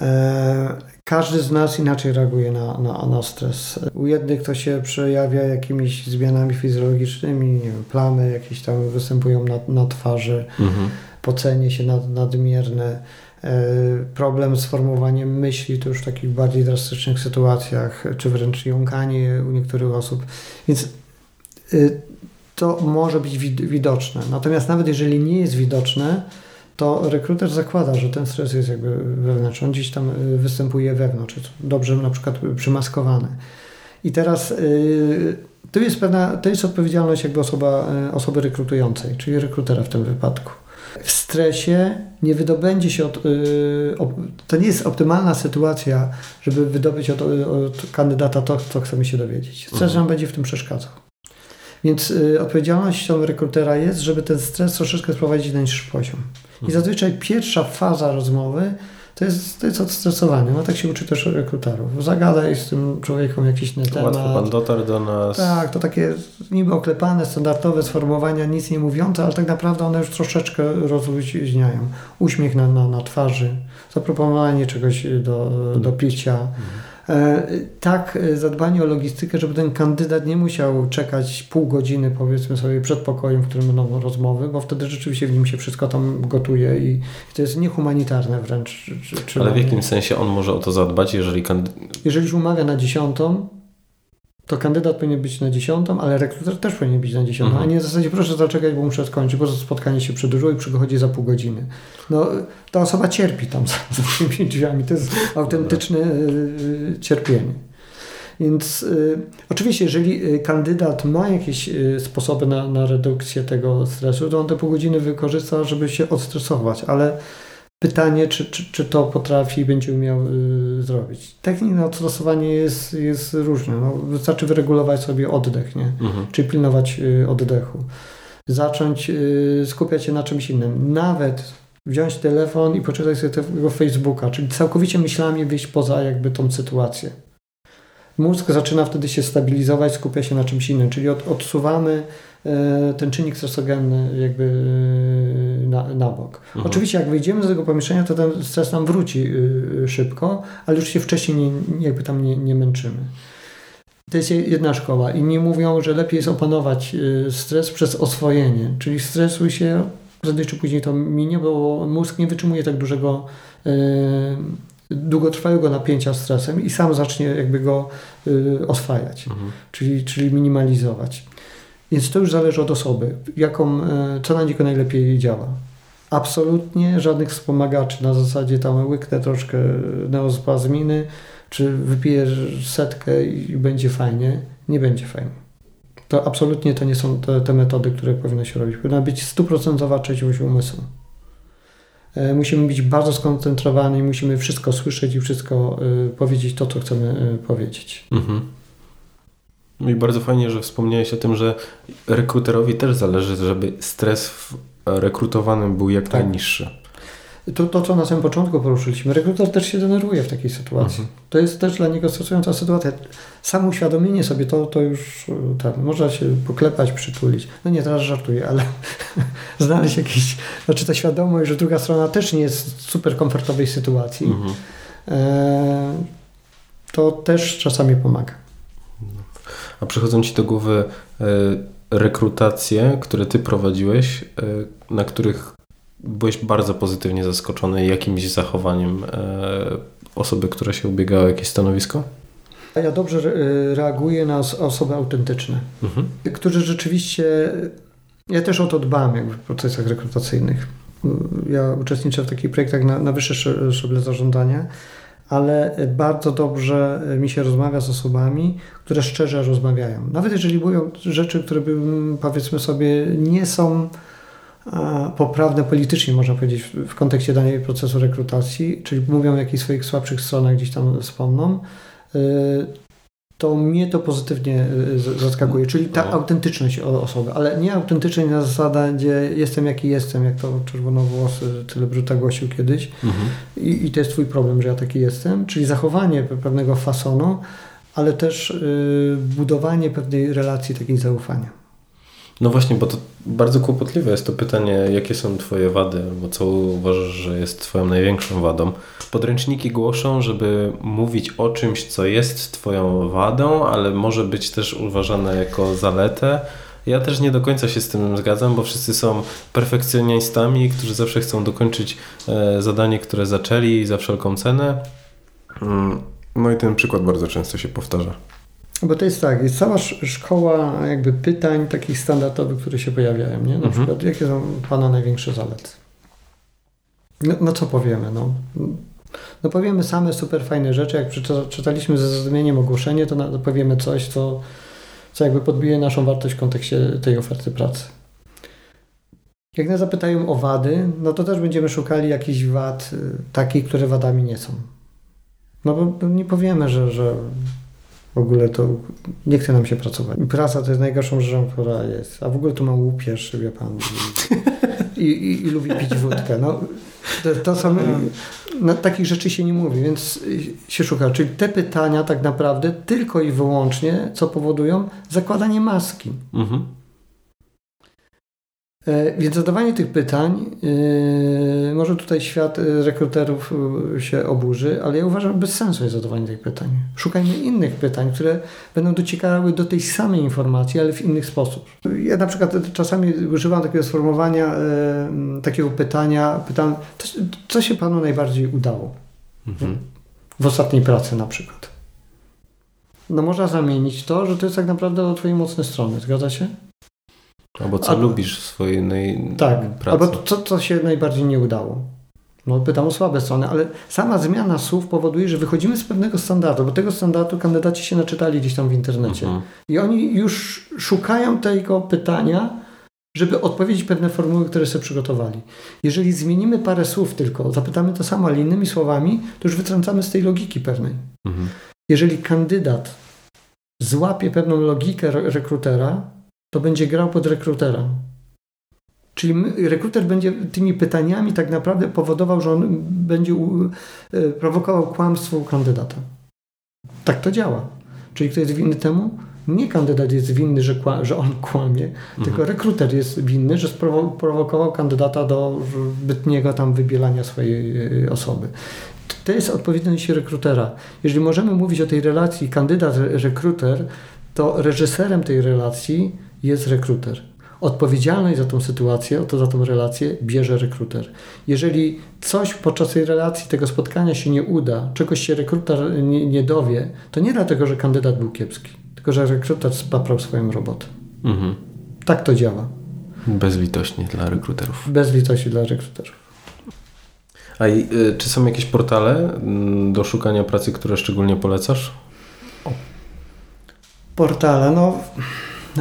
E, każdy z nas inaczej reaguje na, na, na stres. U jednych to się przejawia jakimiś zmianami fizjologicznymi, nie wiem, plamy jakieś tam występują na, na twarzy, mhm. pocenie się nad, nadmierne, problem z formowaniem myśli, to już w takich bardziej drastycznych sytuacjach, czy wręcz jąkanie u niektórych osób. Więc y, to może być widoczne. Natomiast nawet jeżeli nie jest widoczne, to rekruter zakłada, że ten stres jest jakby wewnętrzny, on gdzieś tam y, występuje wewnątrz, jest dobrze na przykład przymaskowany. I teraz yy, to jest pewna, to jest odpowiedzialność jakby osoba, y, osoby rekrutującej, czyli rekrutera w tym wypadku. W stresie nie wydobędzie się od, op, to nie jest optymalna sytuacja, żeby wydobyć od, od kandydata to, co chcemy się dowiedzieć. Stres mhm. nam będzie w tym przeszkadzał. Więc y, odpowiedzialnością rekrutera jest, żeby ten stres troszeczkę sprowadzić na niższy poziom. I mhm. zazwyczaj pierwsza faza rozmowy to jest, to jest odstresowanie. No tak się uczy też rekruterów. Zagadaj z tym człowiekiem jakiś na temat. Łatwo pan dotarł do nas. Tak, to takie niby oklepane, standardowe sformułowania, nic nie mówiące, ale tak naprawdę one już troszeczkę rozluźniają. Uśmiech na, na, na twarzy, zaproponowanie czegoś do, do picia. Mhm tak e, zadbanie o logistykę, żeby ten kandydat nie musiał czekać pół godziny, powiedzmy sobie, przed pokojem, w którym będą rozmowy, bo wtedy rzeczywiście w nim się wszystko tam gotuje i, to jest niehumanitarne wręcz. Czy, czy Ale w jakim sensie on może o to zadbać, jeżeli kandydat... Jeżeli umawia na dziesiątą, to kandydat powinien być na dziesiątą, ale rekruter też powinien być na dziesiątą, mhm. a nie w zasadzie proszę zaczekać, bo muszę skończyć, bo spotkanie się przedłużyło i przychodzi za pół godziny. No, ta osoba cierpi tam za, za tymi drzwiami, to jest autentyczne y, cierpienie. Więc y, oczywiście, jeżeli y, kandydat ma jakieś y, sposoby na, na redukcję tego stresu, to on te pół godziny wykorzysta, żeby się odstresować, ale Pytanie, czy, czy, czy to potrafi i będzie umiał y, zrobić. Technik na odstosowanie jest, jest różne. No, wystarczy wyregulować sobie oddech, nie? Mhm. czyli pilnować y, oddechu. Zacząć y, skupiać się na czymś innym. Nawet wziąć telefon i poczytać sobie tego Facebooka, czyli całkowicie myślami wyjść poza jakby tą sytuację. Mózg zaczyna wtedy się stabilizować, skupia się na czymś innym, czyli od, odsuwamy ten czynnik stresogenny jakby e, na, na bok. Mhm. Oczywiście jak wyjdziemy z tego pomieszczenia, to ten stres nam wróci e, szybko, ale już się wcześniej nie, jakby tam nie, nie męczymy. To jest jedna szkoła. Inni mówią, że lepiej jest opanować stres przez oswojenie, czyli stresuj się, prędzej czy później to minie, bo mózg nie wytrzymuje tak dużego długotrwałego napięcia stresem i sam zacznie jakby go oswajać, mhm. czyli, czyli minimalizować. Więc to już zależy od osoby, jaką, e, co na niego najlepiej działa. Absolutnie żadnych wspomagaczy na zasadzie tam łyknę troszkę neospazminy, czy wypijesz setkę i będzie fajnie. Nie będzie fajnie. To absolutnie to nie są te, te metody, które powinno się robić. Powinna być stuprocentowa trzeźwość umysłu. E, musimy być bardzo skoncentrowani, musimy wszystko słyszeć i wszystko y, powiedzieć to, co chcemy y, powiedzieć. Mhm. No i bardzo fajnie, że wspomniałeś o tym, że rekruterowi też zależy, żeby stres w rekrutowanym był jak tak. najniższy. To, to, co na samym początku poruszyliśmy, rekruter też się denerwuje w takiej sytuacji. Mhm. To jest też dla niego stresująca sytuacja. Samo uświadomienie sobie to, to już tak, można się poklepać, przytulić. No nie, teraz żartuję, ale znaleźć jakiś, znaczy ta świadomość, że druga strona też nie jest w super komfortowej sytuacji, mhm. e, to też czasami pomaga. A przychodzą Ci do głowy e, rekrutacje, które Ty prowadziłeś, e, na których byłeś bardzo pozytywnie zaskoczony jakimś zachowaniem e, osoby, która się ubiegała o jakieś stanowisko? Ja dobrze reaguję na osoby autentyczne, mhm. którzy rzeczywiście, ja też o to dbam jakby w procesach rekrutacyjnych. Ja uczestniczę w takich projektach na, na wyższe szczeble zarządzania ale bardzo dobrze mi się rozmawia z osobami, które szczerze rozmawiają. Nawet jeżeli mówią rzeczy, które powiedzmy sobie nie są poprawne politycznie, można powiedzieć, w kontekście danej procesu rekrutacji, czyli mówią o jakichś swoich słabszych stronach, gdzieś tam wspomną, y, to mnie to pozytywnie y, zaskakuje, czyli ta no. autentyczność osoby, ale nie autentyczność na zasadzie jestem jaki jestem, jak to czerwonowłosy celebryta głosił kiedyś mhm. I, I, to jest twój problem, że ja taki jestem, czyli zachowanie pewnego fasonu, ale też y, budowanie pewnej relacji takiej zaufania. No właśnie, bo to bardzo kłopotliwe jest to pytanie, jakie są Twoje wady, albo co uważasz, że jest Twoją największą wadą. Podręczniki głoszą, żeby mówić o czymś, co jest Twoją wadą, ale może być też uważane jako zaletę. Ja też nie do końca się z tym zgadzam, bo wszyscy są perfekcjonistami, którzy zawsze chcą dokończyć e, zadanie, które zaczęli za wszelką cenę. Mm, no i ten przykład bardzo często się powtarza. Bo to jest tak, jest cała szkoła jakby pytań takich standardowych, które się pojawiają, nie? Na mhm. przykład, jakie są Pana największe zalety? No, no co powiemy, no? No powiemy same super fajne rzeczy, jak przeczytaliśmy ze zrozumieniem ogłoszenie, to powiemy coś, co, co jakby podbije naszą wartość w kontekście tej oferty pracy. Jak nas zapytają o wady, no to też będziemy szukali jakichś wad y, takich, które wadami nie są. No bo nie powiemy, że, że w ogóle to nie chce nam się pracować. Praca to jest najgorszą rzeczą, która jest. A w ogóle to mam łupież, wie pan. I, i, i lubi pić wódkę. No, to, to są, no, takich rzeczy się nie mówi, więc się szuka. Czyli te pytania tak naprawdę tylko i wyłącznie, co powodują zakładanie maski. Mhm. E, więc zadawanie tych pytań, yy, może tutaj świat e, rekruterów się oburzy, ale ja uważam, że bez sensu jest zadawanie tych pytań. Szukajmy innych pytań, które będą dociekały do tej samej informacji, ale w inny sposób. Ja na przykład czasami używam takiego sformułowania, yy, takiego pytania, pytam, co się Panu najbardziej udało mhm. w ostatniej pracy na przykład? No można zamienić to, że to jest tak naprawdę o Twojej mocnej strony, zgadza się? Albo co lubisz w swojej tak, pracy. Albo co, co się najbardziej nie udało. No, pytam o słabe strony, ale sama zmiana słów powoduje, że wychodzimy z pewnego standardu, bo tego standardu kandydaci się naczytali gdzieś tam w internecie. Mhm. I oni już szukają tego pytania, żeby odpowiedzieć pewne formuły, które sobie przygotowali. Jeżeli zmienimy parę słów tylko, zapytamy to samo, ale innymi słowami, to już wytrącamy z tej logiki pewnej. Mhm. Jeżeli kandydat złapie pewną logikę rekrutera, to będzie grał pod rekrutera. Czyli rekruter będzie tymi pytaniami tak naprawdę powodował, że on będzie e, prowokował kłamstwo u kandydata. Tak to działa. Czyli kto jest winny temu? Nie kandydat jest winny, że, kła, że on kłamie, mhm. tylko rekruter jest winny, że sprowokował kandydata do zbytniego tam wybielania swojej e, osoby. To jest odpowiedzialność rekrutera. Jeżeli możemy mówić o tej relacji kandydat-rekruter, to reżyserem tej relacji jest rekruter. Odpowiedzialność za tą sytuację, to za tą relację bierze rekruter. Jeżeli coś podczas tej relacji, tego spotkania się nie uda, czegoś się rekruter nie, nie dowie, to nie dlatego, że kandydat był kiepski, tylko że rekruter spaprał swoją robotę. Mhm. Tak to działa. Bezlitośnie dla rekruterów. Bezlitośnie dla rekruterów. A i, y, czy są jakieś portale mm, do szukania pracy, które szczególnie polecasz? O. Portale, no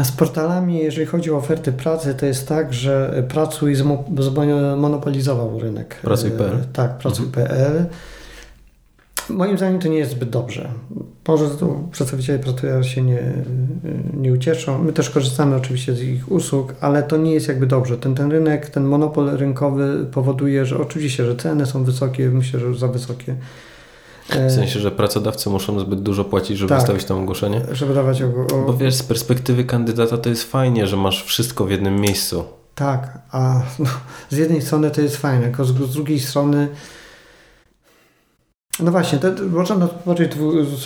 z portalami, jeżeli chodzi o oferty pracy, to jest tak, że Pracuj zmonopolizował rynek. Pracuj.pl. E, tak, Pracuj.pl. Mhm. Moim zdaniem to nie jest zbyt dobrze. Może tu przedstawiciele pracują się nie, nie ucieszą. My też korzystamy oczywiście z ich usług, ale to nie jest jakby dobrze. Ten, ten rynek, ten monopol rynkowy powoduje, że oczywiście, że ceny są wysokie, myślę, że za wysokie. W sensie, że pracodawcy muszą zbyt dużo płacić, żeby tak, wystawić tam ogłoszenie? Żeby dawać ogłoszenie. Bo wiesz, z perspektywy kandydata to jest fajnie, że masz wszystko w jednym miejscu. Tak, a no, z jednej strony to jest fajne, tylko z, z drugiej strony no właśnie, to, można na to patrzeć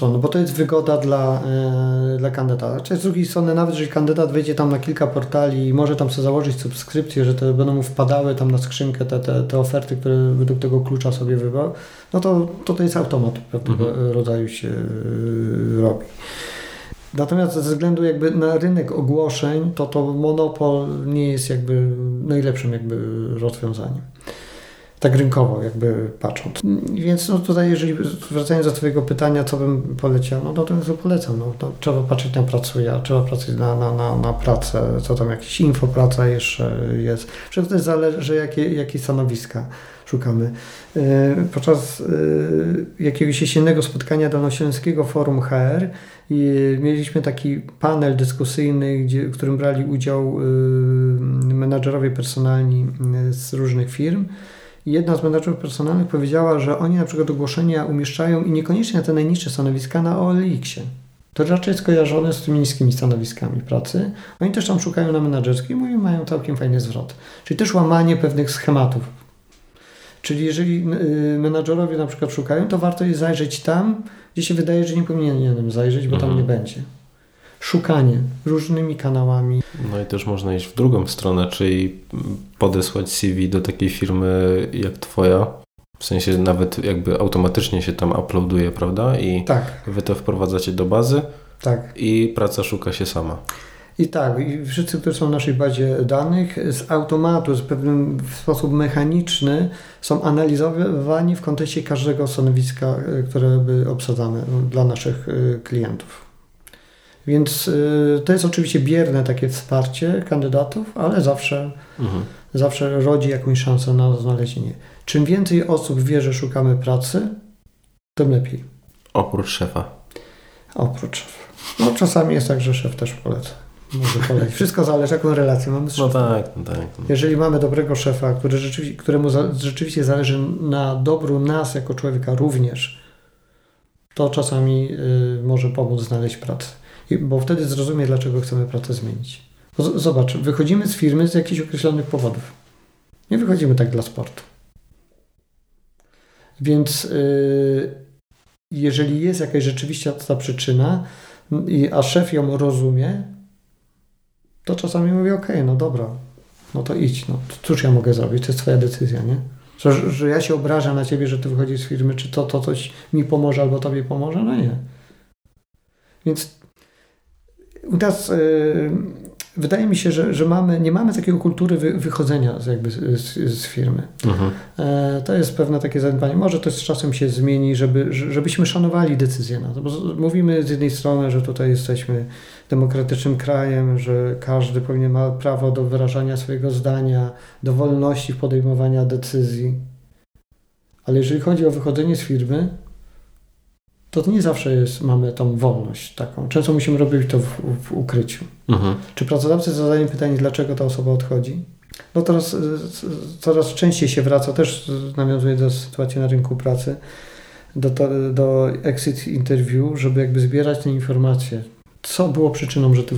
no bo to jest wygoda dla, e, dla kandydata. Czy z drugiej strony, nawet jeżeli kandydat wejdzie tam na kilka portali i może tam sobie założyć subskrypcję, że te będą mu wpadały tam na skrzynkę te, te, te oferty, które według tego klucza sobie wybrał, no to to, to jest automat pewnego mhm. rodzaju się e, robi. Natomiast ze względu jakby na rynek ogłoszeń, to to monopol nie jest jakby najlepszym jakby rozwiązaniem tak rynkowo jakby patrząc. Więc no tutaj, jeżeli wracając do Twojego pytania, co bym poleciał, no to to polecam. No, to trzeba patrzeć na pracuje, trzeba patrzeć na, na, na, na pracę, co tam jakieś infopraca jeszcze jest. Wszystko też zależy, jakie, jakie stanowiska szukamy. E, podczas e, jakiegoś jesiennego spotkania Dolnośląskiego Forum HR mieliśmy taki panel dyskusyjny, gdzie, w którym brali udział menadżerowie personalni z różnych firm jedna z menedżerów personalnych powiedziała, że oni na przykład ogłoszenia umieszczają i niekoniecznie na te najniższe stanowiska na OLX-ie. to raczej jest kojarzone z tymi niskimi stanowiskami pracy. Oni też tam szukają na menadżerskiej i mają całkiem fajny zwrot. Czyli też łamanie pewnych schematów. Czyli jeżeli y, menadżerowie na przykład szukają, to warto jest zajrzeć tam, gdzie się wydaje, że nie powinienem zajrzeć, bo tam Mhm. nie będzie. Szukanie różnymi kanałami. No i też można iść w drugą stronę, czyli podesłać CV do takiej firmy jak twoja. W sensie nawet jakby automatycznie się tam uploaduje, prawda? I Tak, wy to wprowadzacie do bazy tak. i praca szuka się sama. I tak, i wszyscy, którzy są w naszej bazie danych, z automatu, z pewnym w sposób mechaniczny są analizowani w kontekście każdego stanowiska, y, które by obsadzamy dla naszych y, klientów. Więc y, to jest oczywiście bierne takie wsparcie kandydatów, ale zawsze, Mhm. zawsze rodzi jakąś szansę na znalezienie. Czym więcej osób wie, że szukamy pracy, tym lepiej. Oprócz szefa. Oprócz szefa. No czasami jest tak, że szef też poleca. Może polecić. Wszystko zależy, jaką relację mamy z No szefem. tak, no tak. no. Jeżeli mamy dobrego szefa, który rzeczywiście, któremu za, rzeczywiście zależy na dobru nas jako człowieka również, to czasami y, może pomóc znaleźć pracę. Bo wtedy zrozumie, dlaczego chcemy pracę zmienić. Zobacz, wychodzimy z firmy z jakichś określonych powodów. Nie wychodzimy tak dla sportu. Więc y, jeżeli jest jakaś rzeczywiście ta przyczyna, i, a szef ją rozumie, to czasami mówię, okej, no dobra, no to idź, no cóż ja mogę zrobić, to jest twoja decyzja, nie? Że, że ja się obrażam na ciebie, że ty wychodzisz z firmy, czy to, to coś mi pomoże albo tobie pomoże, no nie. Więc u nas y, wydaje mi się, że, że mamy, nie mamy takiego kultury wy, wychodzenia z, jakby z, z, firmy. Mhm. E, To jest pewne takie zaniedbanie. Może to z czasem się zmieni, żeby, że- żebyśmy szanowali decyzje na to. Bo mówimy z jednej strony, że tutaj jesteśmy demokratycznym krajem, że każdy powinien ma prawo do wyrażania swojego zdania, do wolności w podejmowania decyzji. Ale jeżeli chodzi o wychodzenie z firmy, to nie zawsze jest, mamy tą wolność taką. Często musimy robić to w, w ukryciu. Mhm. Czy pracodawcy zadają pytanie, dlaczego ta osoba odchodzi? No teraz y, c- coraz częściej się wraca, też y, nawiązuje do sytuacji na rynku pracy, do, do exit interview, żeby jakby zbierać te informacje. Co było przyczyną, że ty,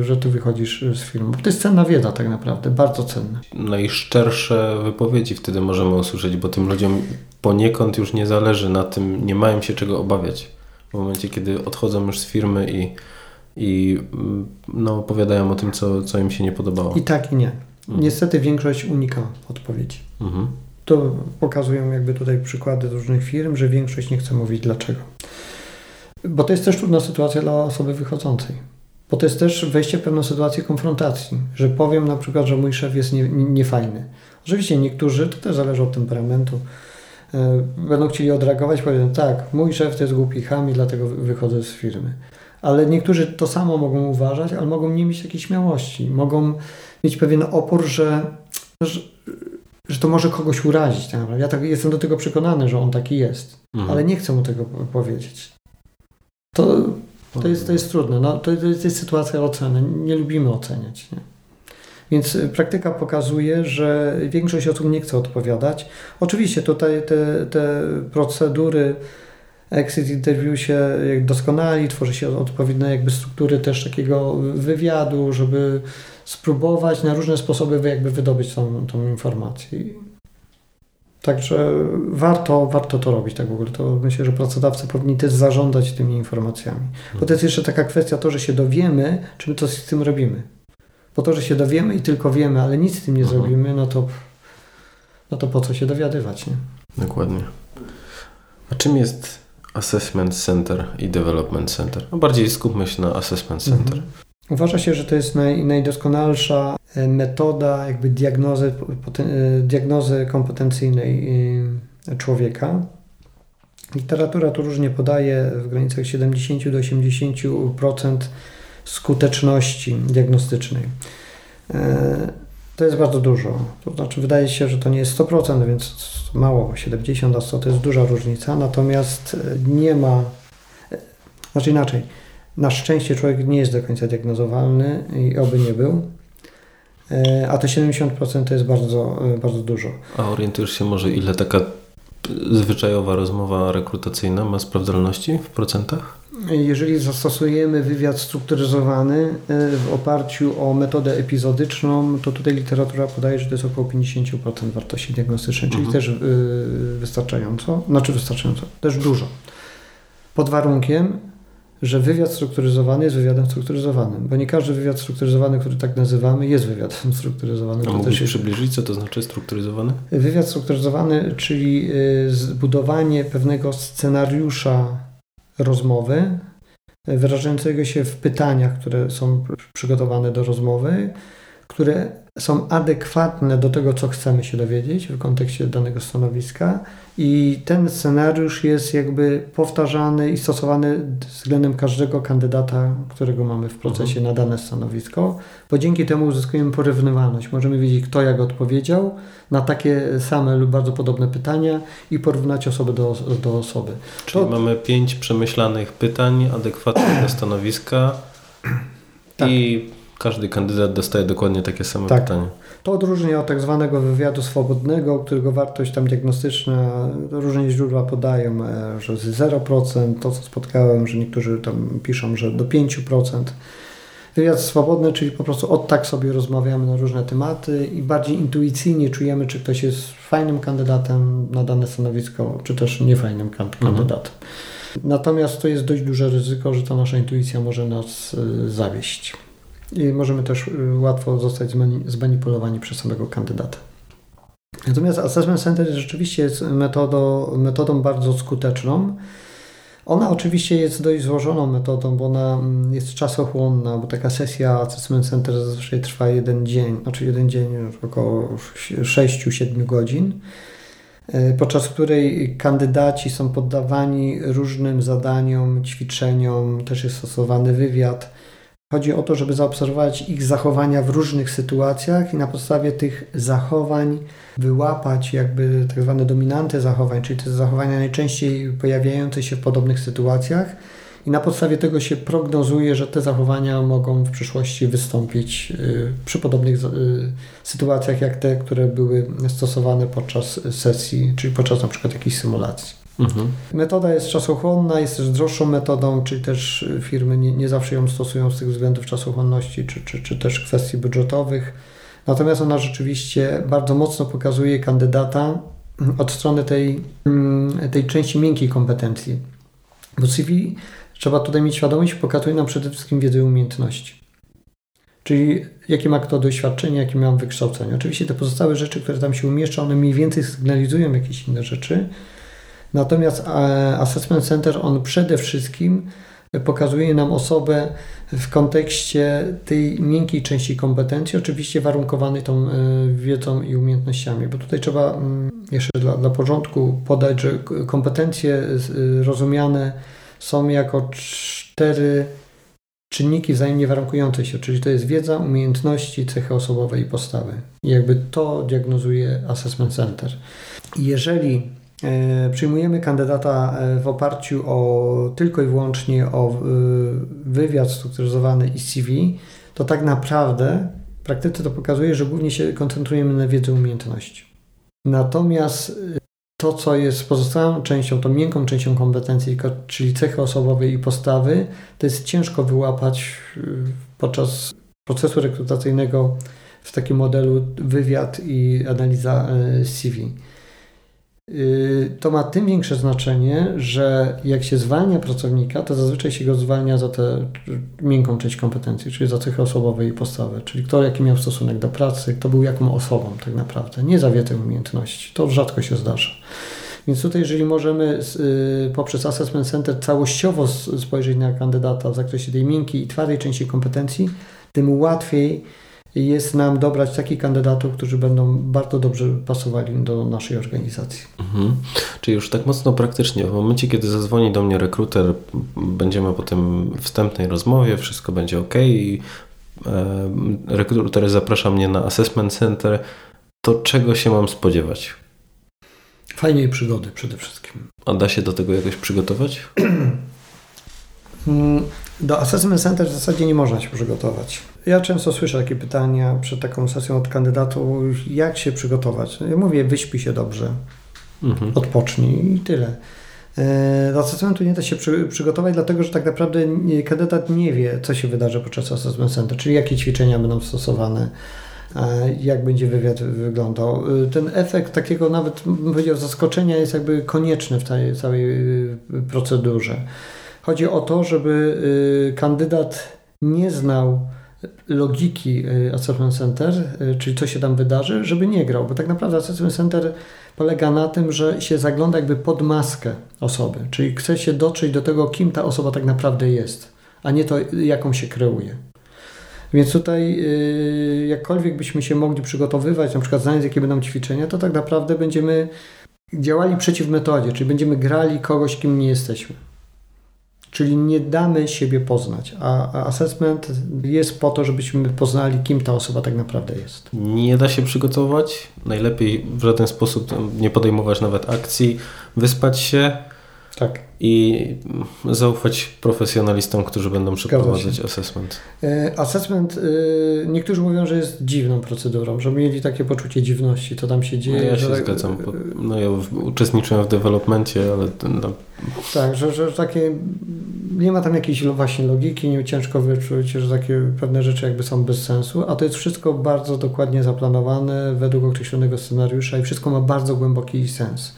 że ty wychodzisz z? Bo to jest cenna wiedza tak naprawdę, bardzo cenna. Najszczersze wypowiedzi wtedy możemy usłyszeć, bo tym ludziom poniekąd już nie zależy na tym, nie mają się czego obawiać. W momencie, kiedy odchodzą już z firmy i, i mm, no, opowiadają o tym, co, co im się nie podobało. I tak i nie. Mhm. Niestety większość unika odpowiedzi. Mhm. To pokazują jakby tutaj przykłady różnych firm, że większość nie chce mówić dlaczego. Bo to jest też trudna sytuacja dla osoby wychodzącej. Bo to jest też wejście w pewną sytuację konfrontacji, że powiem na przykład, że mój szef jest nie- nie- niefajny. Oczywiście niektórzy, to też zależy od temperamentu, e, będą chcieli odreagować, powiedzą tak, mój szef to jest głupi ham i dlatego wy- wychodzę z firmy. Ale niektórzy to samo mogą uważać, ale mogą nie mieć takiej śmiałości. Mogą mieć pewien opór, że, że, że to może kogoś urazić. Tak naprawdę. Ja tak jestem do tego przekonany, że on taki jest, Mhm. ale nie chcę mu tego po- powiedzieć. To, to, jest, to jest trudne. No, to, to jest, sytuacja oceny. Nie lubimy oceniać. Nie? Więc y, praktyka pokazuje, że większość osób nie chce odpowiadać. Oczywiście tutaj te, te procedury exit interview się doskonali, tworzy się odpowiednie jakby struktury też takiego wywiadu, żeby spróbować na różne sposoby jakby wydobyć tą, tą informację. Także warto, warto to robić tak w ogóle. To myślę, że pracodawcy powinni też zarządzać tymi informacjami. Bo to jest jeszcze taka kwestia to, że się dowiemy, czy my coś z tym robimy. Bo to, że się dowiemy i tylko wiemy, ale nic z tym nie Mhm. zrobimy, no to, no to po co się dowiadywać, nie? Dokładnie. A czym jest Assessment Center i Development Center? No bardziej skupmy się na Assessment Center. Mhm. Uważa się, że to jest naj, najdoskonalsza e, metoda jakby diagnozy, poten- e, diagnozy kompetencyjnej e, człowieka. Literatura tu różnie podaje w granicach 70 do 80% skuteczności diagnostycznej. E, To jest bardzo dużo. To znaczy, wydaje się, że to nie jest 100%, więc mało, 70 a 100 to jest duża różnica. Natomiast e, nie ma, e, znaczy inaczej, na szczęście człowiek nie jest do końca diagnozowalny i oby nie był. E, A te 70% to jest bardzo, e, bardzo dużo. A orientujesz się może, ile taka zwyczajowa rozmowa rekrutacyjna ma sprawdzalności w procentach? jeżeli zastosujemy wywiad strukturyzowany e, w oparciu o metodę epizodyczną, to tutaj literatura podaje, że to jest około 50% wartości diagnostycznej, czyli Mhm. też wystarczająco, znaczy wystarczająco, też dużo. Pod warunkiem, że wywiad strukturyzowany jest wywiadem strukturyzowanym, bo nie każdy wywiad strukturyzowany, który tak nazywamy, jest wywiadem strukturyzowanym. A mógłbyś jest przybliżyć, co to znaczy strukturyzowany? Wywiad strukturyzowany, czyli y, zbudowanie pewnego scenariusza rozmowy, y, wyrażającego się w pytaniach, które są przygotowane do rozmowy, które są adekwatne do tego, co chcemy się dowiedzieć w kontekście danego stanowiska i ten scenariusz jest jakby powtarzany i stosowany względem każdego kandydata, którego mamy w procesie na dane stanowisko, bo dzięki temu uzyskujemy porównywalność. Możemy wiedzieć, kto jak odpowiedział na takie same lub bardzo podobne pytania i porównać osobę do, do osoby. Czyli To- mamy pięć przemyślanych pytań adekwatnych do stanowiska Tak. i każdy kandydat dostaje dokładnie takie same Tak. pytanie. To odróżnia od tak zwanego wywiadu swobodnego, którego wartość tam diagnostyczna, różne źródła podają, e, że z 0%, to co spotkałem, że niektórzy tam piszą, że do 5%. Wywiad swobodny, czyli po prostu od tak sobie rozmawiamy na różne tematy i bardziej intuicyjnie czujemy, czy ktoś jest fajnym kandydatem na dane stanowisko, czy też niefajnym Mhm. kandydatem. Natomiast to jest dość duże ryzyko, że ta nasza intuicja może nas y, zawieść. I możemy też y, łatwo zostać zmani- zmanipulowani przez samego kandydata. Natomiast Assessment Center rzeczywiście jest metodą, metodą bardzo skuteczną. Ona oczywiście jest dość złożoną metodą, bo ona mm, jest czasochłonna, bo taka sesja Assessment Center zazwyczaj trwa jeden dzień, znaczy jeden dzień, około 6-7 godzin, e, podczas której kandydaci są poddawani różnym zadaniom, ćwiczeniom, też jest stosowany wywiad. Chodzi o to, żeby zaobserwować ich zachowania w różnych sytuacjach i na podstawie tych zachowań wyłapać jakby tak zwane dominanty zachowań, czyli te zachowania najczęściej pojawiające się w podobnych sytuacjach i na podstawie tego się prognozuje, że te zachowania mogą w przyszłości wystąpić y, przy podobnych y, sytuacjach jak te, które były stosowane podczas sesji, czyli podczas na przykład jakiejś symulacji. Mhm. Metoda jest czasochłonna, jest też droższą metodą, czyli też firmy nie, nie zawsze ją stosują z tych względów czasochłonności, czy, czy, czy też kwestii budżetowych. Natomiast ona rzeczywiście bardzo mocno pokazuje kandydata od strony tej, mm, tej części miękkiej kompetencji. Bo CV, trzeba tutaj mieć świadomość, pokazuje nam przede wszystkim wiedzę i umiejętności. Czyli jakie ma kto doświadczenie, jakie ma wykształcenie. Oczywiście te pozostałe rzeczy, które tam się umieszczą, one mniej więcej sygnalizują jakieś inne rzeczy, Natomiast e, Assessment Center, on przede wszystkim pokazuje nam osobę w kontekście tej miękkiej części kompetencji, oczywiście warunkowanej tą e, wiedzą i umiejętnościami, bo tutaj trzeba mm, jeszcze dla, dla porządku podać, że kompetencje z- rozumiane są jako cztery czynniki wzajemnie warunkujące się, czyli to jest wiedza, umiejętności, cechy osobowe i postawy. I jakby to diagnozuje Assessment Center. Jeżeli e, przyjmujemy kandydata e, w oparciu o tylko i wyłącznie o e, wywiad strukturyzowany i CV, to tak naprawdę w praktyce to pokazuje, że głównie się koncentrujemy na wiedzy umiejętności. Natomiast e, to, co jest pozostałą częścią, tą miękką częścią kompetencji, ko- czyli cechy osobowe i postawy, to jest ciężko wyłapać podczas procesu rekrutacyjnego w takim modelu wywiad i analiza CV. Y, To ma tym większe znaczenie, że jak się zwalnia pracownika, to zazwyczaj się go zwalnia za tę miękką część kompetencji, czyli za cechy osobowe i postawy, czyli kto jaki miał stosunek do pracy, kto był jaką osobą tak naprawdę, nie za wiedzę umiejętności. To rzadko się zdarza. Więc tutaj, jeżeli możemy y, poprzez Assessment Center całościowo spojrzeć na kandydata w zakresie tej miękkiej i twardej części kompetencji, tym łatwiej jest nam dobrać takich kandydatów, którzy będą bardzo dobrze pasowali do naszej organizacji. Mhm. Czyli już tak mocno praktycznie, w momencie kiedy zadzwoni do mnie rekruter, będziemy po tym wstępnej rozmowie, wszystko będzie ok i e, rekruter zaprasza mnie na assessment center, to czego się mam spodziewać? Fajnej przygody przede wszystkim. A da się do tego jakoś przygotować? Do Assessment Center w zasadzie nie można się przygotować. Ja często słyszę takie pytania przed taką sesją od kandydatów, jak się przygotować. Ja mówię, wyśpij się dobrze, Mhm. odpocznij i tyle. E, do assessmentu nie da się przy, przygotować, dlatego że tak naprawdę kandydat nie wie, co się wydarzy podczas assessment center, czyli jakie ćwiczenia będą stosowane, jak będzie wywiad wyglądał. E, ten efekt takiego nawet, bym powiedział, zaskoczenia jest jakby konieczny w tej całej e, procedurze. Chodzi o to, żeby kandydat nie znał logiki Assessment Center, czyli co się tam wydarzy, żeby nie grał, bo tak naprawdę Assessment Center polega na tym, że się zagląda jakby pod maskę osoby, czyli chce się dotrzeć do tego, kim ta osoba tak naprawdę jest, a nie to, jaką się kreuje. Więc tutaj, y, jakkolwiek byśmy się mogli przygotowywać, na przykład znając, jakie będą ćwiczenia, to tak naprawdę będziemy działali przeciw metodzie, czyli będziemy grali kogoś, kim nie jesteśmy. Czyli nie damy siebie poznać, a assessment jest po to, żebyśmy poznali, kim ta osoba tak naprawdę jest. Nie da się przygotować, najlepiej w żaden sposób nie podejmować nawet akcji, wyspać się, tak. I zaufać profesjonalistom, którzy będą przeprowadzać assessment. E, assessment, e, niektórzy mówią, że jest dziwną procedurą, że mieli takie poczucie dziwności, co tam się dzieje. No ja się zgadzam. No ja uczestniczyłem w developmencie, ale... No. Tak, że, że takie nie ma tam jakiejś właśnie logiki, nie ciężko wyczuć, że takie pewne rzeczy jakby są bez sensu, a to jest wszystko bardzo dokładnie zaplanowane według określonego scenariusza i wszystko ma bardzo głęboki sens.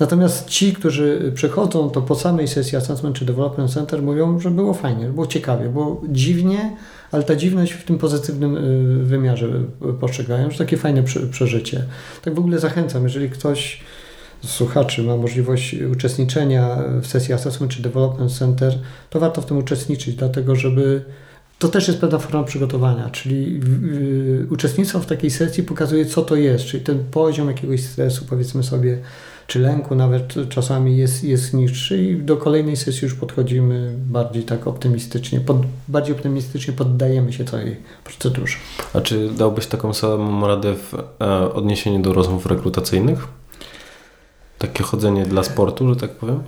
Natomiast ci, którzy przychodzą, to po samej sesji Assessment czy Development Center mówią, że było fajnie, było ciekawie, było dziwnie, ale ta dziwność w tym pozytywnym y, wymiarze y, postrzegają, że takie fajne przeżycie. Tak w ogóle zachęcam, jeżeli ktoś słuchaczy ma możliwość uczestniczenia w sesji Assessment czy Development Center, to warto w tym uczestniczyć, dlatego żeby to też jest pewna forma przygotowania, czyli uczestnictwo w takiej sesji pokazuje, co to jest, czyli ten poziom jakiegoś stresu, powiedzmy sobie, czy lęku nawet czasami jest, jest niższy i do kolejnej sesji już podchodzimy bardziej tak optymistycznie, pod, bardziej optymistycznie poddajemy się całej procedurze. A czy dałbyś taką samą radę w e, odniesieniu do rozmów rekrutacyjnych? Takie chodzenie dla sportu, że tak powiem?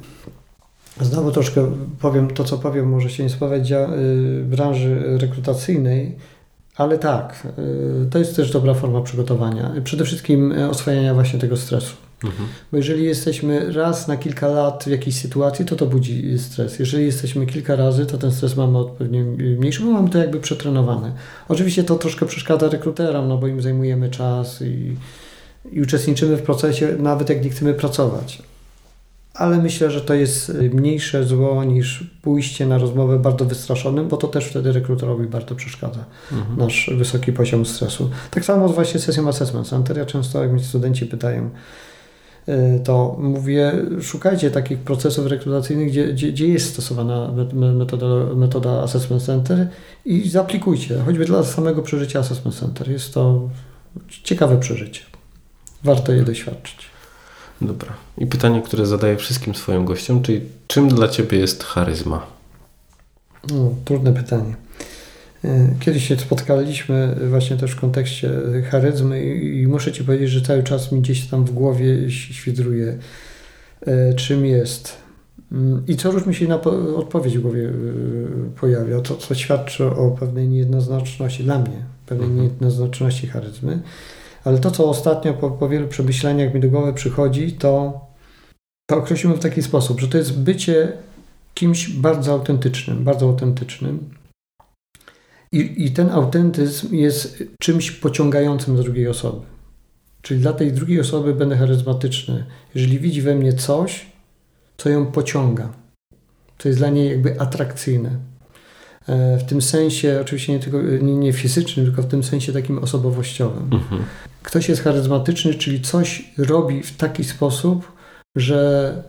Znowu troszkę powiem, to co powiem może się nie spodobać y, branży rekrutacyjnej, ale tak, y, to jest też dobra forma przygotowania. Przede wszystkim y, oswajania właśnie tego stresu. Mhm. Bo jeżeli jesteśmy raz na kilka lat w jakiejś sytuacji, to to budzi stres. Jeżeli jesteśmy kilka razy, to ten stres mamy odpowiednio mniejszy, bo mamy to jakby przetrenowane. Oczywiście to troszkę przeszkadza rekruterom, no bo im zajmujemy czas i, i uczestniczymy w procesie, nawet jak nie chcemy pracować. Ale myślę, że to jest mniejsze zło niż pójście na rozmowę bardzo wystraszonym, bo to też wtedy rekruterowi bardzo przeszkadza, mhm. nasz wysoki poziom stresu. Tak samo z właśnie sesją assessment center. Ja często, jak mi studenci pytają, to mówię, szukajcie takich procesów rekrutacyjnych, gdzie, gdzie, gdzie jest stosowana metoda, metoda Assessment Center i zaaplikujcie, choćby dla samego przeżycia Assessment Center. Jest to ciekawe przeżycie. Warto je doświadczyć. Dobra. I pytanie, które zadaję wszystkim swoim gościom, czyli czym dla Ciebie jest charyzma? No, trudne pytanie. E, kiedyś się spotkaliśmy właśnie też w kontekście charyzmy i muszę Ci powiedzieć, że cały czas mi gdzieś tam w głowie świdruje, e, czym jest. Mm, I co już mi się na odpowiedź w głowie e, pojawia, to co świadczy o pewnej niejednoznaczności, dla mnie, pewnej mhm. niejednoznaczności charyzmy. Ale to, co ostatnio po, po wielu przemyśleniach mi do głowy przychodzi, to, to określimy w taki sposób, że to jest bycie kimś bardzo autentycznym, bardzo autentycznym, i, I ten autentyzm jest czymś pociągającym do drugiej osoby. Czyli dla tej drugiej osoby będę charyzmatyczny. Jeżeli widzi we mnie coś, co ją pociąga, to jest dla niej jakby atrakcyjne. E, w tym sensie, oczywiście nie tylko nie, nie fizycznym, tylko w tym sensie takim osobowościowym. Mhm. Ktoś jest charyzmatyczny, czyli coś robi w taki sposób, że,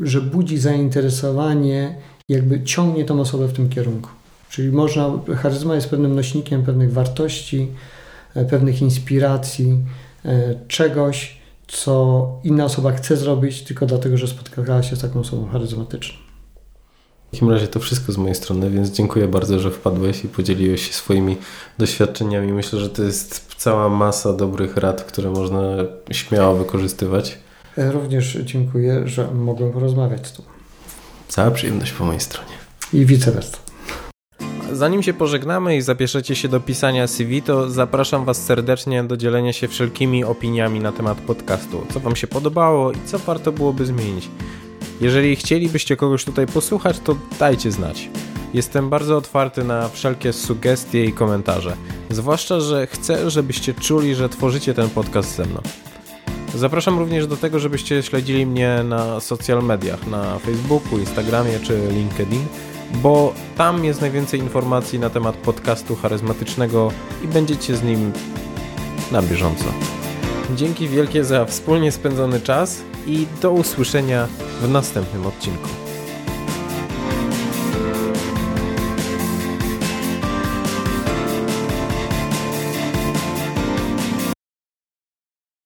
że budzi zainteresowanie, jakby ciągnie tą osobę w tym kierunku. Czyli można, charyzma jest pewnym nośnikiem pewnych wartości, e, pewnych inspiracji, e, czegoś, co inna osoba chce zrobić tylko dlatego, że spotkała się z taką osobą charyzmatyczną. W takim razie to wszystko z mojej strony, więc dziękuję bardzo, że wpadłeś i podzieliłeś się swoimi doświadczeniami. Myślę, że to jest cała masa dobrych rad, które można śmiało wykorzystywać. E, również dziękuję, że mogłem porozmawiać z Tobą. Cała przyjemność po mojej stronie. I vice versa. Zanim się pożegnamy i zapiszecie się do pisania CV, to zapraszam Was serdecznie do dzielenia się wszelkimi opiniami na temat podcastu. Co Wam się podobało i co warto byłoby zmienić. Jeżeli chcielibyście kogoś tutaj posłuchać, to dajcie znać. Jestem bardzo otwarty na wszelkie sugestie i komentarze. Zwłaszcza, że chcę, żebyście czuli, że tworzycie ten podcast ze mną. Zapraszam również do tego, żebyście śledzili mnie na social mediach, na Facebooku, Instagramie czy LinkedIn, bo tam jest najwięcej informacji na temat podcastu charyzmatycznego i będziecie z nim na bieżąco. Dzięki wielkie za wspólnie spędzony czas i do usłyszenia w następnym odcinku.